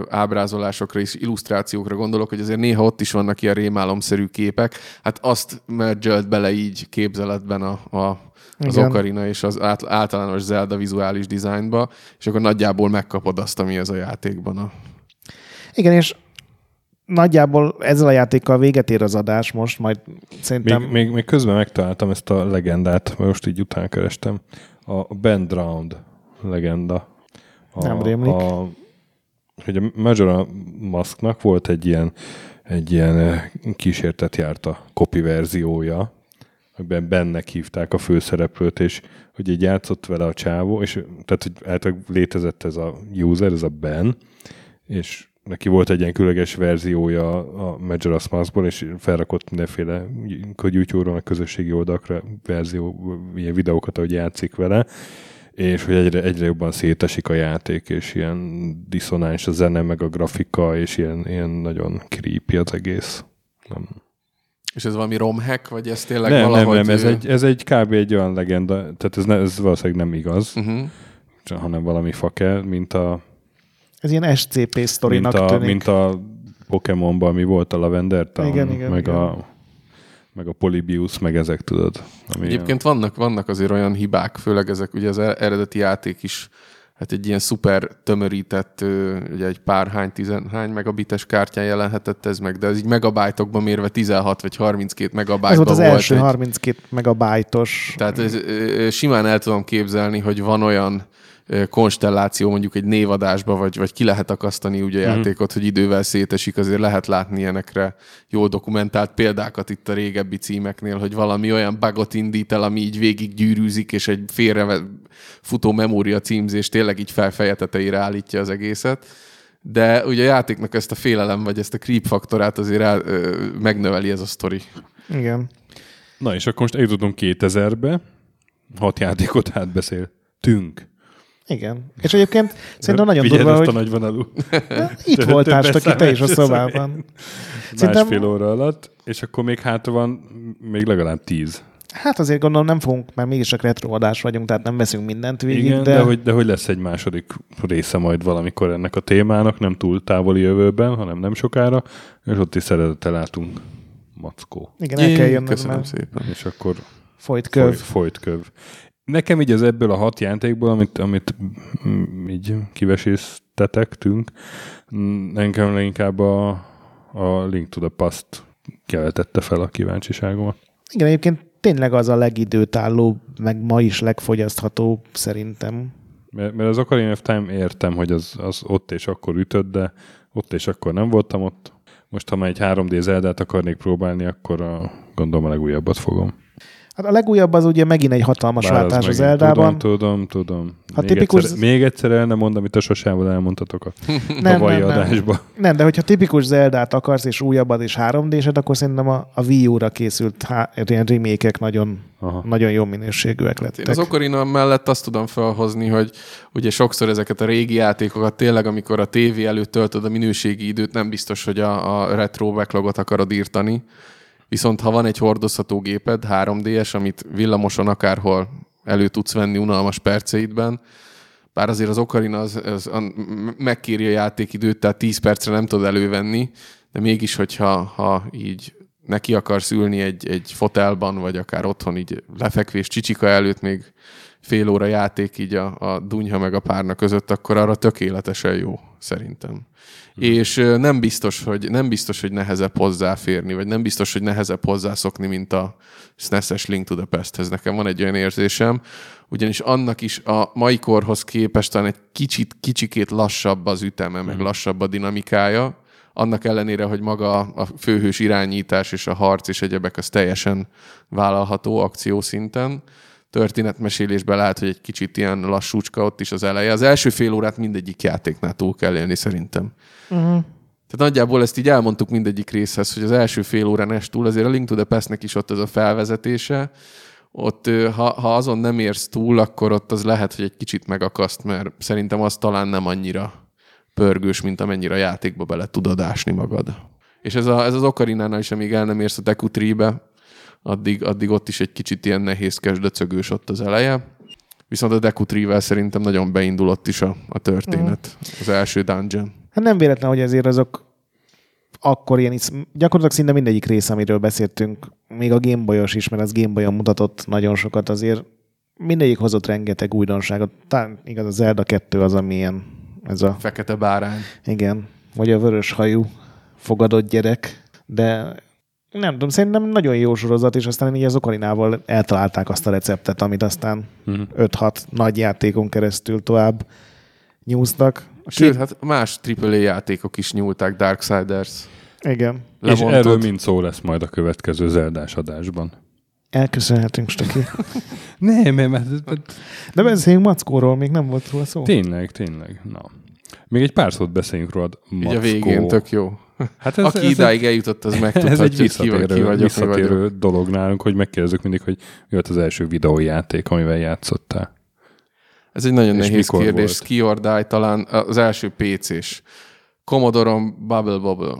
ábrázolásokra és illusztrációkra gondolok, hogy azért néha ott is vannak ilyen rémálomszerű képek. Hát azt mergelt bele így képzeletben a, a az Igen. Ocarina és az át, általános Zelda vizuális dizájnba, és akkor nagyjából megkapod azt, ami ez a játékban a Igen, és nagyjából ezzel a játékkal véget ér az adás most, majd szerintem... Még, még, még közben megtaláltam ezt a legendát, mert most így után kerestem. A Ben Drowned legenda. A, Nem rémlik. A, hogy a Majora Masknak volt egy ilyen, egy ilyen eh, kísértet járt a copy verziója, amiben bennek hívták a főszereplőt, és hogy így játszott vele a csávó, és tehát, hogy általában létezett ez a user, ez a Ben, és neki volt egy ilyen különleges verziója a Majora's Maskból, és felrakott mindenféle youtube meg közösségi oldalakra verzió, ilyen videókat, ahogy játszik vele, és hogy egyre, egyre jobban szétesik a játék, és ilyen diszonáns a zene, meg a grafika, és ilyen, ilyen nagyon creepy az egész. Nem, És ez valami romhack, vagy ez tényleg nem, nem, valahogy... nem, ez egy, ez egy kb. egy olyan legenda, tehát ez, ne, ez valószínűleg nem igaz, Uh-huh. hanem valami fakel, mint a, Ez ilyen SCP mint sztorinak a, tűnik. mint a Pokémonban, mi volt a Lavender Town, Igen, igen, meg, igen. A, meg a Polybius, meg ezek tudod. Ami Egyébként vannak, vannak azért olyan hibák, főleg ezek ugye az eredeti játék is hát egy ilyen szuper tömörített, ugye egy pár hány, tizenhány megabites kártyán jelenhetett ez meg, de ez így megabájtokban mérve 16 vagy 32 megabájtban Ez volt az volt első egy, 32 megabájtos. Tehát ez, simán el tudom képzelni, hogy van olyan konstelláció mondjuk egy névadásba, vagy, vagy ki lehet akasztani ugye a mm. játékot, hogy idővel szétesik, azért lehet látni ilyenekre jó dokumentált példákat itt a régebbi címeknél, hogy valami olyan bugot indít el, ami így végig gyűrűzik, és egy félre futó memória címzés tényleg így felfeje tetejére állítja az egészet. De ugye a játéknak ezt a félelem, vagy ezt a creep faktorát azért el, ö, megnöveli ez a sztori. Igen. Na és akkor most eljutottunk 2000-be, hat játékot átbeszéltünk. Igen. És egyébként szerintem nagyon durva, hogy... a nagy vonalú. Itt voltál, ki te is a szobában. Szerintem... Másfél óra alatt, és akkor még hátra van még legalább tíz. Hát azért gondolom nem fogunk, mert mégis csak retroadás vagyunk, tehát nem veszünk mindent végig. Igen, de... De, hogy, de hogy lesz egy második része majd valamikor ennek a témának, nem túl távoli jövőben, hanem nem sokára, és ott is szeretettel látunk Mackó. Igen, el kell jönnöm, Köszönöm mert... szépen. És akkor folyt köv. Folyt, folyt köv. Nekem így az ebből a hat játékból, amit, amit így kiveséztetektünk, mm, nekem leginkább a, a Link to the Past keltette fel a kíváncsiságomat. Igen, egyébként tényleg az a legidőtálló, meg ma is legfogyasztható szerintem. Mert, mert az Ocarina of Time értem, hogy az, az ott és akkor ütött, de ott és akkor nem voltam ott. Most, ha már egy 3D Zeldát akarnék próbálni, akkor a, gondolom a legújabbat fogom. Hát a legújabb az ugye megint egy hatalmas Bár váltás az, az Eldában. Tudom, tudom, tudom. Ha még, tipikus... egyszer, még egyszer el nem mondom, amit a sosával elmondtatok a nem, nem, adásba. Nem. nem, de hogyha tipikus Zeldát akarsz, és újabbat és 3 d akkor szerintem a, a Wii U-ra készült há, ilyen remékek nagyon, nagyon jó minőségűek lettek. Én az Ocarina mellett azt tudom felhozni, hogy ugye sokszor ezeket a régi játékokat tényleg, amikor a tévé előtt töltöd a minőségi időt, nem biztos, hogy a, a retro backlogot akarod írtani, Viszont ha van egy hordozható géped, 3D-es, amit villamoson akárhol elő tudsz venni unalmas perceidben, bár azért az Ocarina az, az, az megkéri a játékidőt, tehát 10 percre nem tud elővenni, de mégis, hogyha ha így neki akarsz ülni egy, egy fotelban, vagy akár otthon így lefekvés csicsika előtt még fél óra játék így a, a dunyha meg a párna között, akkor arra tökéletesen jó, szerintem. Hm. És nem biztos, hogy, nem biztos, hogy nehezebb hozzáférni, vagy nem biztos, hogy nehezebb hozzászokni, mint a SNES-es Link to the Past-hez. Nekem van egy olyan érzésem, ugyanis annak is a mai korhoz képest talán egy kicsit, kicsikét lassabb az üteme, meg hm. lassabb a dinamikája, annak ellenére, hogy maga a főhős irányítás és a harc és egyebek az teljesen vállalható akciószinten történetmesélésben lehet, hogy egy kicsit ilyen lassúcska ott is az eleje. Az első fél órát mindegyik játéknál túl kell élni szerintem. Uh-huh. Tehát nagyjából ezt így elmondtuk mindegyik részhez, hogy az első fél órán es túl, azért a Link to the Past-nek is ott ez a felvezetése, ott ha, ha azon nem érsz túl, akkor ott az lehet, hogy egy kicsit megakaszt, mert szerintem az talán nem annyira pörgős, mint amennyire a játékba bele tudod ásni magad. És ez, a, ez az Okarinánál is, amíg el nem érsz a Deku Tree-be, addig, addig ott is egy kicsit ilyen nehézkes, döcögős ott az eleje. Viszont a Deku Tree-vel szerintem nagyon beindulott is a, a történet, mm. az első dungeon. Hát nem véletlen, hogy azért azok akkor ilyen, gyakorlatilag szinte mindegyik rész, amiről beszéltünk, még a Gameboyos is, mert az Gameboyon mutatott nagyon sokat, azért mindegyik hozott rengeteg újdonságot. Talán igaz, a Zelda 2 az, ami ilyen, ez a... Fekete bárány. Igen, vagy a vörös hajú fogadott gyerek, de nem tudom, szerintem nagyon jó sorozat, és aztán így az Okarinával eltalálták azt a receptet, amit aztán uh-huh. Mhm. 5-6 nagy játékon keresztül tovább nyúztak. Sőt, Két... hát más AAA játékok is nyúlták, Darksiders. Igen. Levontod. És erről mind szó lesz majd a következő Zeldás adásban. Elköszönhetünk, Stöki. nem, nem, mert... De beszéljünk Mackóról, még nem volt róla szó. Tényleg, tényleg. Na. Még egy pár szót beszéljünk róla. Mackó. Így a végén, tök jó. Hát ez, Aki ez idáig egy, eljutott, az megtudhatja, ez egy visszatérő, ki, vagyok, visszatérő vagyok. dolog nálunk, hogy megkérdezzük mindig, hogy mi volt az első videójáték, amivel játszottál. Ez egy nagyon És nehéz kérdés. Volt? Ski or Die talán az első PC-s. Commodore Bubble Bubble.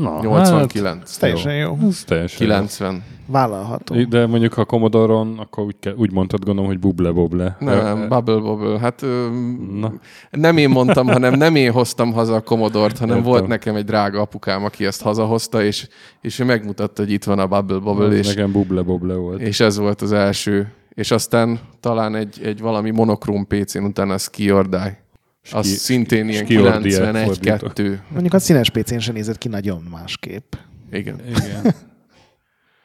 Na, 89. Ez teljesen jó. Hát, ez teljesen 90. Vállalható. jó. De mondjuk a Commodore-on, akkor úgy, kell, úgy mondtad, gondolom, hogy buble-boble. Nem, Bubble Bubble. Hát Na. nem én mondtam, hanem nem én hoztam haza a Commodore-t, hanem Értem. volt nekem egy drága apukám, aki ezt hazahozta, és, és ő megmutatta, hogy itt van a Bubble Bubble, Az és, Nekem buble-boble volt. és ez volt az első. És aztán talán egy, egy valami monokróm PC-n utána a Ski or Die. Az szintén ilyen Ski or Die 91-2. Mondjuk a színes PC-n sem nézett ki nagyon másképp. Igen. Igen.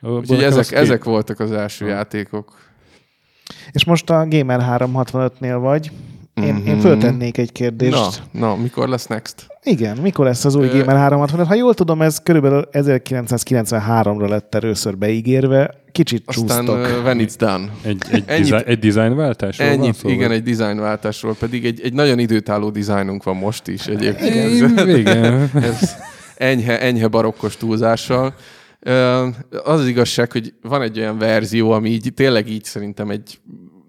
Úgyhogy ezek, ezek voltak az első játékok. És most a Gamer 365-nél vagy. Én, Mhm. én föltennék egy kérdést. Na, na, mikor lesz Next? Igen, mikor lesz az új Ö- Gamer 365? Ha jól tudom, ez körülbelül 1993-ra lett először beígérve. Kicsit Aztán csúsztok. uh, when it's done. Egy, egy, Ennyit- design, egy designváltásról van Ennyit, szó? igen, vagy? egy dizájnváltásról, pedig egy, egy nagyon időtálló dizájnunk van most is egyébként. Igen. igen. Ez enyhe, enyhe barokkos túlzással. Az az igazság, hogy van egy olyan verzió, ami így tényleg így szerintem egy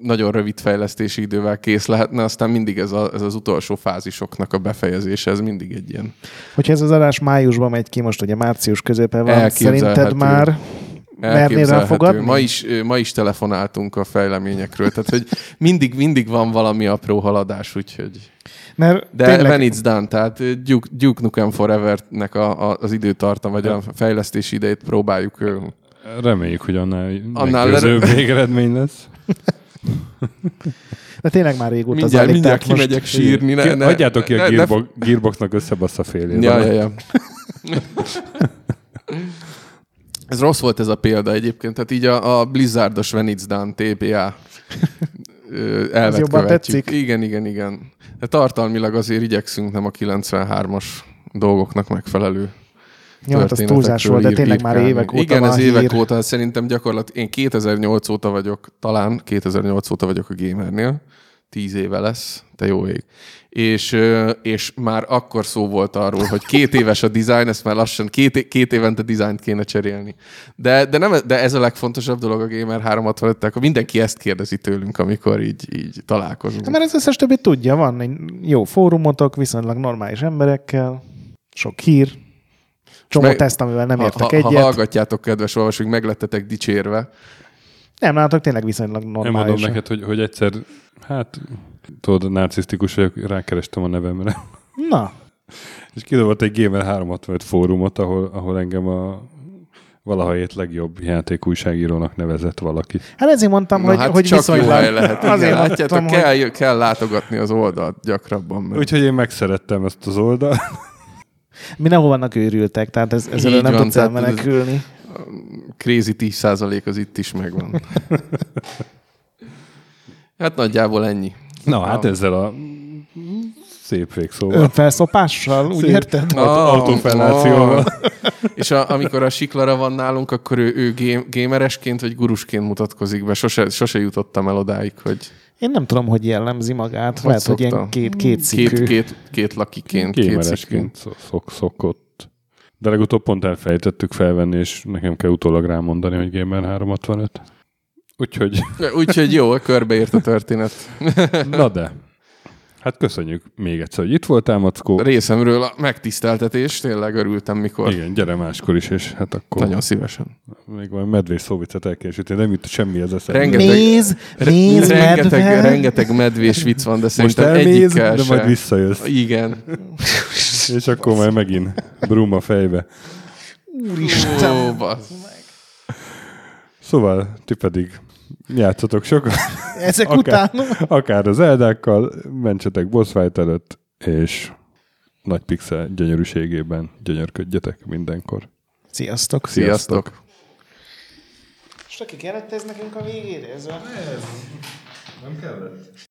nagyon rövid fejlesztési idővel kész lehetne, aztán mindig ez, a, ez az utolsó fázisoknak a befejezése, ez mindig egy ilyen Hogyha ez az adás májusban megy ki, most ugye március középe van, szerinted már mernél rá elképzelhető. fogadni? Ma is, ma is telefonáltunk a fejleményekről, tehát hogy mindig, mindig van valami apró haladás, úgyhogy... Mert De tényleg, when it's done, tehát Duke, Duke Nukem Forever-nek a, a, az időtartam, vagy a fejlesztési idejét próbáljuk Reméljük, hogy annál, Annál meggyőzőbb végeredmény lesz. de tényleg már régóta mindjárt, zajlik, mindjárt tehát most- kimegyek sírni. Ne, ne, Adjátok ki ne, a ne- gearbox, Gearboxnak összebasz a félét. Ja, ja, ja. ez rossz volt ez a példa egyébként, tehát így a, a Blizzardos When It's Done TPA elvet jobban követjük. tetszik? Igen, igen, igen. De tartalmilag azért igyekszünk nem a 93-as dolgoknak megfelelő Jó, hát az túlzás volt, de tényleg már évek óta Igen, ez évek hír. óta, szerintem gyakorlatilag én 2008 óta vagyok, talán 2008 óta vagyok a gamernél, 10 éve lesz, te jó ég. És, és már akkor szó volt arról, hogy két éves a design, ezt már lassan két, két évente dizájnt kéne cserélni. De, de, nem, de ez a legfontosabb dolog a Gamer 365 akkor mindenki ezt kérdezi tőlünk, amikor így, így találkozunk. Mert az összes többi tudja, van egy jó fórumotok, viszonylag normális emberekkel, sok hír, csomó meg- teszt, amivel nem ha, értek ha, egyet. ha hallgatjátok, kedves olvasók, meglettetek dicsérve. Nem, nálatok tényleg viszonylag Én mondom normális. neked, hogy, hogy egyszer, hát tudod, narcisztikus vagyok, rákerestem a nevemre. Na, És kidobott egy Gamer 365 fórumot, ahol, ahol engem a valaha ét legjobb játékújságírónak nevezett valaki. hát ezért mondtam, Na, hogy, hát hogy csak viszonylag... jó hely lehet. Igen, Azért látjátok, mondtam, hogy kell, kell látogatni az oldalt gyakrabban. Mert... Úgyhogy én megszerettem ezt az oldalt. Mindenhol vannak őrültek, tehát ez, ezzel Így nem van, tudsz elmenekülni. Crazy 10% az itt is megvan. hát nagyjából ennyi. Na, hát ezzel a szép végszóval. Önfelszopással, úgy Szép. érted? Aut- autofellációval. ah. És a, amikor a siklara van nálunk, akkor ő, ő game, gameresként vagy gurusként mutatkozik be. Sose, sose jutottam el odáig, hogy Én nem tudom, hogy jellemzi magát. Hogy Lehet, hogy ilyen két, két szikű. két, két, két lakiként, két szikű. Gémeresként szok, szok, szokott. De legutóbb pont elfelejtettük felvenni, és nekem kell utólag rámondani, hogy Gamer 365. Úgyhogy, Úgyhogy jó, körbeért a történet. na de. Hát köszönjük még egyszer, hogy itt voltál, Mackó. Részemről a megtiszteltetés, tényleg örültem, mikor. Igen, gyere máskor is, és hát akkor Nagyon szívesen. még van medvés szóvicet el kell sütni, nem jut semmi ez eszembe. Rengeteg- Nézd, nézd, rengeteg, medve! rengeteg medvés vicc van, de Most szerintem elmész, egyikkel de majd visszajössz. Igen. És akkor majd megint brum a fejbe. Úristen! Ó, bassz. Szóval ti pedig játszatok sokat, Ezek Akár. után akár az eldákkal, mentsetek boss fight előtt, és nagy pixel gyönyörűségében gyönyörködjetek mindenkor. Sziasztok! Sziasztok. És aki kellett ez nekünk a végére? Ez a... Nem kellett.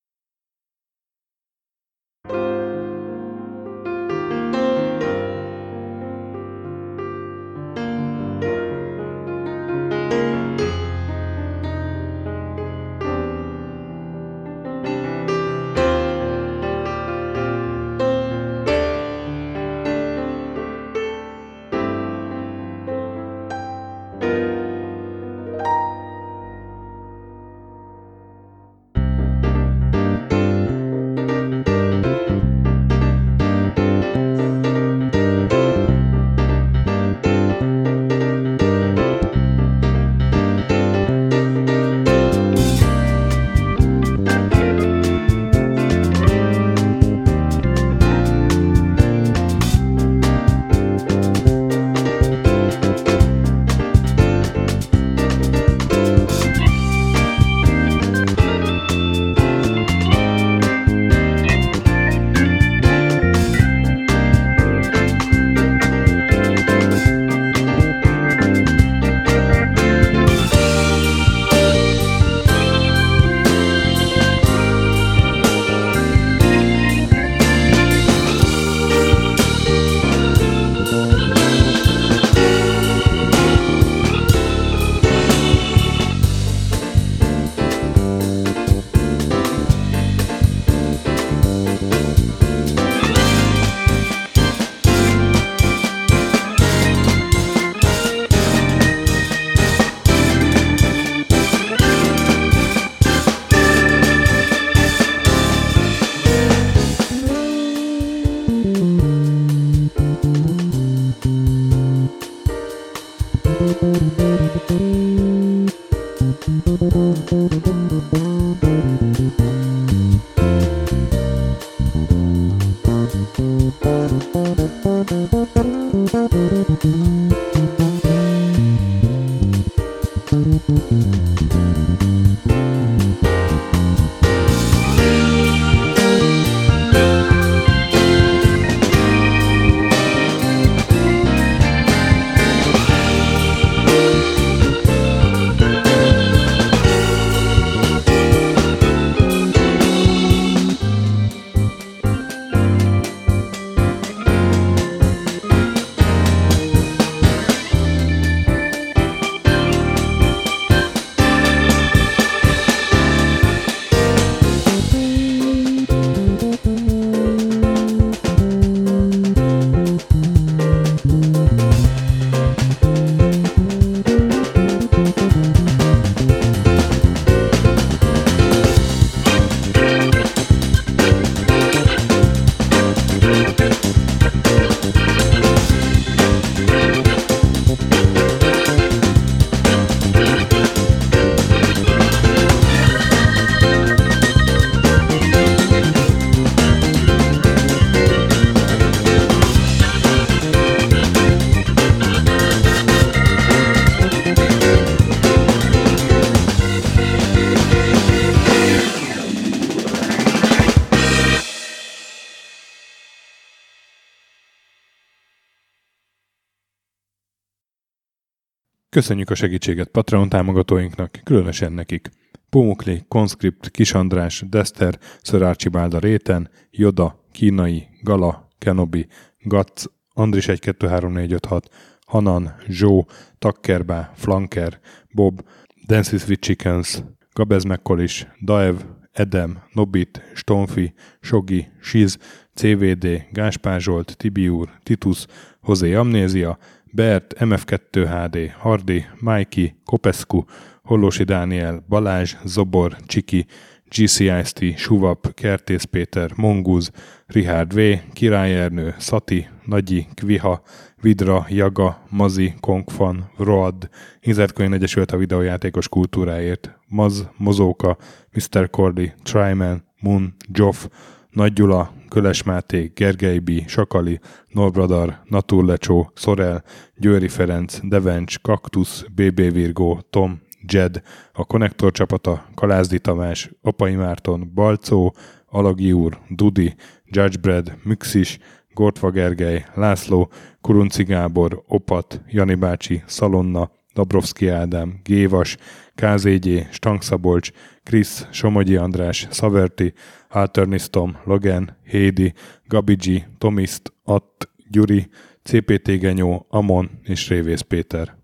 Köszönjük a segítséget Patreon támogatóinknak, különösen nekik. Pumukli, Conscript, Kis András, Dester, Ször Archibald Réten, Joda, Kínai, Gala, Kenobi, Gatz, Andris 123456, Hanan, Zsó, Takkerbá, Flanker, Bob, Dances with Chickens, Gabez Mekkolis, Daev, Edem, Nobit, Stonfi, Sogi, Siz, CVD, Gáspár Zsolt, Tibiur, Titus, Hozé Amnézia, Bert, MF2 HD, Hardi, Mikey, Kopescu, Hollósi Dániel, Balázs, Zobor, Csiki, GCIST, Suvap, Kertész Péter, Mongúz, Richard V, Király Ernő, Szati, Nagyi, Kviha, Vidra, Jaga, Mazi, Konkfan, Road, Inzertkönyv Egyesült a videójátékos kultúráért, Maz, Mozóka, Mr. Cordy, Tryman, Moon, Joff, Nagy Gyula, Köles Máté, Gergely B., Sakali, Norbradar, Naturlecsó, Szorel, Győri Ferenc, Devencs, Kaktusz, BB Virgó, Tom, Jed, a Konnektor csapata, Kalázdi Tamás, Apai Márton, Balcó, Alagi úr, Dudi, Judgebred, Müxis, Gortva Gergely, László, Kurunci Gábor, Opat, Jani bácsi, Szalonna, Dabrowski Ádám, Gévas, KZG, Stangszabolcs, Krisz, Somogyi András, Szaverti, Alternisztom, Logan, Hédi, Gabigi, Tomiszt, Att, Gyuri, CPT Genyó, Amon és Révész Péter.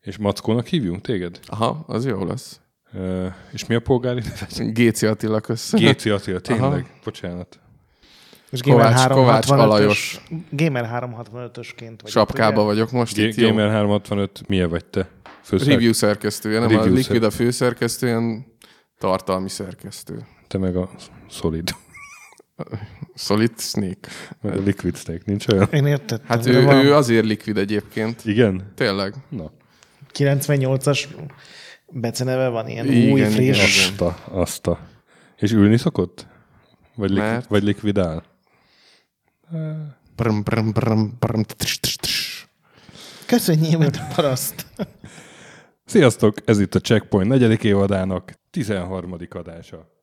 És Mackónak hívjunk téged? Aha, az jó lesz. Uh, és mi a polgári neved? Géci Attila kösz. Géci Attila, tényleg. Aha. Bocsánat. És Kovács- Kovács 365-ös Alajos. Gamer 365-ösként vagy. Sapkába vagyok most G- itt. Gamer 365, milyen vagy te? Főszerk- Review szerkesztője, nem Review a Liquid a főszerkesztő, ilyen tartalmi szerkesztő. Te meg a Solid. Solid Snake. A Liquid Snake, nincs olyan? Én értettem. Hát ő, van ő azért Liquid egyébként. Igen? Tényleg. Na, 98-as beceneve van, ilyen Igen, új, igen, friss. igen. azt a, azt a. És ülni szokott? Vagy, lik- Mert- vagy likvidál? Brum, brum, brum, brum, tss, tss, tss. Köszönjél, mint a paraszt. Sziasztok! Ez itt a Checkpoint negyedik évadának 13. adása.